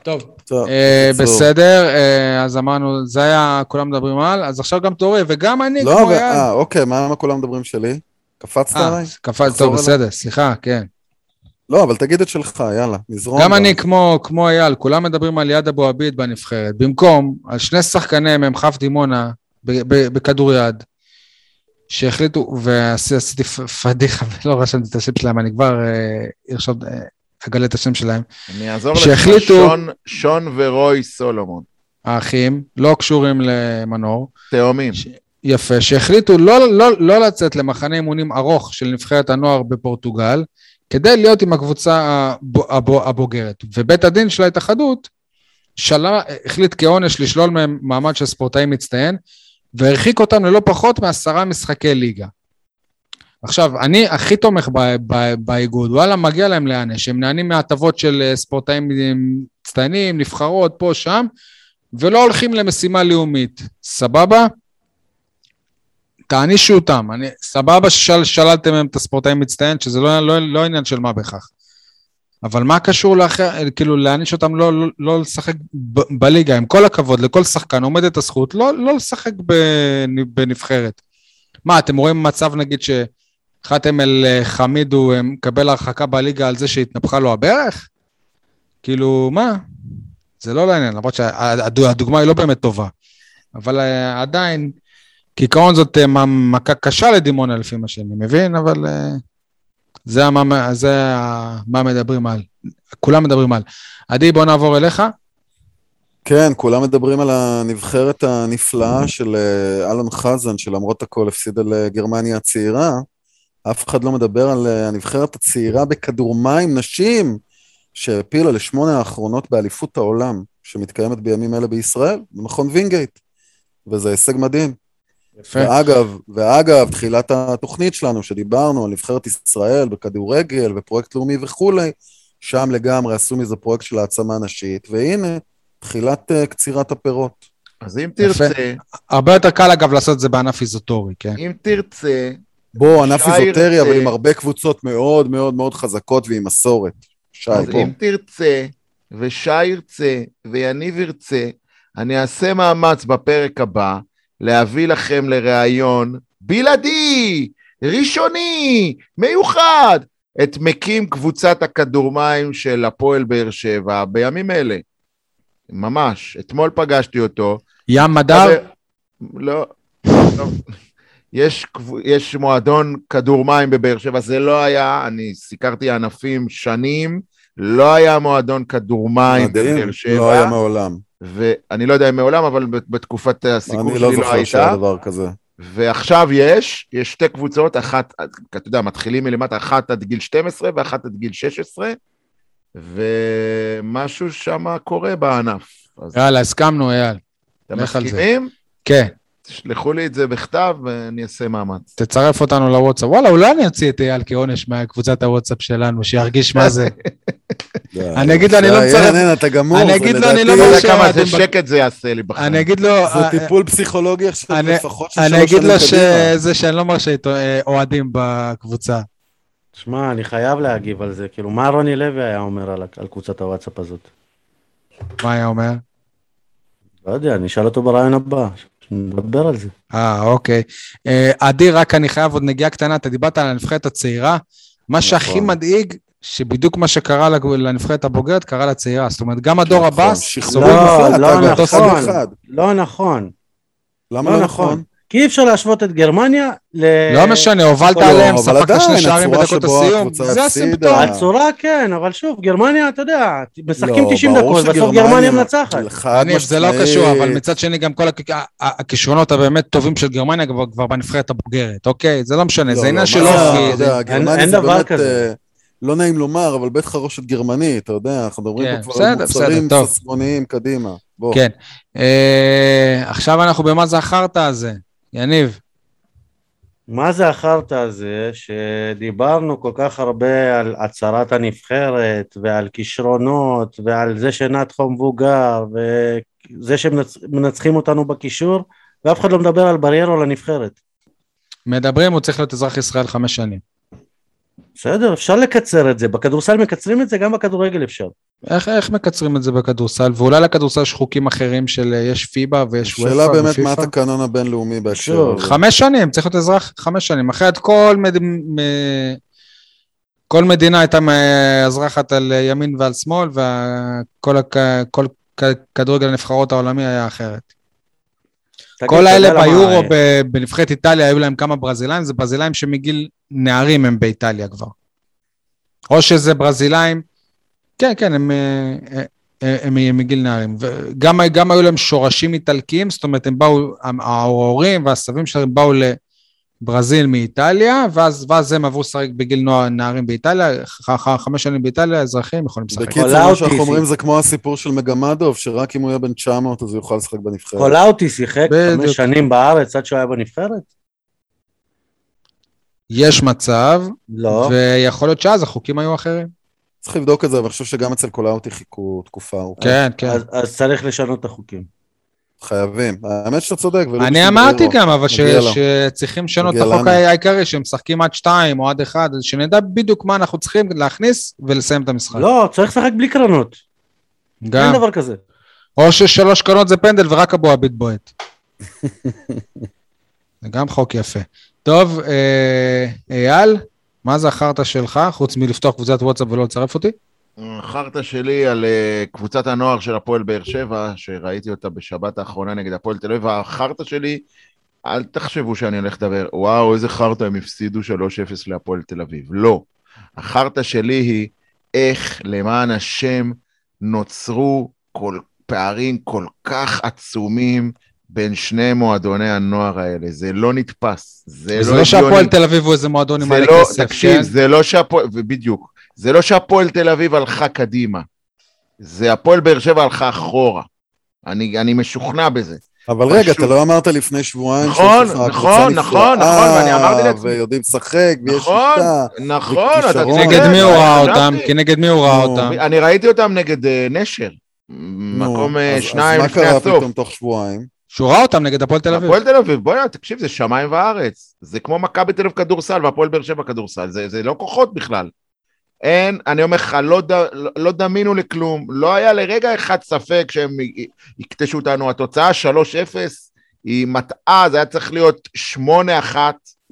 טוב, טוב, אה. בסדר, אה, אז אמרנו, זה היה, כולם מדברים על, אז עכשיו גם תורי, וגם אני, לא, כמו אייל. אה, אוקיי, מה מה כולם מדברים שלי? קפצת אה, עליי? תחזור טוב. בסדר, סליחה, כן. לא, אבל תגיד את שלך, יאללה, נזרום. גם אני, כמו כמו אייל, כולם מדברים על יד אבו עביד בנבחרת. במקום, על שני שחקני מ"כ דימונה בכדוריד, שהחליטו, ועשיתי פדיחה <laughs> ולא רשמתי את השם שלהם, אני כבר אה, ארשום, אה, אגלה את השם שלהם. אני אעזור לך, שון- שון ורוי סולומון, האחים, לא קשורים למנור. תאומים. יפה, שהחליטו לא, לא, לא לצאת למחנה אימונים ארוך של נבחרת הנוער בפורטוגל, כדי להיות עם הקבוצה הב- הב- הבוגרת. ובית הדין של ההתאחדות שלה, החליט כעונש לשלול מהם מעמד של ספורטאי מצטיין, והרחיק אותם ללא פחות מעשרה משחקי ליגה. עכשיו, אני הכי תומך באיגוד, וואלה, מגיע להם להיענש, הם נהנים מהטבות של אה, ספורטאים מצטיינים, נבחרות, פה, שם, ולא הולכים למשימה לאומית. סבבה? תענישו אותם. אני, סבבה ששללתם מהם את הספורטאי מצטיין, שזה לא, לא, לא עניין של מה בכך. אבל מה קשור לאחר, כאילו להעניש אותם לא, לא, לא לשחק ב, בליגה, עם כל הכבוד, לכל שחקן עומדת הזכות לא, לא לשחק בנ- בנבחרת. מה, אתם רואים מצב נגיד שחאתם אל אה, חמיד הוא אה, מקבל הרחקה בליגה על זה שהתנפחה לו הברך? כאילו, מה? זה לא לעניין, למרות שהדוגמה היא לא באמת טובה. אבל uh, עדיין, כעיקרון זאת מכה קשה לדימונה לפי מה שאני מבין, אבל זה, מה, זה מה מדברים על. כולם מדברים על. עדי, בוא נעבור אליך. כן, כולם מדברים על הנבחרת הנפלאה של אה, אלון חזן, שלמרות הכל הפסידה לגרמניה הצעירה. אף אחד לא מדבר על אה, הנבחרת הצעירה בכדור מים נשים, שהעפילה לשמונה האחרונות באליפות העולם, שמתקיימת בימים אלה בישראל, במכון וינגייט. וזה הישג מדהים. יפה. ואגב, ואגב, תחילת התוכנית שלנו, שדיברנו על נבחרת ישראל בכדורגל ופרויקט לאומי וכולי, שם לגמרי עשו מזה פרויקט של העצמה נשית, והנה, תחילת uh, קצירת הפירות. אז אם תרצה, הרבה יותר קל אגב לעשות את זה בענף איזוטורי, כן? אם תרצה, בוא, ענף איזוטרי, ירצה- אבל עם הרבה קבוצות מאוד מאוד מאוד חזקות ועם מסורת. שי, אז בוא. אם תרצה, ושי ירצה, ויניב ירצה, אני אעשה מאמץ בפרק הבא להביא לכם לראיון בלעדי, ראשוני, מיוחד, את מקים קבוצת הכדורמים של הפועל באר שבע בימים אלה. ממש, אתמול פגשתי אותו. ים מדר? לא, לא. יש, יש מועדון כדור מים בבאר שבע, זה לא היה, אני סיקרתי ענפים שנים, לא היה מועדון כדור מים מדהים, בבאר שבע, לא היה מעולם. ואני לא יודע אם מעולם, אבל בת- בתקופת הסיקור אני שלי לא לא זוכר הייתה, שהיה דבר כזה. ועכשיו יש, יש שתי קבוצות, אחת, אתה יודע, מתחילים מלמטה, אחת עד גיל 12 ואחת עד גיל 16, משהו שם קורה בענף. אז יאללה, הסכמנו, אייל. אתם. מסכימים? כן, תשלחו לי את זה בכתב ואני אעשה מאמץ. תצרף אותנו לוואטסאפ. וואלה, אולי אני אוציא את אייל כעונש מקבוצת הוואטסאפ שלנו, שירגיש מה זה. <laughs> אני אגיד לו, אני לא מצרף. אין, אתה גמור. אני אגיד לו, אני לא אתה יודע כמה זה שקט זה יעשה לי בחיים. אני אגיד לו, זה טיפול פסיכולוגי עכשיו אני- לפחות של אני שלוש אגיד שנים לו קדימה. שזה שאני לא מרשה אה, אוהדים בקבוצה. שמע, אני חייב להגיב על זה. כאילו, מה רוני לוי היה אומר על, על קבוצת הוואטסאפ הזאת? מה היה אומר? לא יודע, אני אשאל אותו ברעיון הבא. נדבר על זה. אה, אוקיי. אה, עדי, רק אני חייב עוד נגיעה קטנה, אתה דיברת על הנבחרת הצעירה. מה שהכי נכון. מדאיג, שבדיוק מה שקרה לנבחרת הבוגרת, קרה לצעירה. זאת אומרת, גם הדור הבא, נכון, שחרור לא, מוחלט, לא נכון. לא נכון. למה לא לא נכון. כי אי אפשר להשוות את גרמניה ל... לא משנה, הובלת לא, עליהם, ספגת שני שערים בדקות הסיום. זה. הסימפטום. הצורה כן, אבל שוב, גרמניה, אתה יודע, משחקים לא, 90 ברור דקות, בסוף גרמניה מנצחת. זה לא. קשור, אבל מצד שני גם כל הכישרונות הבאמת טובים של גרמניה כבר בנבחרת הבוגרת, אוקיי? זה לא משנה, זה לא, עניין לא, של זה, אופי. זה- אין- זה דבר באמת, כזה. אה, לא נעים לומר, אבל בית חרושת גרמני, אתה יודע, אנחנו מדברים כן, פה כבר על בסדר, מוצרים בסדר, טוב. ססגוניים קדימה. בוא. כן. אה, עכשיו אנחנו במה זה החרטא הזה. יניב, מה זה החרטא הזה שדיברנו כל כך הרבה על הצהרת הנבחרת ועל כישרונות ועל זה שנתחו מבוגר וזה שמנצחים אותנו בקישור ואף אחד לא מדבר על בריירו לנבחרת. מדברים, הוא צריך להיות אזרח ישראל חמש שנים. בסדר, אפשר לקצר את זה, בכדורסל מקצרים את זה, גם בכדורגל אפשר. איך, איך מקצרים את זה בכדורסל? ואולי לכדורסל יש חוקים אחרים של אה, יש פיבה ויש וופא שאלה באמת מה ופיפ"א? התקנון הבינלאומי בהקשר הזה. חמש שנים, צריך להיות אזרח חמש שנים. אחרת כל, מד... מ... כל מדינה הייתה אזרחת על ימין ועל שמאל, וכל הכ... כל כדורגל הנבחרות העולמי היה אחרת. כל האלה ביורו בנבחרת איטליה, היו להם כמה ברזילאים, זה ברזילאים שמגיל נערים הם באיטליה כבר. או שזה ברזילאים, כן, כן, הם, אה, אה, הם, הם מגיל נערים. וגם גם היו להם שורשים איטלקיים, זאת אומרת, הם באו, ההורים והסבים שלהם באו לברזיל מאיטליה, ואז, ואז הם עברו לשחק בגיל נוער, נערים באיטליה, ח- חמש שנים באיטליה, אזרחים יכולים לשחק. בקיצור, מה שאנחנו אומרים זה- זה כמו הסיפור של מגמדוב, שרק אם הוא יהיה בן 900 אז הוא יוכל לשחק בנבחרת. קולאוטי שיחק בדיוק. חמש שנים בארץ עד שהוא היה בנבחרת? יש מצב, לא. ויכול להיות שאז החוקים היו אחרים. צריך לבדוק את זה, אבל אני חושב שגם אצל קולאוטי חיכו תקופה ארוכה. כן, כן. אז, אז צריך לשנות את החוקים. חייבים. האמת שאתה צודק. אני אמרתי. גם, אבל. שצריכים לשנות את החוק. העיקרי, שהם משחקים עד שתיים או עד אחד, אז שנדע בדיוק מה אנחנו צריכים להכניס ולסיים את המשחק. לא, צריך לשחק בלי קרנות. גם. אין דבר כזה. או ששלוש קרנות זה פנדל ורק אבו עביד בועט. <laughs> זה גם חוק יפה. טוב, אה, אייל, מה זה החרטא שלך, חוץ מלפתוח קבוצת וואטסאפ ולא לצרף אותי? חרטא שלי על אה, קבוצת הנוער של הפועל באר שבע, שראיתי אותה בשבת האחרונה נגד הפועל תל אביב, החרטא שלי, אל תחשבו שאני הולך לדבר, וואו, איזה חרטא, הם הפסידו 3-0 להפועל תל אביב. לא. החרטא שלי היא איך, למען השם, נוצרו כל פערים כל כך עצומים בין שני מועדוני הנוער האלה. זה לא נתפס. זה לא לא הגיוני. שהפועל תל אביב הוא איזה מועדון עם זה מלא לא, כסף, תקשיב, כן? זה לא שהפועל, בדיוק, זה לא שהפועל תל אביב הלכה קדימה, זה הפועל באר שבע הלכה אחורה. אני, אני משוכנע בזה. אבל רגע, פשוט. אתה לא אמרת לפני שבועיים נכון, שיש לך נכון, קבוצה נכון, נפלאה, נכון, ואני אמרתי לעצמי- ויודעים לשחק, ויש נכון, שיטה. נכון, אתה. צודק, נגד מי הוא ראה. אותם? כי נגד מי הוא ראה אותם? אני ראיתי אותם נגד אה, נשר, מקום אה, אז- שניים אז לפני מה קרה הסוף. פתאום תוך שבועיים? שהוא ראה אותם נגד הפועל תל אביב. הפועל תל אביב, בוא'נה, תקשיב, זה שמיים וארץ. זה כמו מכבי תל אביב כדורסל והפועל באר שבע כדורסל, זה, זה לא כוחות בכלל. אין, אני אומר לך, לא, ד, לא, דמינו לכלום, לא היה לרגע אחד ספק שהם יקטשו אותנו. התוצאה 3-0 היא מטעה, זה היה צריך להיות 8-1.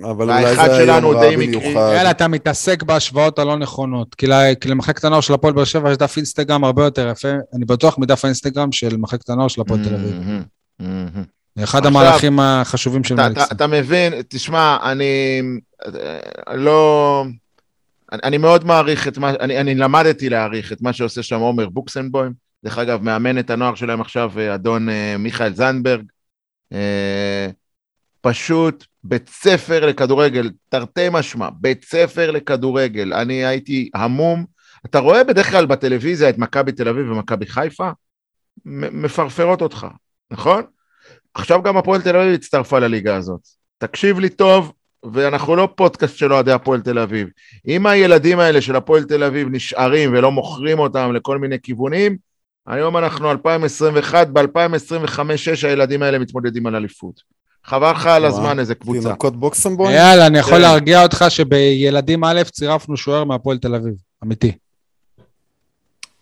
אבל אולי זה היה רע. במיוחד. יאללה, אתה מתעסק בהשוואות הלא נכונות. כי ל- כי למחלקת הנוער של הפועל באר שבע יש דף אינסטגרם הרבה יותר יפה, אני בטוח מדף האינסטגרם של מחלקת הנוער של הפועל תל אביב. אחד עכשיו, המהלכים החשובים של אתה, מליקסון. אתה, אתה מבין, תשמע, אני אה, לא... אני, אני מאוד מעריך את מה, אני, אני למדתי להעריך את מה שעושה שם עומר בוקסנבוים. דרך אגב, מאמן את הנוער שלהם עכשיו, אה, אדון אה, מיכאל זנדברג. אה, פשוט בית ספר לכדורגל, תרתי משמע, בית ספר לכדורגל. אני הייתי המום, אתה רואה בדרך כלל בטלוויזיה את מכבי תל אביב ומכבי חיפה, מפרפרות אותך, נכון? עכשיו גם הפועל תל אביב הצטרפה לליגה הזאת. תקשיב לי טוב, ואנחנו לא פודקאסט של אוהדי הפועל תל אביב. אם הילדים האלה של הפועל תל אביב נשארים ולא מוכרים אותם לכל מיני כיוונים, היום אנחנו 2021, ב-2025-6 הילדים האלה מתמודדים על אליפות. חבל לך על. הזמן איזה קבוצה. תינוקות בוקסמבוי? יאללה, אני יכול כן. להרגיע אותך שבילדים א' צירפנו שוער מהפועל תל אביב, אמיתי.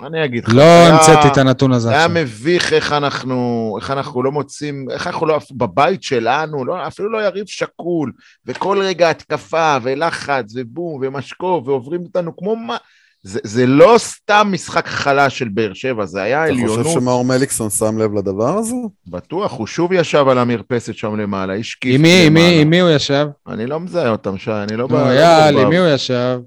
אני אגיד לך. לא המצאתי את הנתון הזה זה היה. מביך איך אנחנו, איך אנחנו לא מוצאים, איך אנחנו לא, בבית שלנו, לא, אפילו לא יריב שקול, וכל רגע התקפה, ולחץ, ובום, ומשקוף, ועוברים אותנו כמו מה... זה, זה לא סתם משחק חלש של באר שבע, זה היה אתה חושב עליונות. שמאור מליקסון שם לב לדבר הזה? בטוח, הוא שוב ישב על המרפסת שם למעלה, השקיף מי, עם מי, למעלה. עם מי הוא ישב? אני לא מזהה אותם, שי, אני לא... נו, לא יאללה. עם מי הוא ישב?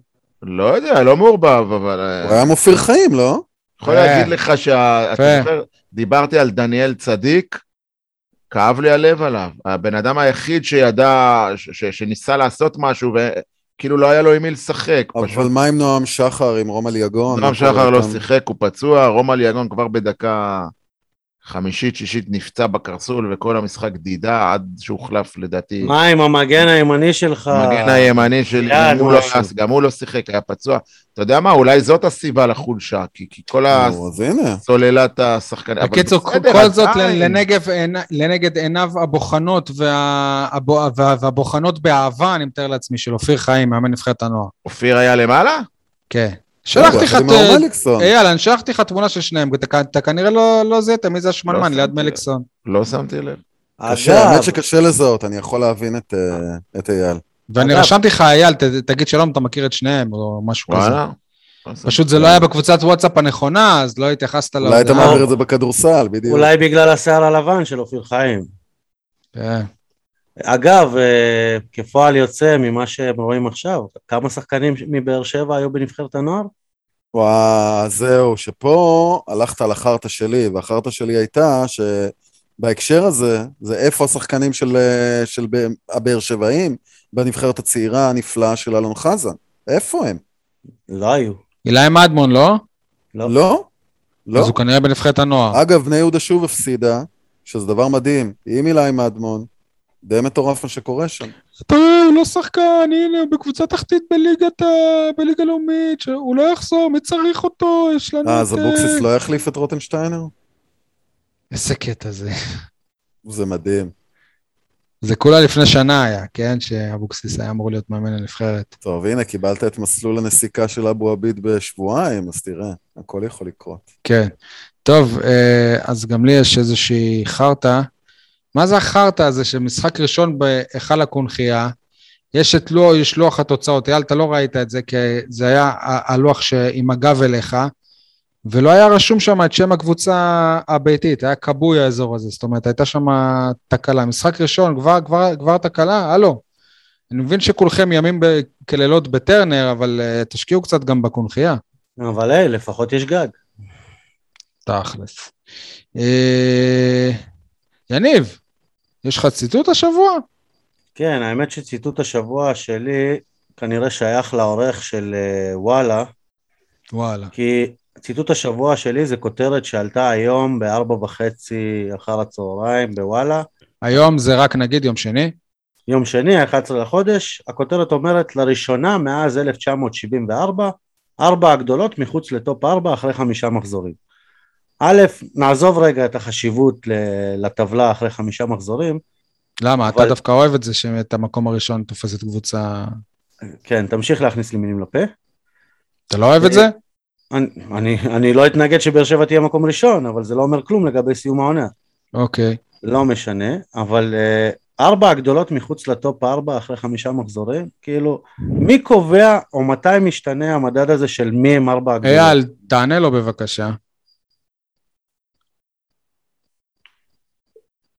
לא יודע, לא מעורבב, אבל... אה, הוא היה מופיר חיים, לא? יכול. להגיד לך שה... אתה. זוכר, דיברתי על דניאל צדיק, כאב לי הלב עליו. הבן אדם היחיד שידע, ש... שניסה לעשות משהו, וכאילו לא היה לו עם מי לשחק. פשוט אבל מה עם נועם שחר, עם רומא ליגון? נועם שחר לא? שיחק, הוא פצוע, רומא ליגון כבר בדקה חמישית, שישית נפצע בקרסול, וכל המשחק דידה עד שהוחלף לדעתי. מה עם המגן הימני שלך? המגן הימני שלי, גם הוא, לא. גם הוא לא שיחק, היה פצוע. אתה יודע מה, אולי זאת הסיבה לחולשה, כי, כי כל. הסוללת השחקנים... בקיצור, כל זאת. לנגב, לנגד עיניו הבוחנות וה- הבו- וה- והבוחנות באהבה, אני מתאר לעצמי, של אופיר חיים, מאמן נבחרת הנוער. אופיר היה למעלה? כן. שלחתי לך. אייל, אני שלחתי לך תמונה של שניהם, אתה- כנראה לא לא זיהית מי זה השמנמן לא ליד מליקסון. לא שמתי לב. קשה, האמת שקשה לזהות, אני יכול להבין את, אה, אייל. ואני רשמתי לך, אייל, ת- תגיד שלום, אתה מכיר את שניהם, או משהו כזה. לא פשוט זה. לא היה בקבוצת וואטסאפ הנכונה, אז לא התייחסת אולי אתה להודעה. מעביר את זה בכדורסל, בדיוק. אולי בגלל השיער הלבן של אופיר חיים. כן. אגב, אה, כפועל יוצא ממה שהם רואים עכשיו, כמה שחקנים מבאר שבע היו בנבחרת הנוער? וואו, זהו, שפה הלכת על החרטא שלי, והחרטא שלי הייתה שבהקשר הזה, זה איפה השחקנים של, אה, של הבאר שבעים בנבחרת הצעירה הנפלאה של אלון חזן. איפה הם? לא היו. אילי מדמון, לא? לא. לא? לא. אז הוא כנראה בנבחרת הנוער. אגב, בני יהודה שוב הפסידה, שזה דבר מדהים, עם אילי מדמון, די מטורף מה שקורה שם. אתה הוא לא שחקן, הנה, הוא בקבוצה תחתית בליגת ה... בליגה לאומית, שהוא לא יחזור, מי צריך אותו? יש לנו אה, את... אז אבוקסיס לא יחליף את רוטנשטיינר? איזה קטע זה. זה מדהים. זה כולה לפני שנה היה, כן? שאבוקסיס היה אמור להיות מאמן הנבחרת. טוב, הנה, קיבלת את מסלול הנסיקה של אבו עביד בשבועיים, אז תראה, הכל יכול לקרות. כן. טוב, אה, אז גם לי יש איזושהי חרטא. מה זה החרטא הזה שמשחק ראשון בהיכל הקונכייה, יש את לוח, יש לוח התוצאות, אייל, אתה לא ראית את זה, כי זה היה הלוח שעם הגב אליך, ולא היה רשום שם את שם הקבוצה הביתית, היה כבוי האזור הזה, זאת אומרת, הייתה שם תקלה. משחק ראשון, כבר, כבר, כבר תקלה? הלו. אני מבין שכולכם ימים כלילות בטרנר, אבל uh, תשקיעו קצת גם בקונכייה. אבל היי, לפחות יש גג. תכלס. אה, יניב, יש לך ציטוט השבוע? כן, האמת שציטוט השבוע שלי כנראה שייך לעורך של אה, וואלה, וואלה. כי ציטוט השבוע שלי זה כותרת שעלתה היום בארבע וחצי אחר הצהריים בוואלה. היום זה רק נגיד יום שני. יום שני, ה-11 לחודש, הכותרת אומרת לראשונה מאז 1974, ארבע הגדולות מחוץ לטופ ארבע אחרי חמישה מחזורים. א', נעזוב רגע את החשיבות לטבלה אחרי חמישה מחזורים, למה? אבל- אתה דווקא אוהב את זה שאת המקום הראשון תופסת קבוצה... כן, תמשיך להכניס לי מילים לפה. אתה לא אוהב את זה? אני, אני, אני לא אתנגד שבאר שבע תהיה מקום ראשון, אבל זה לא אומר כלום לגבי סיום העונה. אוקיי. לא משנה, אבל uh, ארבע הגדולות מחוץ לטופ ארבע אחרי חמישה מחזורים, כאילו, מי קובע או מתי משתנה המדד הזה של מי הם ארבע הגדולות? אייל, תענה לו בבקשה.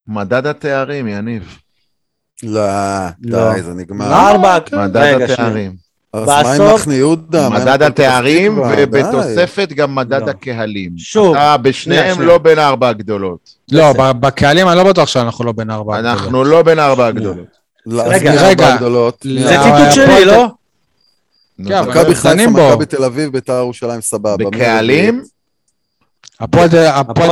מדד התארים, יניב. לא, לא. די, זה נגמר. למה? ארבע, כן. מדד רגע, התארים. אז מה עם מחנה יהודה? מדד התארים. ובתוספת גם מדד לא. הקהלים. שוב, אתה בשניהם. לא בין ארבע הגדולות. לא, בקהלים אני לא בטוח שאנחנו לא בין ארבע. הגדולות. אנחנו לא בין ארבע הגדולות. לא, רגע, רגע. לא, זה ציטוט שלי, לא? כן. מכבי חיפה. מכבי תל אביב, בית"ר ירושלים, סבבה. בקהלים? הפועל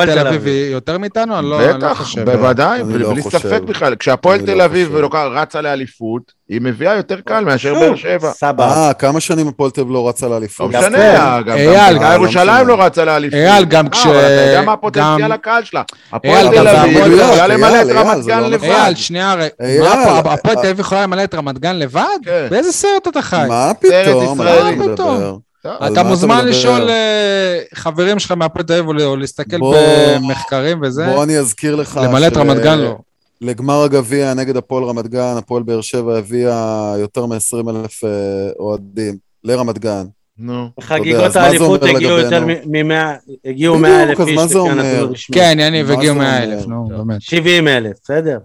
תל- אביב. היא יותר מאיתנו? אני לא לא בטח, חושב. בוודאי, אני לא בלי חושב. ספק בכלל. כשהפועל תל לא אביב רצה לאליפות, היא מביאה יותר קל מאשר באר שבע. סבבה. אה, כמה שנים הפועל תל אביב לא רצה לא לאליפות? יפה. משנה, גם אה, לא ירושלים. לא רצה לאליפות. אייל, גם אה, כש- אבל אתה יודע מה הפוטנציאל הקהל שלה. הפועל תל אביב יכולה למלא את רמת גן לא לבד. אייל, שנייה, הפועל- אה, תל אביב יכולה למלא את רמת גן לבד? באיזה סרט אתה חי? מה סרט פתאום? מה פתאום? אתה מוזמן? לשאול אה, חברים שלך מהפועל תל אביב או להסתכל במחקרים וזה. בוא אני אזכיר לך... למלא את רמת גן לא. לגמר הגביע נגד הפועל רמת גן, הפועל באר שבע הביאה יותר מ-20 אלף אוהדים לרמת גן. נו. חגיגות האליפות הגיעו יותר לגבינו? מ-100, הגיעו בדיוק, 100 אלף אז איש. כן, יניב, הגיעו זה 100 אומר? אלף, נו, באמת. 70 אלף, בסדר.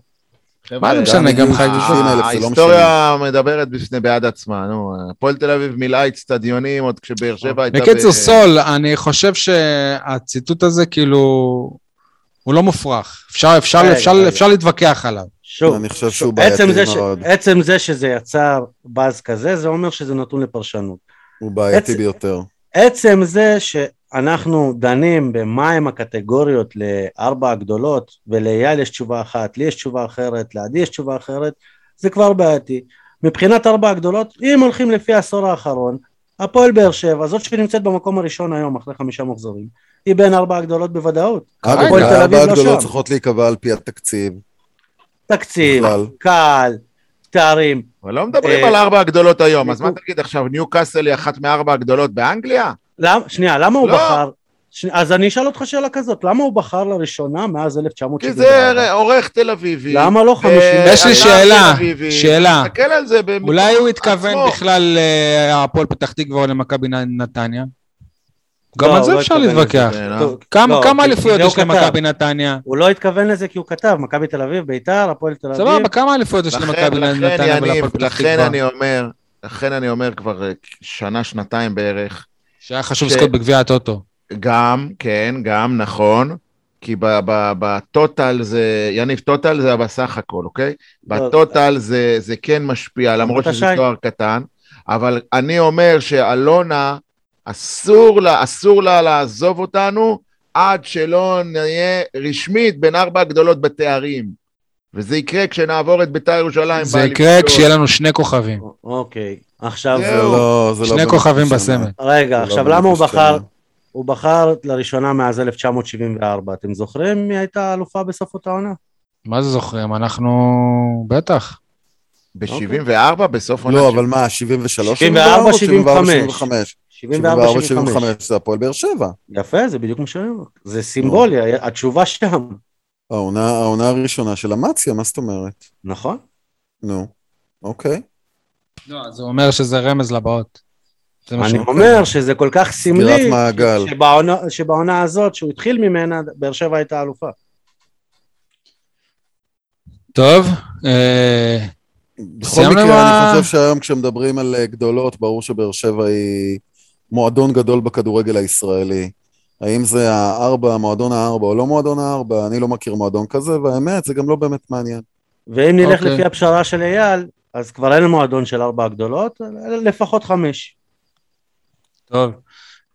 מה זה משנה, גם חגיגות. 60 אלף, זה לא ההיסטוריה מדברת בפני בעד עצמה, נו. הפועל תל אביב מילאה אצטדיונים עוד כשבאר שבע הייתה... בקיצור, סול, אני חושב שהציטוט הזה, כאילו, הוא לא מופרך. אפשר- אפשר- רגע, אפשר- רגע. אפשר להתווכח עליו. שוב, אני חושב שהוא בעייתי מאוד. עצם זה שזה יצר באז כזה, זה אומר שזה נתון לפרשנות. הוא בעייתי ביותר. עצם זה שאנחנו דנים במהם הקטגוריות לארבע הגדולות, ולאייל יש תשובה אחת, לי יש תשובה אחרת, לעדי יש תשובה אחרת, זה כבר בעייתי. מבחינת ארבע הגדולות, אם הולכים לפי העשור האחרון, הפועל באר שבע, זאת שנמצאת במקום הראשון היום אחרי חמישה מחזורים, היא בין ארבע הגדולות בוודאות. אגב, הפועל תל אביב ארבע לא הגדולות. צריכות להיקבע על פי התקציב. תקציב. קהל, תארים. אבל לא מדברים אה, על ארבע הגדולות היום, אז מה. תגיד עכשיו, ניו קאסל היא אחת מארבע הגדולות באנגליה? למ, שנייה, למה הוא לא. בחר? שני, אז אני אשאל אותך שאלה כזאת, למה הוא בחר לראשונה מאז כי 1974? זה עורך תל אביבי. למה לא 50? אה, יש לי שאלה. שאלה. תסתכל על זה במקום אולי הוא התכוון עצמו. בכלל להפועל פתח תקווה או למכבי נתניה? גם לא, על זה הוא לא אפשר להתווכח. אה? כמה לא, כמה כי- אליפויות כי יש הוא. למכבי נתניה? הוא לא התכוון לזה כי הוא כתב, מכבי תל אביב, ביתר, הפועל תל אביב. סבבה, כמה אליפויות יש לכן, למכבי לכן, נתניה יניב, ולהפועל פתח לכן תקווה? אני אומר, לכן אני אומר כבר אה, שנה, שנתיים בערך, שהיה חשוב ש- לזכות בגביע הטוטו. גם, כן, גם, נכון, כי ב- ב- בטוטל זה, יניב, טוטל זה בסך הכל, אוקיי? לא. בטוטל זה, זה כן משפיע, למרות שזה. תואר קטן, אבל אני אומר שאלונה, אסור לה, אסור לה לעזוב אותנו עד שלא נהיה רשמית בין ארבע הגדולות בתארים. וזה יקרה כשנעבור את בית"ר ירושלים. זה. יקרה כשיהיה לנו שני כוכבים. אוקיי, עכשיו. זה לא, זה לא שני כוכבים. בסמל. רגע, זה עכשיו לא למה הוא בחר. הוא בחר לראשונה מאז 1974, אתם זוכרים מי הייתה האלופה בסוף אותה עונה? מה זה זוכרים? אנחנו... בטח. ב-74 בסוף עונה לא, אבל מה, 73? 74, 75. 75. 74, 74-75. 75, זה הפועל באר שבע. יפה, זה בדיוק מה שאני אומר. זה סימבולי, התשובה שם. העונה הראשונה של אמציה, מה זאת אומרת? נכון? נו, אוקיי. לא, זה אומר שזה רמז לבאות. אני אומר שזה כל כך סמלי. שבעונה- שבעונה הזאת, שהוא התחיל ממנה, באר שבע הייתה אלופה. טוב, אה, בכל מקרה, אני חושב שהיום כשמדברים על אה, גדולות, ברור שבאר שבע היא מועדון גדול בכדורגל הישראלי. האם זה הארבע, מועדון הארבע או לא מועדון הארבע, אני לא מכיר מועדון כזה, והאמת, זה גם לא באמת מעניין. ואם נלך אוקיי. לפי הפשרה של אייל, אז כבר אין מועדון של ארבע הגדולות, לפחות חמש. טוב.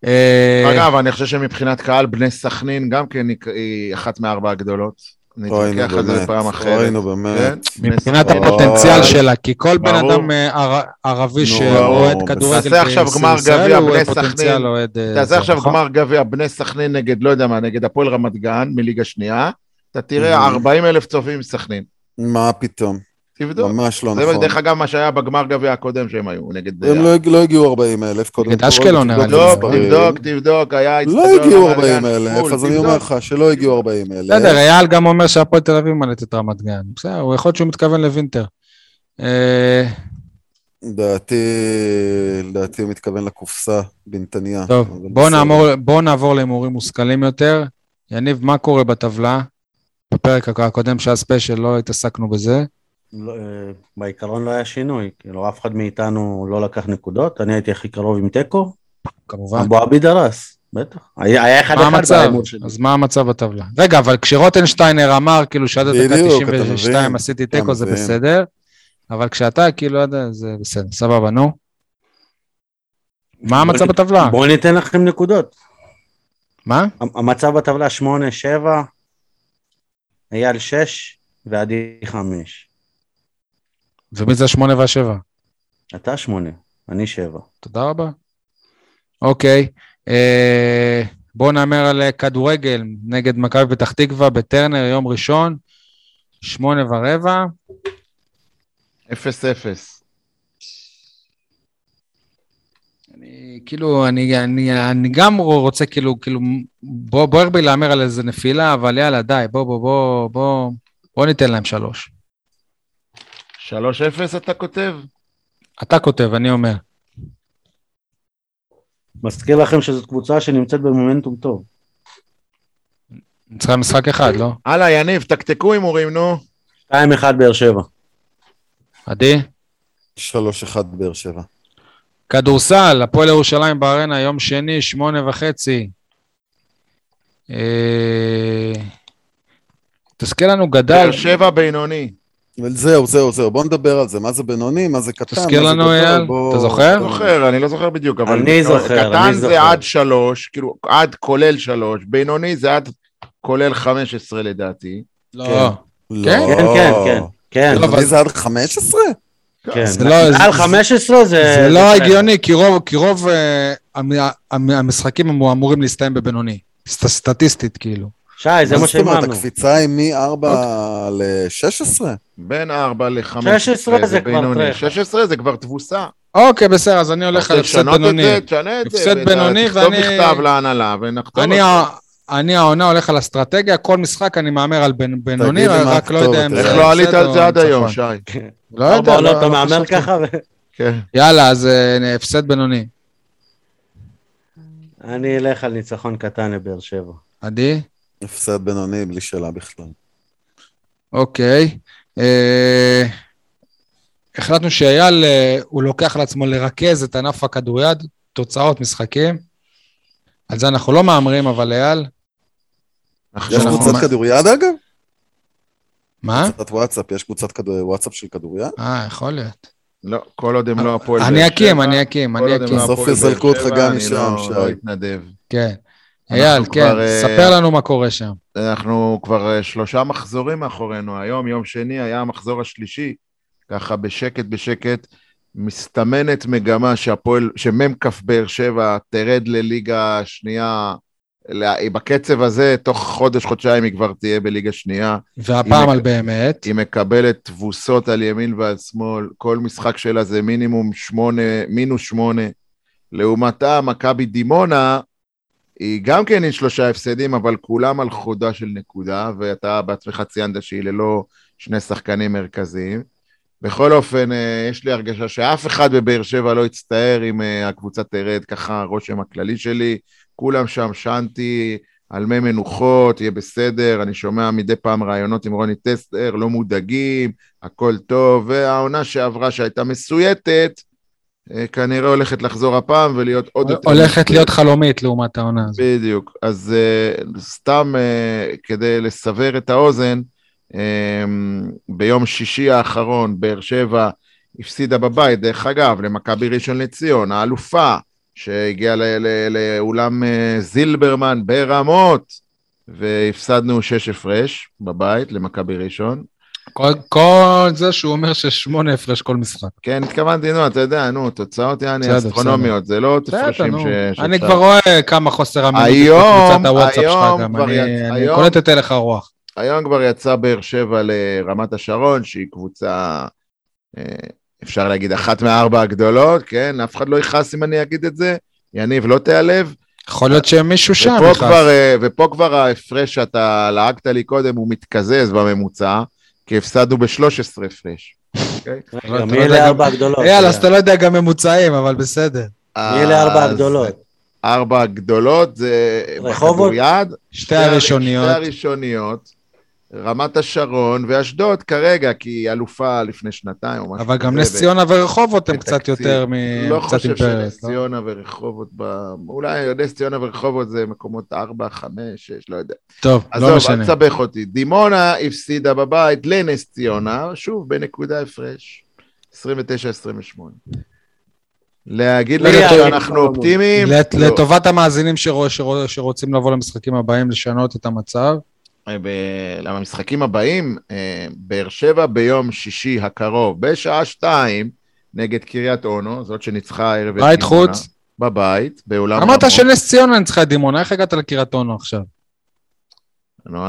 אה, אגב, אני חושב שמבחינת קהל, בני סכנין גם כן היא- אחת מארבע הגדולות. נתווכח על זה בפעם אחרת. אוי, נו באמת. כן? מבחינת סכנין. הפוטנציאל. שלה, כי כל בן. אדם אה, ער- ערבי שאוהד. כדורגל בישראל הוא פוטנציאל סכנין. אוהד... אה, תעשה עכשיו נכון? גמר גביע בני סכנין נגד, לא יודע מה, נגד הפועל רמת גן מליגה שנייה, אתה תראה Mhm. 40 אלף צופים מסכנין. מה פתאום, תבדוק. ממש לא זה נכון. דרך אגב מה שהיה בגמר גביע הקודם שהם היו, נגד... הם לא הג- לא הגיעו 40 אלף, קודם נגד אשקלון תבדוק נראה לי. את תבדוק. תבדוק, תבדוק, היה... לא הגיעו רמת 40 גן אלף, אז אני. אומר לך שלא הגיעו 40 אלף. בסדר, אייל גם אומר שהפועל תל אביב ממלאת את רמת גן. בסדר, הוא יכול להיות שהוא מתכוון לווינטר. אה, לדעתי, לדעתי הוא מתכוון לקופסה בנתניה. טוב, בואו. נעבור- בואו נעבור להימורים מושכלים יותר. יניב, מה קורה בטבלה? בפרק הקודם שהיה ספיישל לא התעסקנו בזה. לא, אה, בעיקרון לא היה שינוי, כאילו אף אחד מאיתנו לא לקח נקודות, אני הייתי הכי קרוב עם תיקו, כמובן. אבו עביד דרס, בטח. היה היה אחד מה אחד? בהימור שלי. אז מה המצב בטבלה? רגע, אבל כשרוטנשטיינר אמר, כאילו שעד הדקה בדיוק, אתה 92 מבין, עשיתי תיקו, זה. בסדר, אבל כשאתה, כאילו, זה בסדר, סבבה, נו. מה המצב בטבלה? בואו ניתן לכם נקודות. מה? המצב בטבלה 8-7, אייל 6 ועדי 5. ומי זה השמונה והשבע? אתה 8, אני 7. תודה רבה. אוקיי, אה, בואו נאמר על אה, כדורגל נגד מכבי פתח תקווה בטרנר, יום ראשון, שמונה ורבע. אפס אפס. אני כאילו, אני, אני, אני גם רוצה כאילו, כאילו, בוא, בוער בי להמר על איזה נפילה, אבל יאללה, די, בוא, בוא, בוא, בוא, בוא ניתן להם שלוש. שלוש אפס אתה כותב? אתה כותב, אני אומר. מזכיר לכם שזאת קבוצה שנמצאת במומנטום טוב. צריכה משחק אחד, לא? הלאה, יניב, תקתקו הימורים, נו. 2-1 באר שבע. עדי? 3-1 באר שבע. כדורסל, הפועל ירושלים בארנה, יום שני, שמונה וחצי. אה, תזכיר לנו גדל, באר שבע בינוני. אבל זהו, זהו, זהו, בוא נדבר על זה. מה זה בינוני, מה זה קטן, תזכיר מה זה לנו, אייל, בוא- אתה זוכר? זוכר, אני לא זוכר בדיוק, אבל... אני זוכר, קטן אני זה זוכר. עד שלוש, כאילו, עד כולל שלוש, בינוני זה עד כולל חמש עשרה לדעתי. לא. לא. כן? כן, כן, כן. כן, לא, אבל- בינוני זה עד 15? כן. זה לא- זה- מעל 15 זה... זה לא הגיוני, כי רוב, אה, המ- המ- המשחקים אמורים להסתיים בבינוני. סט- סטטיסטית, כאילו. שי, זה מה זאת אומרת. הקפיצה היא מ-4 ל-16? בין ארבע לחמש 16 זה כבר בינוני. טרחה. 16 זה כבר תבוסה. אוקיי, בסדר, אז אני הולך על הפסד בינוני. זה, תשנה את זה. הפסד בינוני, תכתוב ואני- מכתב להנהלה ונחתום אני העונה הולך על אסטרטגיה, כל משחק אני מהמר על בינוני, מה רק לא יודע אם הכתובת. זה... איך לא עלית על זה עד היום. שי? <laughs> לא יודע, לא- אתה מהמר. <laughs> ככה? כן. יאללה, אז אה, הפסד בינוני. אני אלך על ניצחון קטן לבאר שבע. עדי? הפסד בינוני בלי שאלה בכלל. אוקיי. אה, החלטנו שאייל, אה, הוא לוקח על עצמו לרכז את ענף הכדוריד, תוצאות משחקים. על זה אנחנו לא מהמרים, אבל אייל, יש קבוצת כדוריד אגב? מה? קבוצת וואטסאפ, יש קבוצת כדור- וואטסאפ של כדוריד? אה, יכול להיות. לא, כל עוד הם לא הפועל אני באר אקים, שבע, אני אקים, אני אקים. לא בסוף הפועל באר יזרקו אותך גם אני משם, לא- שי. לא אתנדב. כן. אייל, כן, כבר, אה, ספר לנו מה קורה שם. אנחנו כבר אה, שלושה מחזורים מאחורינו. היום, יום שני, היה המחזור השלישי. ככה בשקט בשקט מסתמנת מגמה שהפועל, שמ"כ באר שבע תרד לליגה שנייה. לה- בקצב הזה, תוך חודש, חודשיים היא כבר תהיה בליגה שנייה. והפעם על באמת. היא מקבלת תבוסות על ימין ועל שמאל, כל משחק שלה זה מינימום שמונה, מינוס שמונה. לעומתה, מכבי דימונה, היא גם כן עם שלושה הפסדים, אבל כולם על חודה של נקודה, ואתה בעצמך ציינת שהיא ללא שני שחקנים מרכזיים. בכל אופן, אה, יש לי הרגשה שאף אחד בבאר שבע לא יצטער אם אה, הקבוצה תרד, ככה הרושם הכללי שלי. כולם שם שנתי, על מי מנוחות, יהיה בסדר, אני שומע מדי פעם רעיונות עם רוני טסטר, לא מודאגים, הכל טוב, והעונה שעברה שהייתה מסויטת, כנראה הולכת לחזור הפעם ולהיות עוד יותר... הולכת. להיות חלומית לעומת העונה הזאת. בדיוק. אז uh, סתם uh, כדי לסבר את האוזן, ביום שישי האחרון, באר שבע הפסידה בבית, דרך אגב, למכבי ראשון לציון, האלופה, שהגיעה לאולם זילברמן ברמות, והפסדנו שש הפרש בבית למכבי ראשון. כל- כל זה שהוא אומר ששמונה הפרש כל משחק. כן, התכוונתי, נו, אתה יודע, נו, תוצאות יעני אסטרונומיות, זה לא נו. ש... אני כבר רואה כמה חוסר אמינות היום- בקבוצת הוואטסאפ שלך היום גם. אני- יצ- אני היום- קולט את הלך הרוח. היום כבר יצא באר שבע לרמת השרון, שהיא קבוצה, אה, אפשר להגיד, אחת מהארבע הגדולות, כן? אף אחד לא יכעס אם אני אגיד את זה. יניב, לא תיעלב. יכול להיות שמישהו שם ופה. כבר, אה, ופה כבר ההפרש שאתה לעגת לי קודם, הוא מתקזז בממוצע, כי הפסדנו ב-13 הפרש. אוקיי? לא, מי אלה גם- ארבע הגדולות? יאללה, אז אתה לא יודע גם ממוצעים, אבל בסדר. מי אלה ארבע הגדולות? ארבע הגדולות זה רחובות? שתי הראשוניות. שתי הראשוניות. רמת השרון ואשדוד כרגע, כי היא אלופה לפני שנתיים או משהו אבל גם כזה, נס ציונה ורחובות הם קצת. יותר מ... לא חושב שנס לא? ציונה ורחובות, ב... אולי נס ציונה ורחובות זה מקומות 4, 5, 6, לא יודע. טוב, לא עזוב, משנה. אל תסבך אותי. דימונה הפסידה בבית לנס ציונה, שוב, בנקודה הפרש. 29-28. להגיד רגע, לך. שאנחנו אופטימיים? לא. לטובת המאזינים שרוצים לבוא למשחקים הבאים לשנות את המצב. אה, למשחקים הבאים, אה, באר שבע ביום שישי הקרוב, בשעה שתיים, נגד קריית אונו, זאת שניצחה הערב את בית דימונה. חוץ. בבית, באולם אמרת. שנס ציונה ניצחה את דימונה, איך הגעת לקריית אונו עכשיו? נו,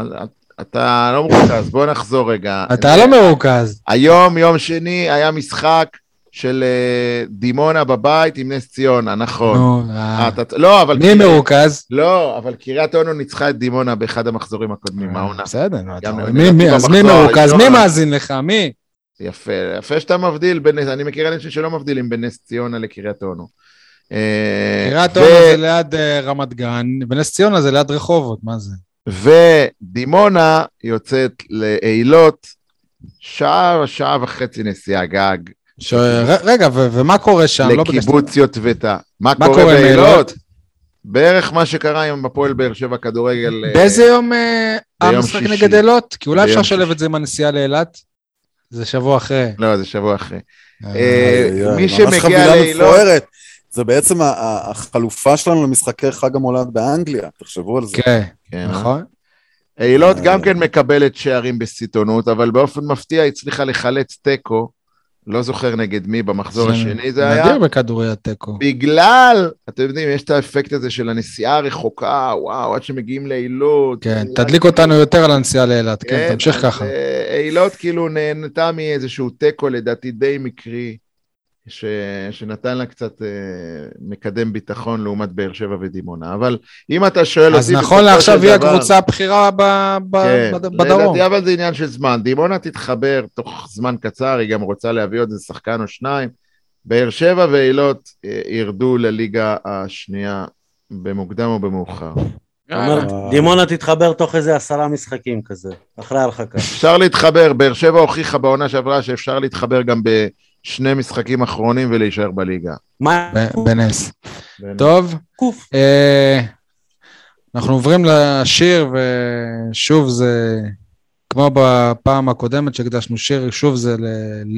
אתה לא מרוכז, בוא נחזור רגע. אתה לא מרוכז. היום, יום שני, היה משחק של אה, דימונה בבית עם נס ציונה, נכון. נו, אה, אה. אתה- לא, אבל... מי מרוכז? לא, אבל קריית אונו ניצחה את דימונה באחד המחזורים הקודמים, העונה. בסדר, אז מי מרוכז? מי מאזין לך? מי? יפה, יפה שאתה מבדיל בין, אני מכיר אנשים שלא מבדילים בין נס ציונה לקריית אונו. אה, קריית אונו זה ליד אה, רמת גן, ונס ציונה זה ליד רחובות, מה זה? ודימונה יוצאת לאילות, שעה, שעה וחצי נסיעה גג, ש- ר- רגע, ו- ומה קורה שם? לא לקיבוץ יוטבתה. מה מה קורה באילות? אילות? בערך מה שקרה היום בפועל באר שבע כדורגל. אה, באיזה יום אה, המשחק. נגד אילות? כי אולי אפשר לשלב. את זה עם הנסיעה לאילת? זה שבוע אחרי. לא, זה שבוע אחרי. אה, אה, מי שמגיע לאילות-. זה בעצם החלופה שלנו למשחקי חג המולד באנגליה, תחשבו על זה. כן, כן, אה? נכון. אילות אה. גם כן מקבלת שערים בסיטונות, אבל באופן מפתיע הצליחה לחלץ תיקו, לא זוכר נגד מי במחזור השני זה היה, נדיר בכדורי התיקו. בגלל, אתם יודעים, יש את האפקט הזה של הנסיעה הרחוקה, וואו, עד שמגיעים לאילות. כן, זה תדליק אותנו יותר על הנסיעה לאילת, כן, תמשיך אז, ככה. אה, אילות כאילו נהנתה מאיזשהו תיקו, לדעתי די מקרי, ש... שנתן לה קצת אה, מקדם ביטחון לעומת באר שבע ודימונה. אבל אם אתה שואל אז אותי... נכון בסופו לעכשיו היא הקבוצה הבכירה ב- ב- כן, בד- בדרום. לדעתי אבל זה עניין של זמן. דימונה תתחבר תוך זמן קצר, היא גם רוצה להביא עוד איזה שחקן או שניים. באר שבע ואילות אה, ירדו לליגה השנייה במוקדם או במאוחר. אומר, אה. דימונה תתחבר תוך איזה עשרה משחקים כזה, אחרי ההרחקה. אפשר להתחבר, באר שבע הוכיחה בעונה שעברה שאפשר להתחבר גם בשני משחקים אחרונים ולהישאר בליגה. מה? בנס. טוב. אה, אנחנו עוברים לשיר, ושוב זה, כמו בפעם הקודמת שהקדשנו שיר, שוב זה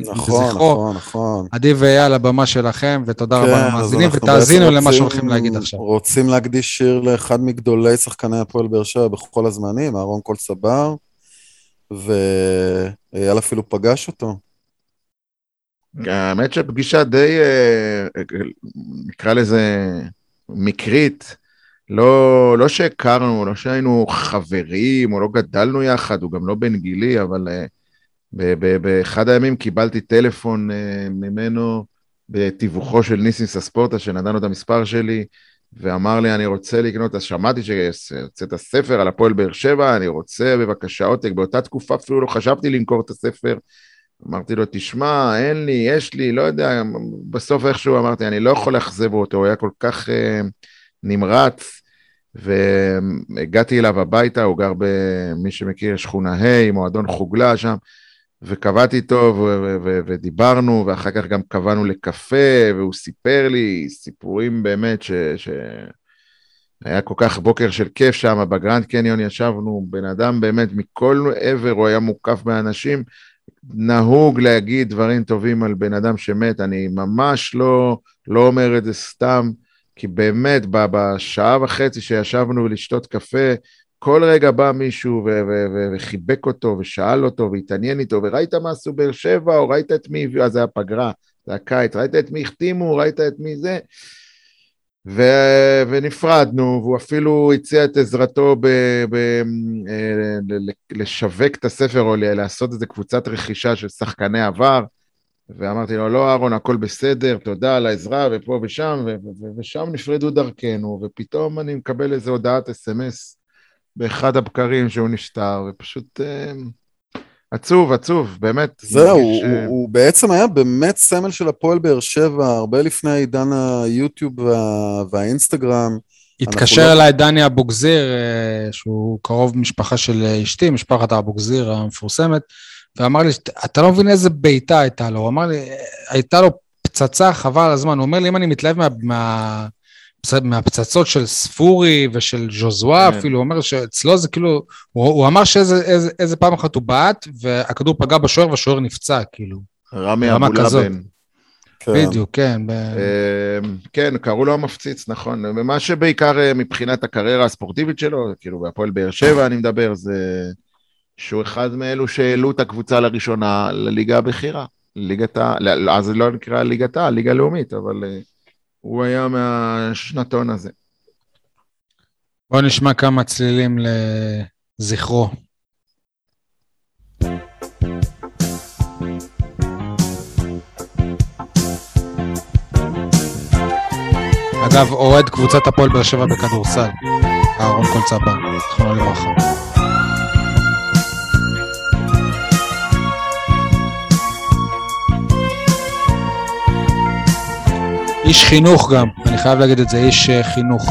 נכון, לזכרו. נכון, נכון. עדי ואייל, הבמה שלכם, ותודה רבה כן, אז למאזינים, ותאזינו למה שהולכים להגיד עכשיו. רוצים להקדיש שיר לאחד מגדולי שחקני הפועל באר שבע בכל הזמנים, אהרון קול סבר, ואייל אפילו פגש אותו. האמת שפגישה די, אה, נקרא לזה, מקרית. לא, לא שהכרנו, לא שהיינו חברים, או לא גדלנו יחד, הוא גם לא בן גילי, אבל אה, באחד הימים קיבלתי טלפון אה, ממנו בתיווכו של ניסים סספורטה, שנתן לו את המספר שלי, ואמר לי, אני רוצה לקנות, אז שמעתי שהוצאת ספר על הפועל באר שבע, אני רוצה בבקשה עותק, באותה תקופה אפילו לא חשבתי למכור את הספר. אמרתי לו, תשמע, אין לי, יש לי, לא יודע, בסוף איכשהו אמרתי, אני לא יכול לאכזב אותו, הוא היה כל כך אה, נמרץ, והגעתי אליו הביתה, הוא גר במי שמכיר, שכונה ה', מועדון חוגלה שם, וקבעתי איתו ודיברנו, ואחר כך גם קבענו לקפה, והוא סיפר לי סיפורים באמת ש... ש... היה כל כך בוקר של כיף שם, בגרנד קניון ישבנו, בן אדם באמת מכל עבר, הוא היה מוקף באנשים, נהוג להגיד דברים טובים על בן אדם שמת, אני ממש לא, לא אומר את זה סתם, כי באמת, בשעה וחצי שישבנו לשתות קפה, כל רגע בא מישהו ו- ו- ו- וחיבק אותו ושאל אותו והתעניין איתו, וראית מה עשו באר שבע, או ראית את מי? אז זה היה פגרה, זה היה קיץ, ראית את מי החתימו, ראית את מי זה, ו- ונפרדנו, והוא אפילו הציע את עזרתו ב- ב- אה, לשווק את הספר או לעשות איזה קבוצת רכישה של שחקני עבר. ואמרתי לו, לא, אהרון, הכל בסדר, תודה על העזרה, ופה ושם, ו- ו- ושם נפרדו דרכנו, ופתאום אני מקבל איזו הודעת אס.אם.אס באחד הבקרים שהוא נפטר, ופשוט אה, עצוב, עצוב, באמת. זהו, הוא, אה, הוא בעצם היה באמת סמל של הפועל באר שבע, הרבה לפני עידן היוטיוב וה, והאינסטגרם. התקשר לא- אליי דני אבוגזיר, אה, שהוא קרוב משפחה של אה, אשתי, משפחת אבוגזיר המפורסמת, ואמר לי, אתה לא מבין איזה בעיטה הייתה לו. הוא אמר לי, הייתה לו פצצה חבל על הזמן. הוא אומר לי, אם אני מתלהב מה... מה... מהפצצות של ספורי ושל ז'וזואה כן. אפילו, הוא אומר שאצלו זה כאילו, הוא, הוא אמר שאיזה איזה, איזה פעם אחת הוא בעט והכדור פגע בשוער והשוער נפצע, כאילו. רמי ברמה אבו כזאת. לבן. כן. בדיוק, כן. ב... אה, כן, קראו לו המפציץ, נכון. ומה שבעיקר אה, מבחינת הקריירה הספורטיבית שלו, כאילו בהפועל באר שבע אני מדבר, זה שהוא אחד מאלו שהעלו את הקבוצה לראשונה לליגה הבכירה. ליגת ה... אז זה לא נקרא ליגת ה... ליגה לאומית, אבל אה, הוא היה מהשנתון הזה. בואו נשמע כמה צלילים לזכרו. אגב, אוהד קבוצת הפועל באר שבע בכדורסל, אהרון קולצבה, זכרונו לברכה. איש חינוך גם, אני חייב להגיד את זה, איש אה, חינוך.